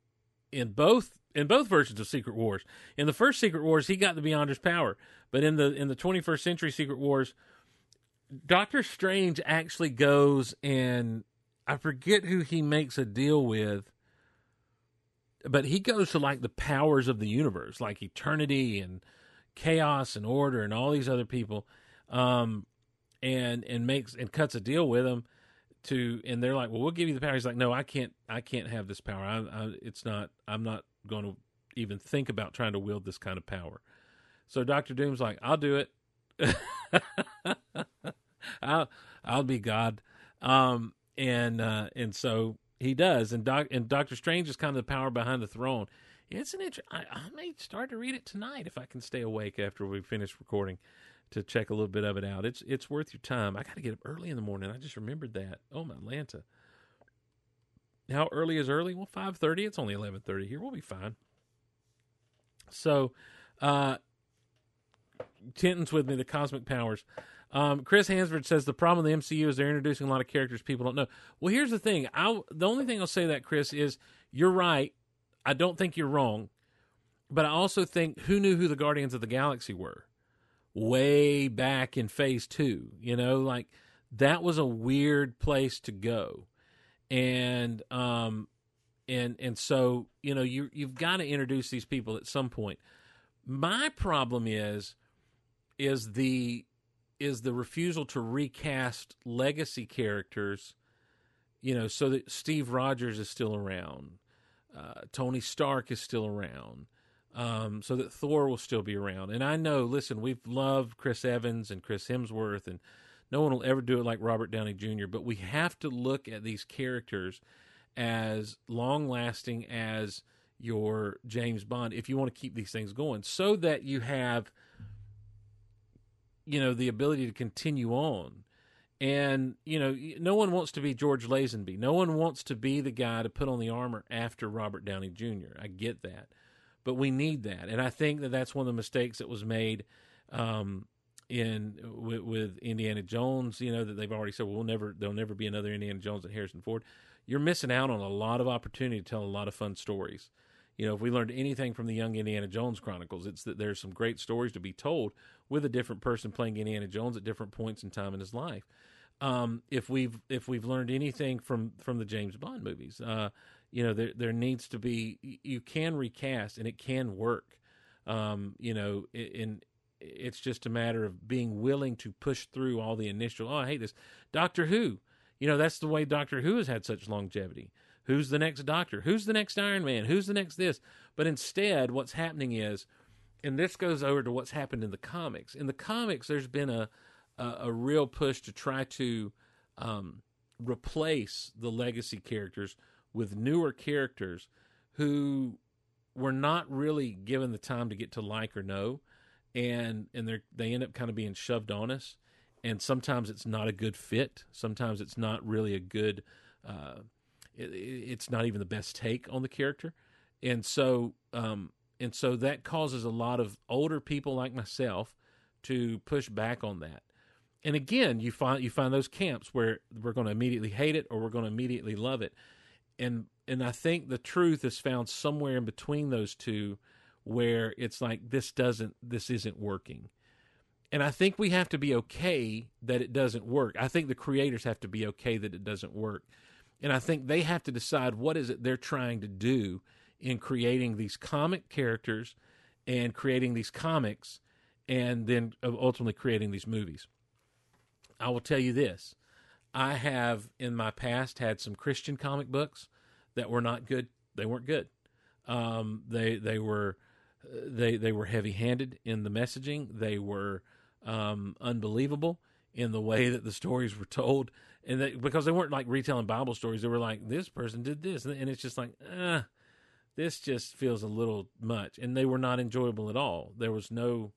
in both in both versions of Secret Wars. In the first Secret Wars, he got the Beyonder's power, but in the in the 21st century Secret Wars, Doctor Strange actually goes and I forget who he makes a deal with, but he goes to like the powers of the universe, like eternity and chaos and order and all these other people, um, and and makes and cuts a deal with them to, and they're like, well, we'll give you the power. He's like, no, I can't, I can't have this power. I, I it's not, I'm not going to even think about trying to wield this kind of power. So Doctor Doom's like, I'll do it. [LAUGHS] I'll I'll be God. Um, and uh, and so he does. And Doc and Doctor Strange is kind of the power behind the throne. It's an inter- I, I may start to read it tonight if I can stay awake after we finish recording to check a little bit of it out. It's it's worth your time. I got to get up early in the morning. I just remembered that. Oh my Atlanta. How early is early? Well, five thirty. It's only eleven thirty here. We'll be fine. So, uh, Tinton's with me. The cosmic powers. Um, Chris Hansford says the problem with the MCU is they're introducing a lot of characters people don't know. Well, here's the thing. I the only thing I'll say that Chris is you're right. I don't think you're wrong, but I also think who knew who the Guardians of the Galaxy were way back in Phase Two. You know, like that was a weird place to go, and um, and and so you know you you've got to introduce these people at some point. My problem is is the is the refusal to recast legacy characters, you know, so that Steve Rogers is still around, uh, Tony Stark is still around, um, so that Thor will still be around. And I know, listen, we've loved Chris Evans and Chris Hemsworth, and no one will ever do it like Robert Downey Jr., but we have to look at these characters as long lasting as your James Bond if you want to keep these things going, so that you have you know the ability to continue on. And you know no one wants to be george lazenby. No one wants to be the guy to put on the armor after robert downey jr i get that. But we need that. And i think that that's one of the mistakes that was made um, in with, with indiana jones you know that they've already said well, we'll never there'll never be another indiana jones and harrison ford. You're missing out on a lot of opportunity to tell a lot of fun stories. You know, if we learned anything from the Young Indiana Jones Chronicles, it's that there's some great stories to be told with a different person playing Indiana Jones at different points in time in his life. Um, if we've if we've learned anything from from the James Bond movies, uh, you know, there there needs to be you can recast and it can work. Um, you know, in it's just a matter of being willing to push through all the initial. Oh, I hate this. Doctor Who, you know, that's the way Doctor Who has had such longevity. Who's the next Doctor? Who's the next Iron Man? Who's the next this? But instead, what's happening is, and this goes over to what's happened in the comics. In the comics, there's been a a, a real push to try to um, replace the legacy characters with newer characters who were not really given the time to get to like or know, and and they they end up kind of being shoved on us. And sometimes it's not a good fit. Sometimes it's not really a good. Uh, it, it's not even the best take on the character, and so um, and so that causes a lot of older people like myself to push back on that. And again, you find you find those camps where we're going to immediately hate it or we're going to immediately love it, and and I think the truth is found somewhere in between those two, where it's like this doesn't this isn't working. And I think we have to be okay that it doesn't work. I think the creators have to be okay that it doesn't work and I think they have to decide what is it they're trying to do in creating these comic characters and creating these comics and then ultimately creating these movies. I will tell you this. I have in my past had some Christian comic books that were not good. They weren't good. Um, they they were they they were heavy handed in the messaging. They were um, unbelievable in the way that the stories were told and because they weren't like retelling Bible stories, they were like this person did this, and it's just like, ah, this just feels a little much, and they were not enjoyable at all. There was no,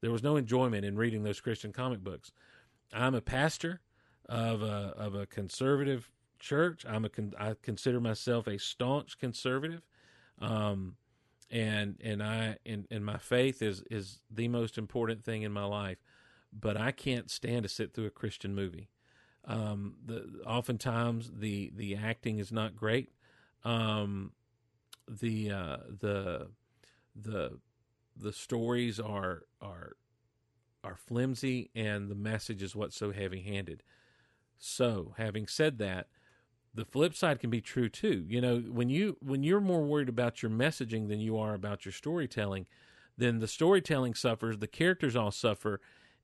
there was no enjoyment in reading those Christian comic books. I'm a pastor of a of a conservative church. I'm a con- I consider myself a staunch conservative, um, and and I and, and my faith is is the most important thing in my life. But I can't stand to sit through a Christian movie. Um, the oftentimes the the acting is not great. Um, the uh, the the the stories are are are flimsy and the message is what's so heavy handed. So, having said that, the flip side can be true too. You know, when you when you're more worried about your messaging than you are about your storytelling, then the storytelling suffers, the characters all suffer,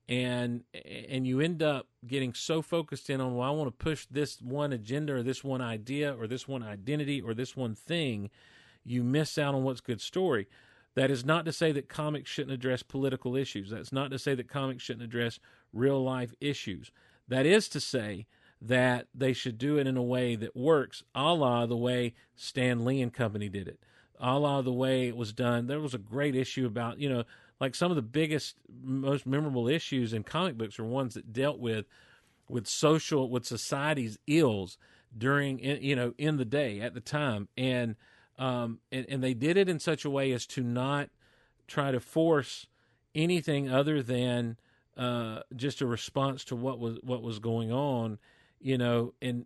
and and you end up getting so focused in on well, I want to push this one agenda or this one idea or this one identity or this one thing, you miss out on what's good story. That is not to say that comics shouldn't address political issues. That's not to say that comics shouldn't address real life issues. That is to say that they should do it in a way that works, a la the way Stan Lee and company did it, a la the way it was done. There was a great issue about, you know, like some of the biggest, most memorable issues in comic books are ones that dealt with with social, with society's ills during, you know, in the day at the time, and um, and, and they did it in such a way as to not try to force anything other than uh, just a response to what was what was going on, you know, and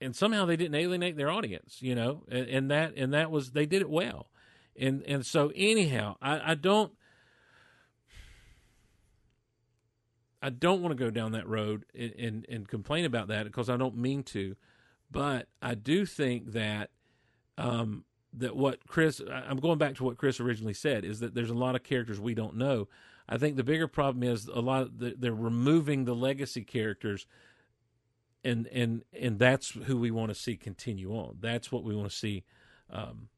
and somehow they didn't alienate their audience, you know, and, and that and that was they did it well, and and so anyhow, I, I don't. I don't want to go down that road and, and, and complain about that because I don't mean to, but I do think that um, that what Chris I'm going back to what Chris originally said is that there's a lot of characters we don't know. I think the bigger problem is a lot of the, they're removing the legacy characters and and and that's who we want to see continue on. That's what we want to see um,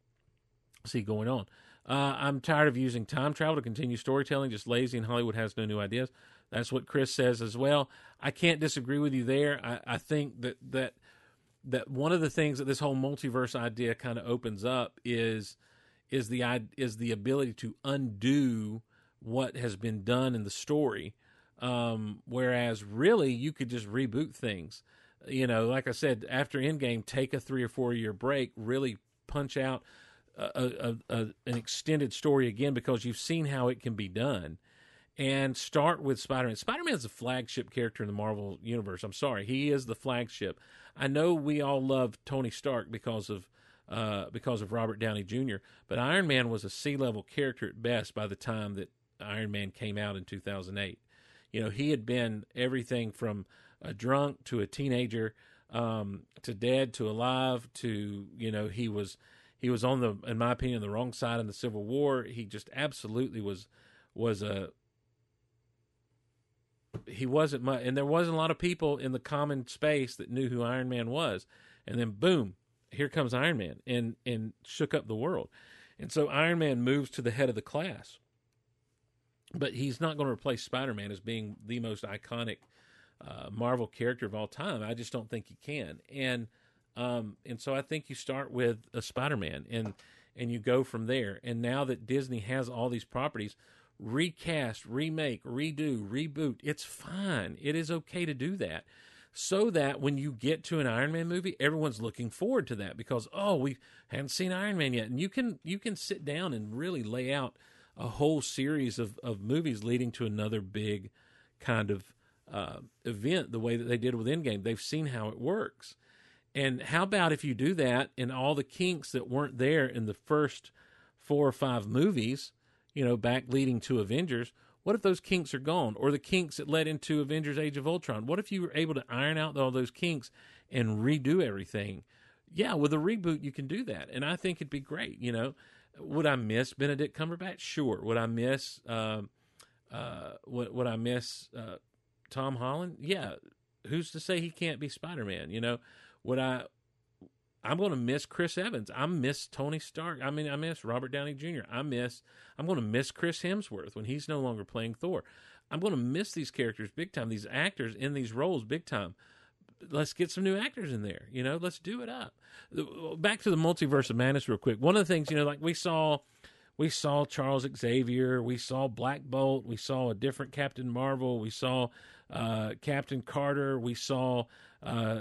see going on. Uh, I'm tired of using time travel to continue storytelling. Just lazy, and Hollywood has no new ideas. That's what Chris says as well. I can't disagree with you there. I, I think that that that one of the things that this whole multiverse idea kind of opens up is is the is the ability to undo what has been done in the story. Um, whereas really you could just reboot things. You know, like I said, after Endgame, take a three or four year break, really punch out a, a, a, an extended story again because you've seen how it can be done. And start with Spider Man. Spider Man is the flagship character in the Marvel Universe. I'm sorry, he is the flagship. I know we all love Tony Stark because of uh, because of Robert Downey Jr., but Iron Man was a C level character at best by the time that Iron Man came out in 2008. You know, he had been everything from a drunk to a teenager, um, to dead to alive to you know he was he was on the in my opinion the wrong side in the Civil War. He just absolutely was was a he wasn't much, and there wasn't a lot of people in the common space that knew who Iron Man was. And then boom, here comes Iron Man, and and shook up the world. And so Iron Man moves to the head of the class, but he's not going to replace Spider Man as being the most iconic uh, Marvel character of all time. I just don't think he can. And um, and so I think you start with a Spider Man, and and you go from there. And now that Disney has all these properties recast, remake, redo, reboot. It's fine. It is okay to do that. So that when you get to an Iron Man movie, everyone's looking forward to that because oh, we haven't seen Iron Man yet. And you can you can sit down and really lay out a whole series of, of movies leading to another big kind of uh, event the way that they did with Endgame. They've seen how it works. And how about if you do that and all the kinks that weren't there in the first four or five movies you know, back leading to Avengers, what if those kinks are gone or the kinks that led into Avengers Age of Ultron? What if you were able to iron out all those kinks and redo everything? Yeah, with a reboot, you can do that. And I think it'd be great. You know, would I miss Benedict Cumberbatch? Sure. Would I miss, uh, uh, would, would I miss uh, Tom Holland? Yeah. Who's to say he can't be Spider Man? You know, would I, I'm going to miss Chris Evans. I miss Tony Stark. I mean, I miss Robert Downey Jr. I miss. I'm going to miss Chris Hemsworth when he's no longer playing Thor. I'm going to miss these characters big time. These actors in these roles big time. Let's get some new actors in there. You know, let's do it up. Back to the multiverse of madness, real quick. One of the things you know, like we saw, we saw Charles Xavier, we saw Black Bolt, we saw a different Captain Marvel, we saw uh, Captain Carter, we saw. Uh,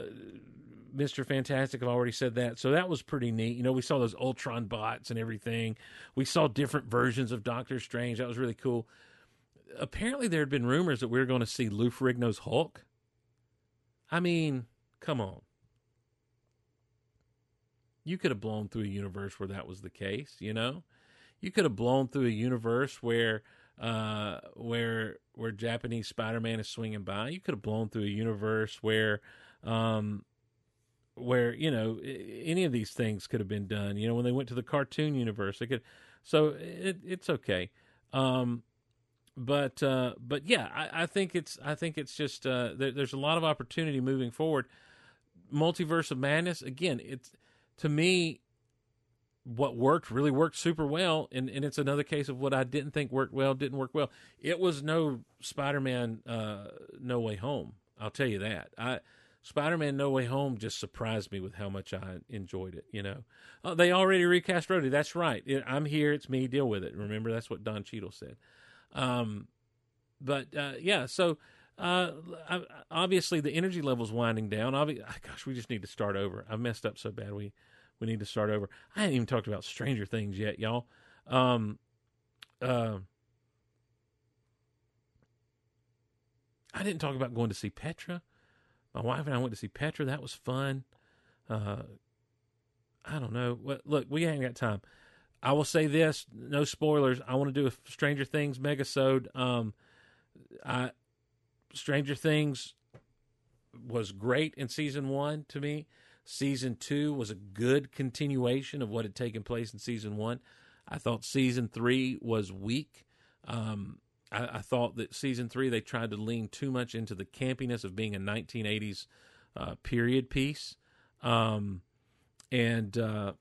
Mr. Fantastic. I've already said that. So that was pretty neat. You know, we saw those Ultron bots and everything. We saw different versions of Doctor Strange. That was really cool. Apparently, there had been rumors that we were going to see Lou Ferrigno's Hulk. I mean, come on. You could have blown through a universe where that was the case, you know? You could have blown through a universe where uh, where where Japanese Spider-Man is swinging by. You could have blown through a universe where um, where you know any of these things could have been done. You know, when they went to the cartoon universe, they could. So it, it's okay. Um, but uh, but yeah, I, I think it's I think it's just uh, there, there's a lot of opportunity moving forward. Multiverse of Madness again. It's to me what worked really worked super well, and, and it's another case of what I didn't think worked well didn't work well. It was no Spider-Man uh, No Way Home. I'll tell you that. I Spider-Man No Way Home just surprised me with how much I enjoyed it. You know, oh, they already recast Rhodey. That's right. I'm here. It's me. Deal with it. Remember, that's what Don Cheadle said. Um, but uh, yeah, so uh, obviously the energy level's winding down. Obvi- gosh, we just need to start over. I messed up so bad. We we need to start over. I hadn't even talked about Stranger Things yet, y'all. Um, uh, I didn't talk about going to see Petra. My wife and I went to see Petra. That was fun. Uh, I don't know. Look, we ain't got time. I will say this, no spoilers. I want to do a Stranger Things megasode. Um, I Stranger Things was great in season one to me. Season two was a good continuation of what had taken place in season one. I thought season three was weak. Um, I, I thought that season three they tried to lean too much into the campiness of being a 1980s uh, period piece, um, and uh,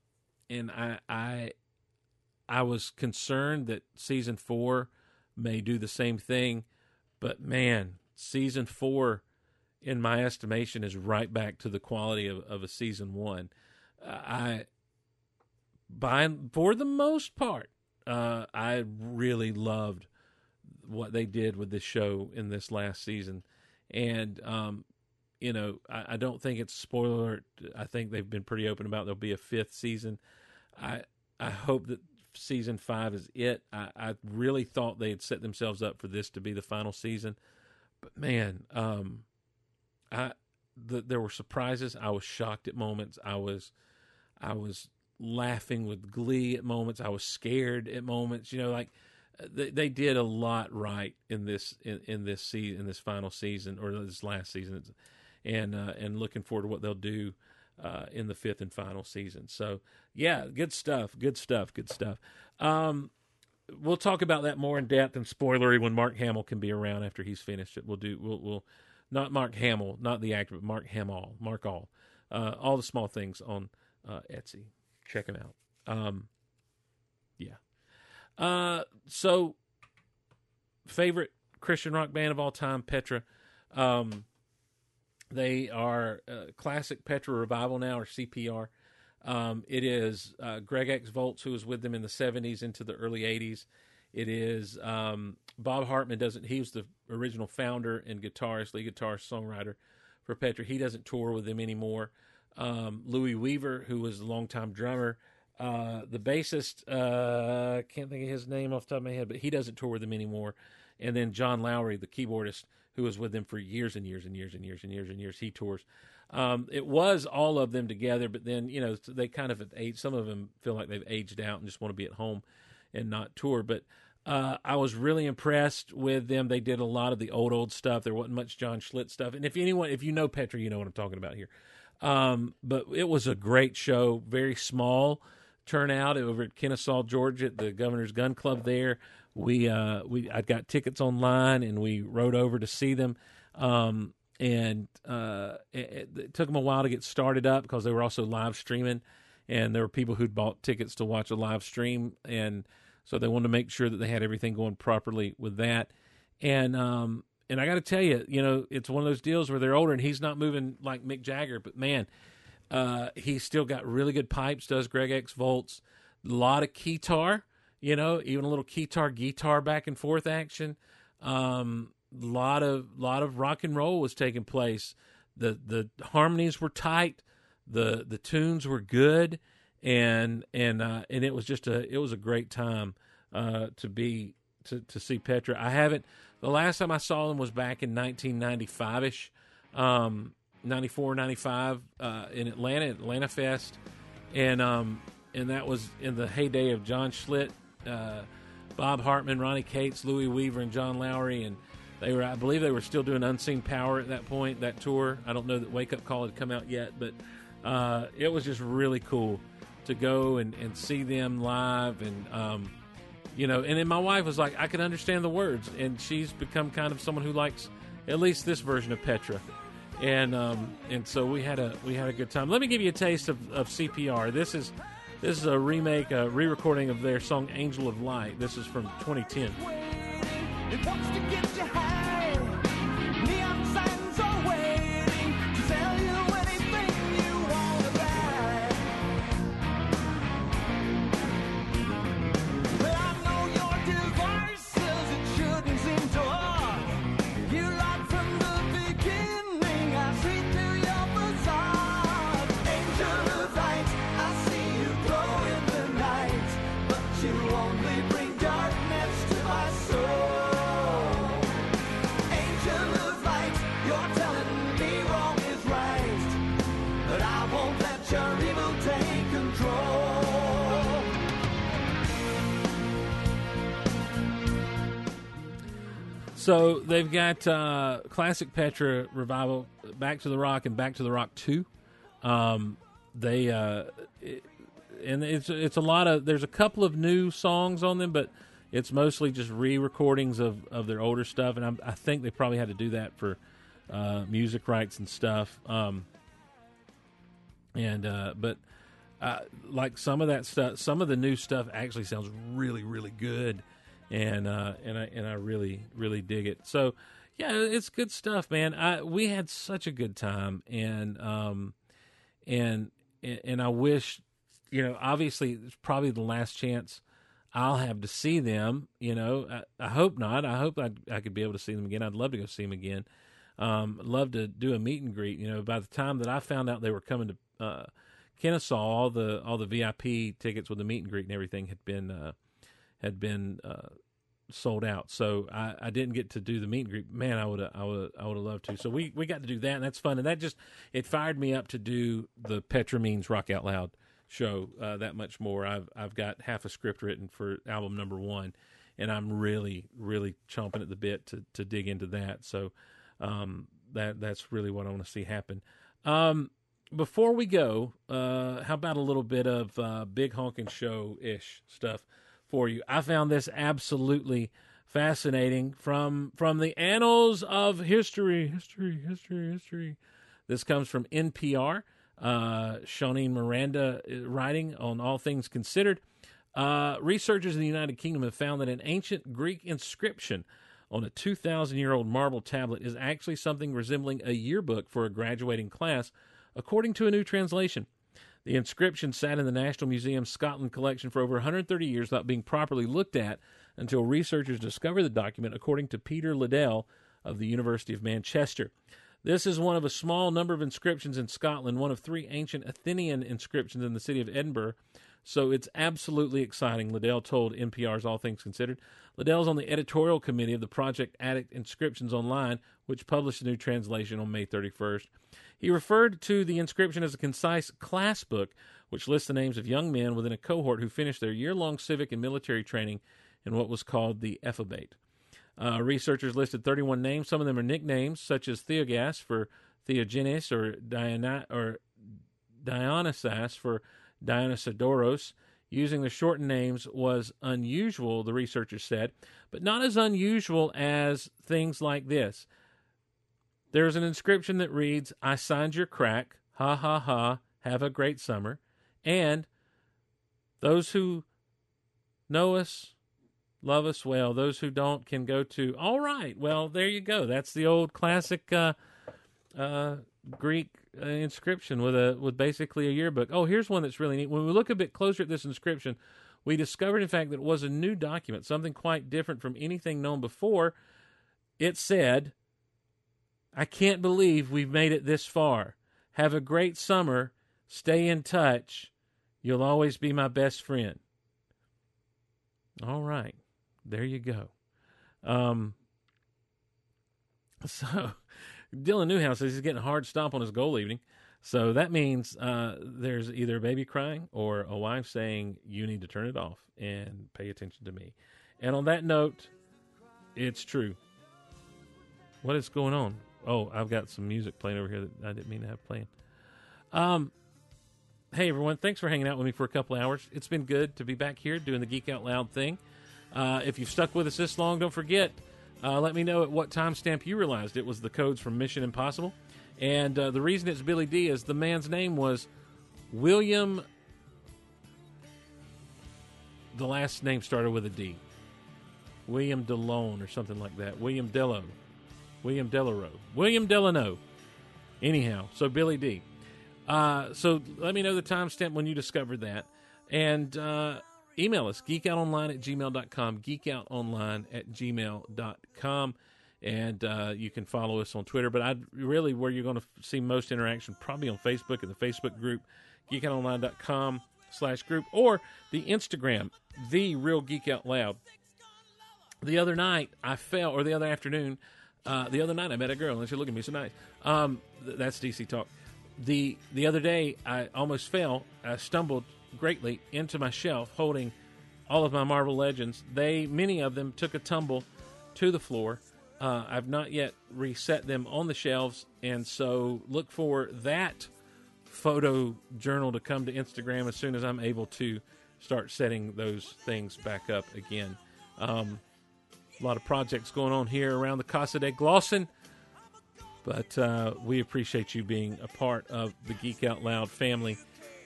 and I I I was concerned that season four may do the same thing, but man, season four, in my estimation, is right back to the quality of, of a season one. Uh, I, by for the most part, uh, I really loved what they did with this show in this last season, and um, you know, I, I don't think it's spoiler. I think they've been pretty open about there'll be a fifth season. I I hope that season five is it. I, I really thought they had set themselves up for this to be the final season, but man, um, I the, there were surprises. I was shocked at moments. I was I was laughing with glee at moments. I was scared at moments. You know, like they, they did a lot right in this in, in this season in this final season or this last season, and uh, and looking forward to what they'll do uh, in the fifth and final season. So yeah, good stuff, good stuff, good stuff. Um, we'll talk about that more in depth and spoilery when Mark Hamill can be around after he's finished it. We'll do we'll we'll not Mark Hamill, not the actor, but Mark Hamill, Mark All, uh, all the small things on uh, Etsy. Check him out. Um. Uh, so favorite Christian rock band of all time, Petra. Um, they are uh, classic Petra revival now, or CPR. Um, it is uh, Greg X Volz, who was with them in the 70s into the early 80s. It is um, Bob Hartman doesn't. He was the original founder and guitarist, lead guitarist, songwriter for Petra. He doesn't tour with them anymore. Um, Louis Weaver, who was a longtime drummer, uh, the bassist, uh, can't think of his name off the top of my head, but he doesn't tour with them anymore. And then John Lawry, the keyboardist, who was with them for years and years and years and years and years and years, he tours. Um, it was all of them together, but then you know they kind of have aged. Some of them feel like they've aged out and just want to be at home and not tour. But uh, I was really impressed with them. They did a lot of the old old stuff. There wasn't much John Schlitt stuff. And if anyone, if you know Petra, you know what I'm talking about here. Um, but it was a great show. Very small turnout over at Kennesaw, Georgia, at the Governor's Gun Club. There, we uh, we I got tickets online and we rode over to see them. Um, and uh, it, it took them a while to get started up because they were also live streaming, and there were people who'd bought tickets to watch a live stream, and so they wanted to make sure that they had everything going properly with that. And um, and I got to tell you, you know, it's one of those deals where they're older and he's not moving like Mick Jagger, but man, uh, he's still got really good pipes. Does Greg X Volz, a lot of keytar, you know, even a little keytar guitar back and forth action. Um, lot of lot of rock and roll was taking place. The the harmonies were tight. the the tunes were good, and and uh, and it was just a it was a great time uh, to be to to see Petra. I haven't. The last time I saw them was back in 1995 ish, um, 94, 95 uh, in Atlanta, Atlanta Fest, and um, and that was in the heyday of John Schlitt, uh, Bob Hartman, Ronnie Cates, Louis Weaver, and John Lawry, and they were I believe they were still doing Unseen Power at that point. That tour. I don't know that Wake Up Call had come out yet, but uh, it was just really cool to go and, and see them live and. Um, you know, and then my wife was like, I could understand the words, and she's become kind of someone who likes at least this version of Petra, and um, and so we had a we had a good time. Let me give you a taste of, of CPR. This is this is a remake, a re-recording of their song "Angel of Light." This is from 2010. So they've got uh, classic Petra revival, Back to the Rock, and Back to the Rock Two. Um, they uh, it- and it's it's a lot of there's a couple of new songs on them, but it's mostly just re-recordings of, of their older stuff, and i I think they probably had to do that for uh, music rights and stuff. Um, and uh, but uh, like some of that stuff, some of the new stuff actually sounds really really good, and uh, and I and I really really dig it. So yeah, it's good stuff, man. I we had such a good time, and um, and and I wish, you know, obviously it's probably the last chance I'll have to see them. You know, I, I hope not. I hope I I could be able to see them again. I'd love to go see them again. Um, love to do a meet and greet. You know, by the time that I found out they were coming to uh, Kennesaw, all the all the VIP tickets with the meet and greet and everything had been uh, had been uh, sold out. So I, I didn't get to do the meet and greet. Man, I would I would I would have loved to. So we we got to do that, and that's fun. And that just it fired me up to do the Petra Means Rock Out Loud show uh, that much more. I've I've got half a script written for album number one, and I'm really really chomping at the bit to to dig into that. So um, that that's really what I want to see happen. Um, before we go, uh, how about a little bit of uh, big honking show ish stuff for you? I found this absolutely fascinating from from the annals of history, history, history, history. This comes from NPR. Uh, Shauneen Miranda uh, writing on All Things Considered. Uh, researchers in the United Kingdom have found that an ancient Greek inscription on a 2,000 year old marble tablet is actually something resembling a yearbook for a graduating class, according to a new translation. The inscription sat in the National Museum Scotland collection for over 130 years without being properly looked at until researchers discovered the document, according to Peter Liddel of the University of Manchester. This is one of a small number of inscriptions in Scotland, one of three ancient Athenian inscriptions in the city of Edinburgh. So it's absolutely exciting, Liddel told NPR's All Things Considered. Liddel's on the editorial committee of the Project Attic Inscriptions Online, which published a new translation on May 31st. He referred to the inscription as a concise class book, which lists the names of young men within a cohort who finished their year long civic and military training in what was called the Ephebate. Uh, researchers listed 31 names. Some of them are nicknames, such as Theogas for Theogenes or, Diana, or Dionysus for Dionysodoros. Using the shortened names was unusual, the researchers said, but not as unusual as things like this. There's an inscription that reads, I signed your crack, ha ha ha, have a great summer. And those who know us, love us well. Those who don't can go to, all right, well, there you go. That's the old classic uh, uh, Greek uh, inscription with a with basically a yearbook. Oh, here's one that's really neat. When we look a bit closer at this inscription, we discovered, in fact, that it was a new document, something quite different from anything known before. It said, I can't believe we've made it this far. Have a great summer. Stay in touch. You'll always be my best friend. All right. There you go. Um, [LAUGHS] so Dylan Newhouse says he's getting a hard stomp on his goal evening. So that means uh, there's either a baby crying or a wife saying, You need to turn it off and pay attention to me. And on that note, it's true. What is going on? Oh, I've got some music playing over here that I didn't mean to have playing. Um, hey everyone, thanks for hanging out with me for a couple hours. It's been good to be back here doing the Geek Out Loud thing. Uh, if you've stuck with us this long, don't forget. Uh, let me know at what timestamp you realized it was the codes from Mission Impossible. And uh, the reason it's Billy D is the man's name was William. The last name started with a D. William Delone or something like that. William Dello. William Delaro. William Delano. Anyhow, so Billy D. Uh, so let me know the timestamp when you discovered that. And uh, email us, geekoutonline at gmail.com, geekoutonline at gmail.com. And uh, you can follow us on Twitter. But I'd really, where you're going to see most interaction, probably on Facebook and the Facebook group, geekoutonline.com slash group, or the Instagram, The Real Geek Out Loud. The other night, I fell, or the other afternoon, uh, the other night I met a girl and she looked at me so nice. Um, th- that's DC talk. The the other day I almost fell. I stumbled greatly into my shelf holding all of my Marvel Legends. They many of them took a tumble to the floor. Uh, I've not yet reset them on the shelves, and so look for that photo journal to come to Instagram as soon as I'm able to start setting those things back up again. Um, a lot of projects going on here around the Casa de Glosson. But uh, we appreciate you being a part of the Geek Out Loud family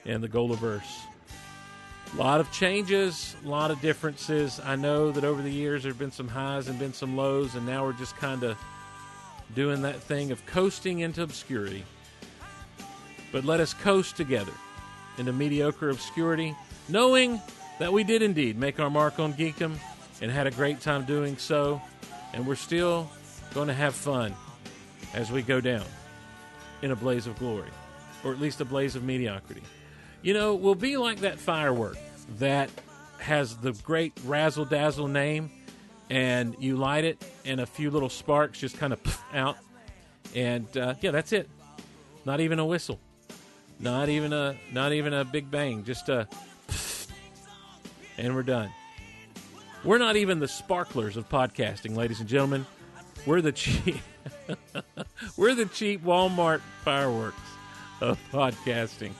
and the Golaverse. A lot of changes, a lot of differences. I know that over the years there have been some highs and been some lows, and now we're just kind of doing that thing of coasting into obscurity. But let us coast together into mediocre obscurity, knowing that we did indeed make our mark on geekdom and had a great time doing so, and we're still going to have fun as we go down in a blaze of glory, or at least a blaze of mediocrity. You know, we'll be like that firework that has the great razzle dazzle name, and you light it, and a few little sparks just kind of out, and uh, yeah, that's it. Not even a whistle, not even a not even a big bang, just a, and we're done. We're not even the sparklers of podcasting, ladies and gentlemen. We're the cheap. [LAUGHS] We're the cheap Walmart fireworks of podcasting.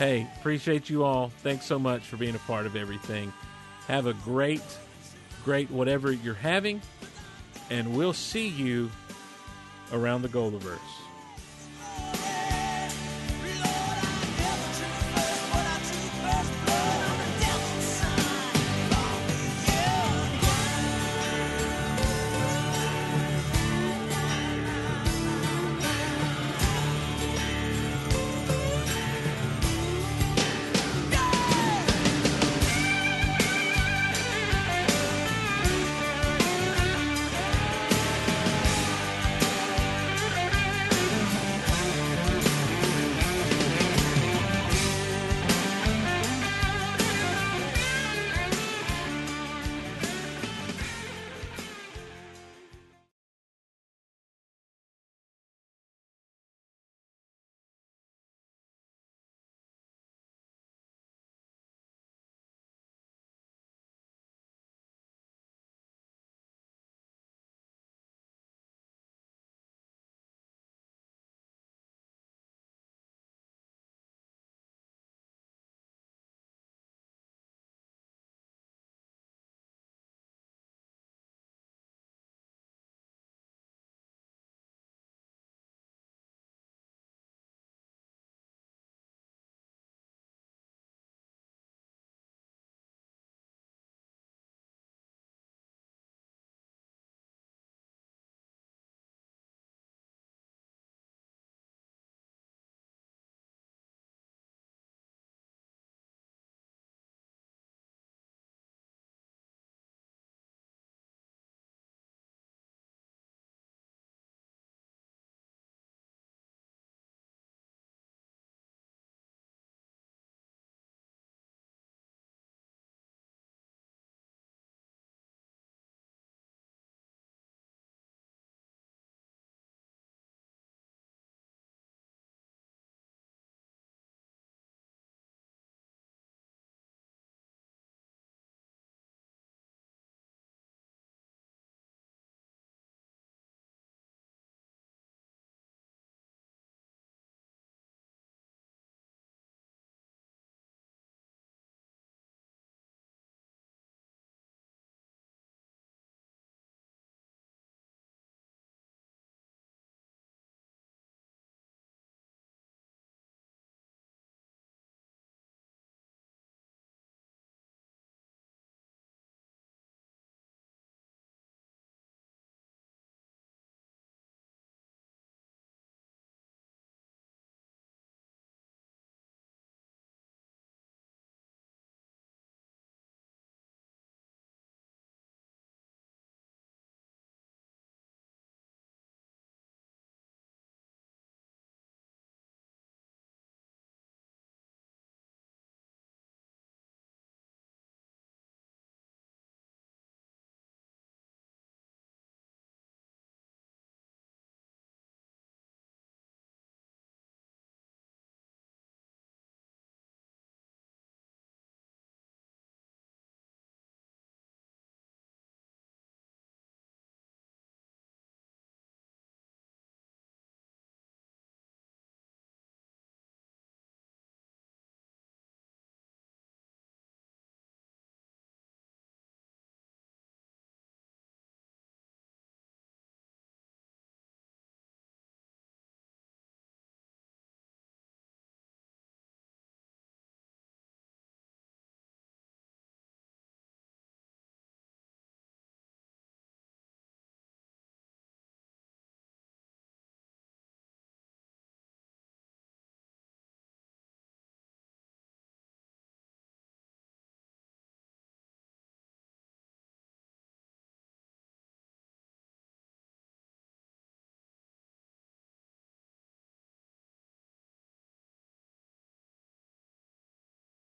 Hey, appreciate you all. Thanks so much for being a part of everything. Have a great, great whatever you're having, and we'll see you around the Goldiverse.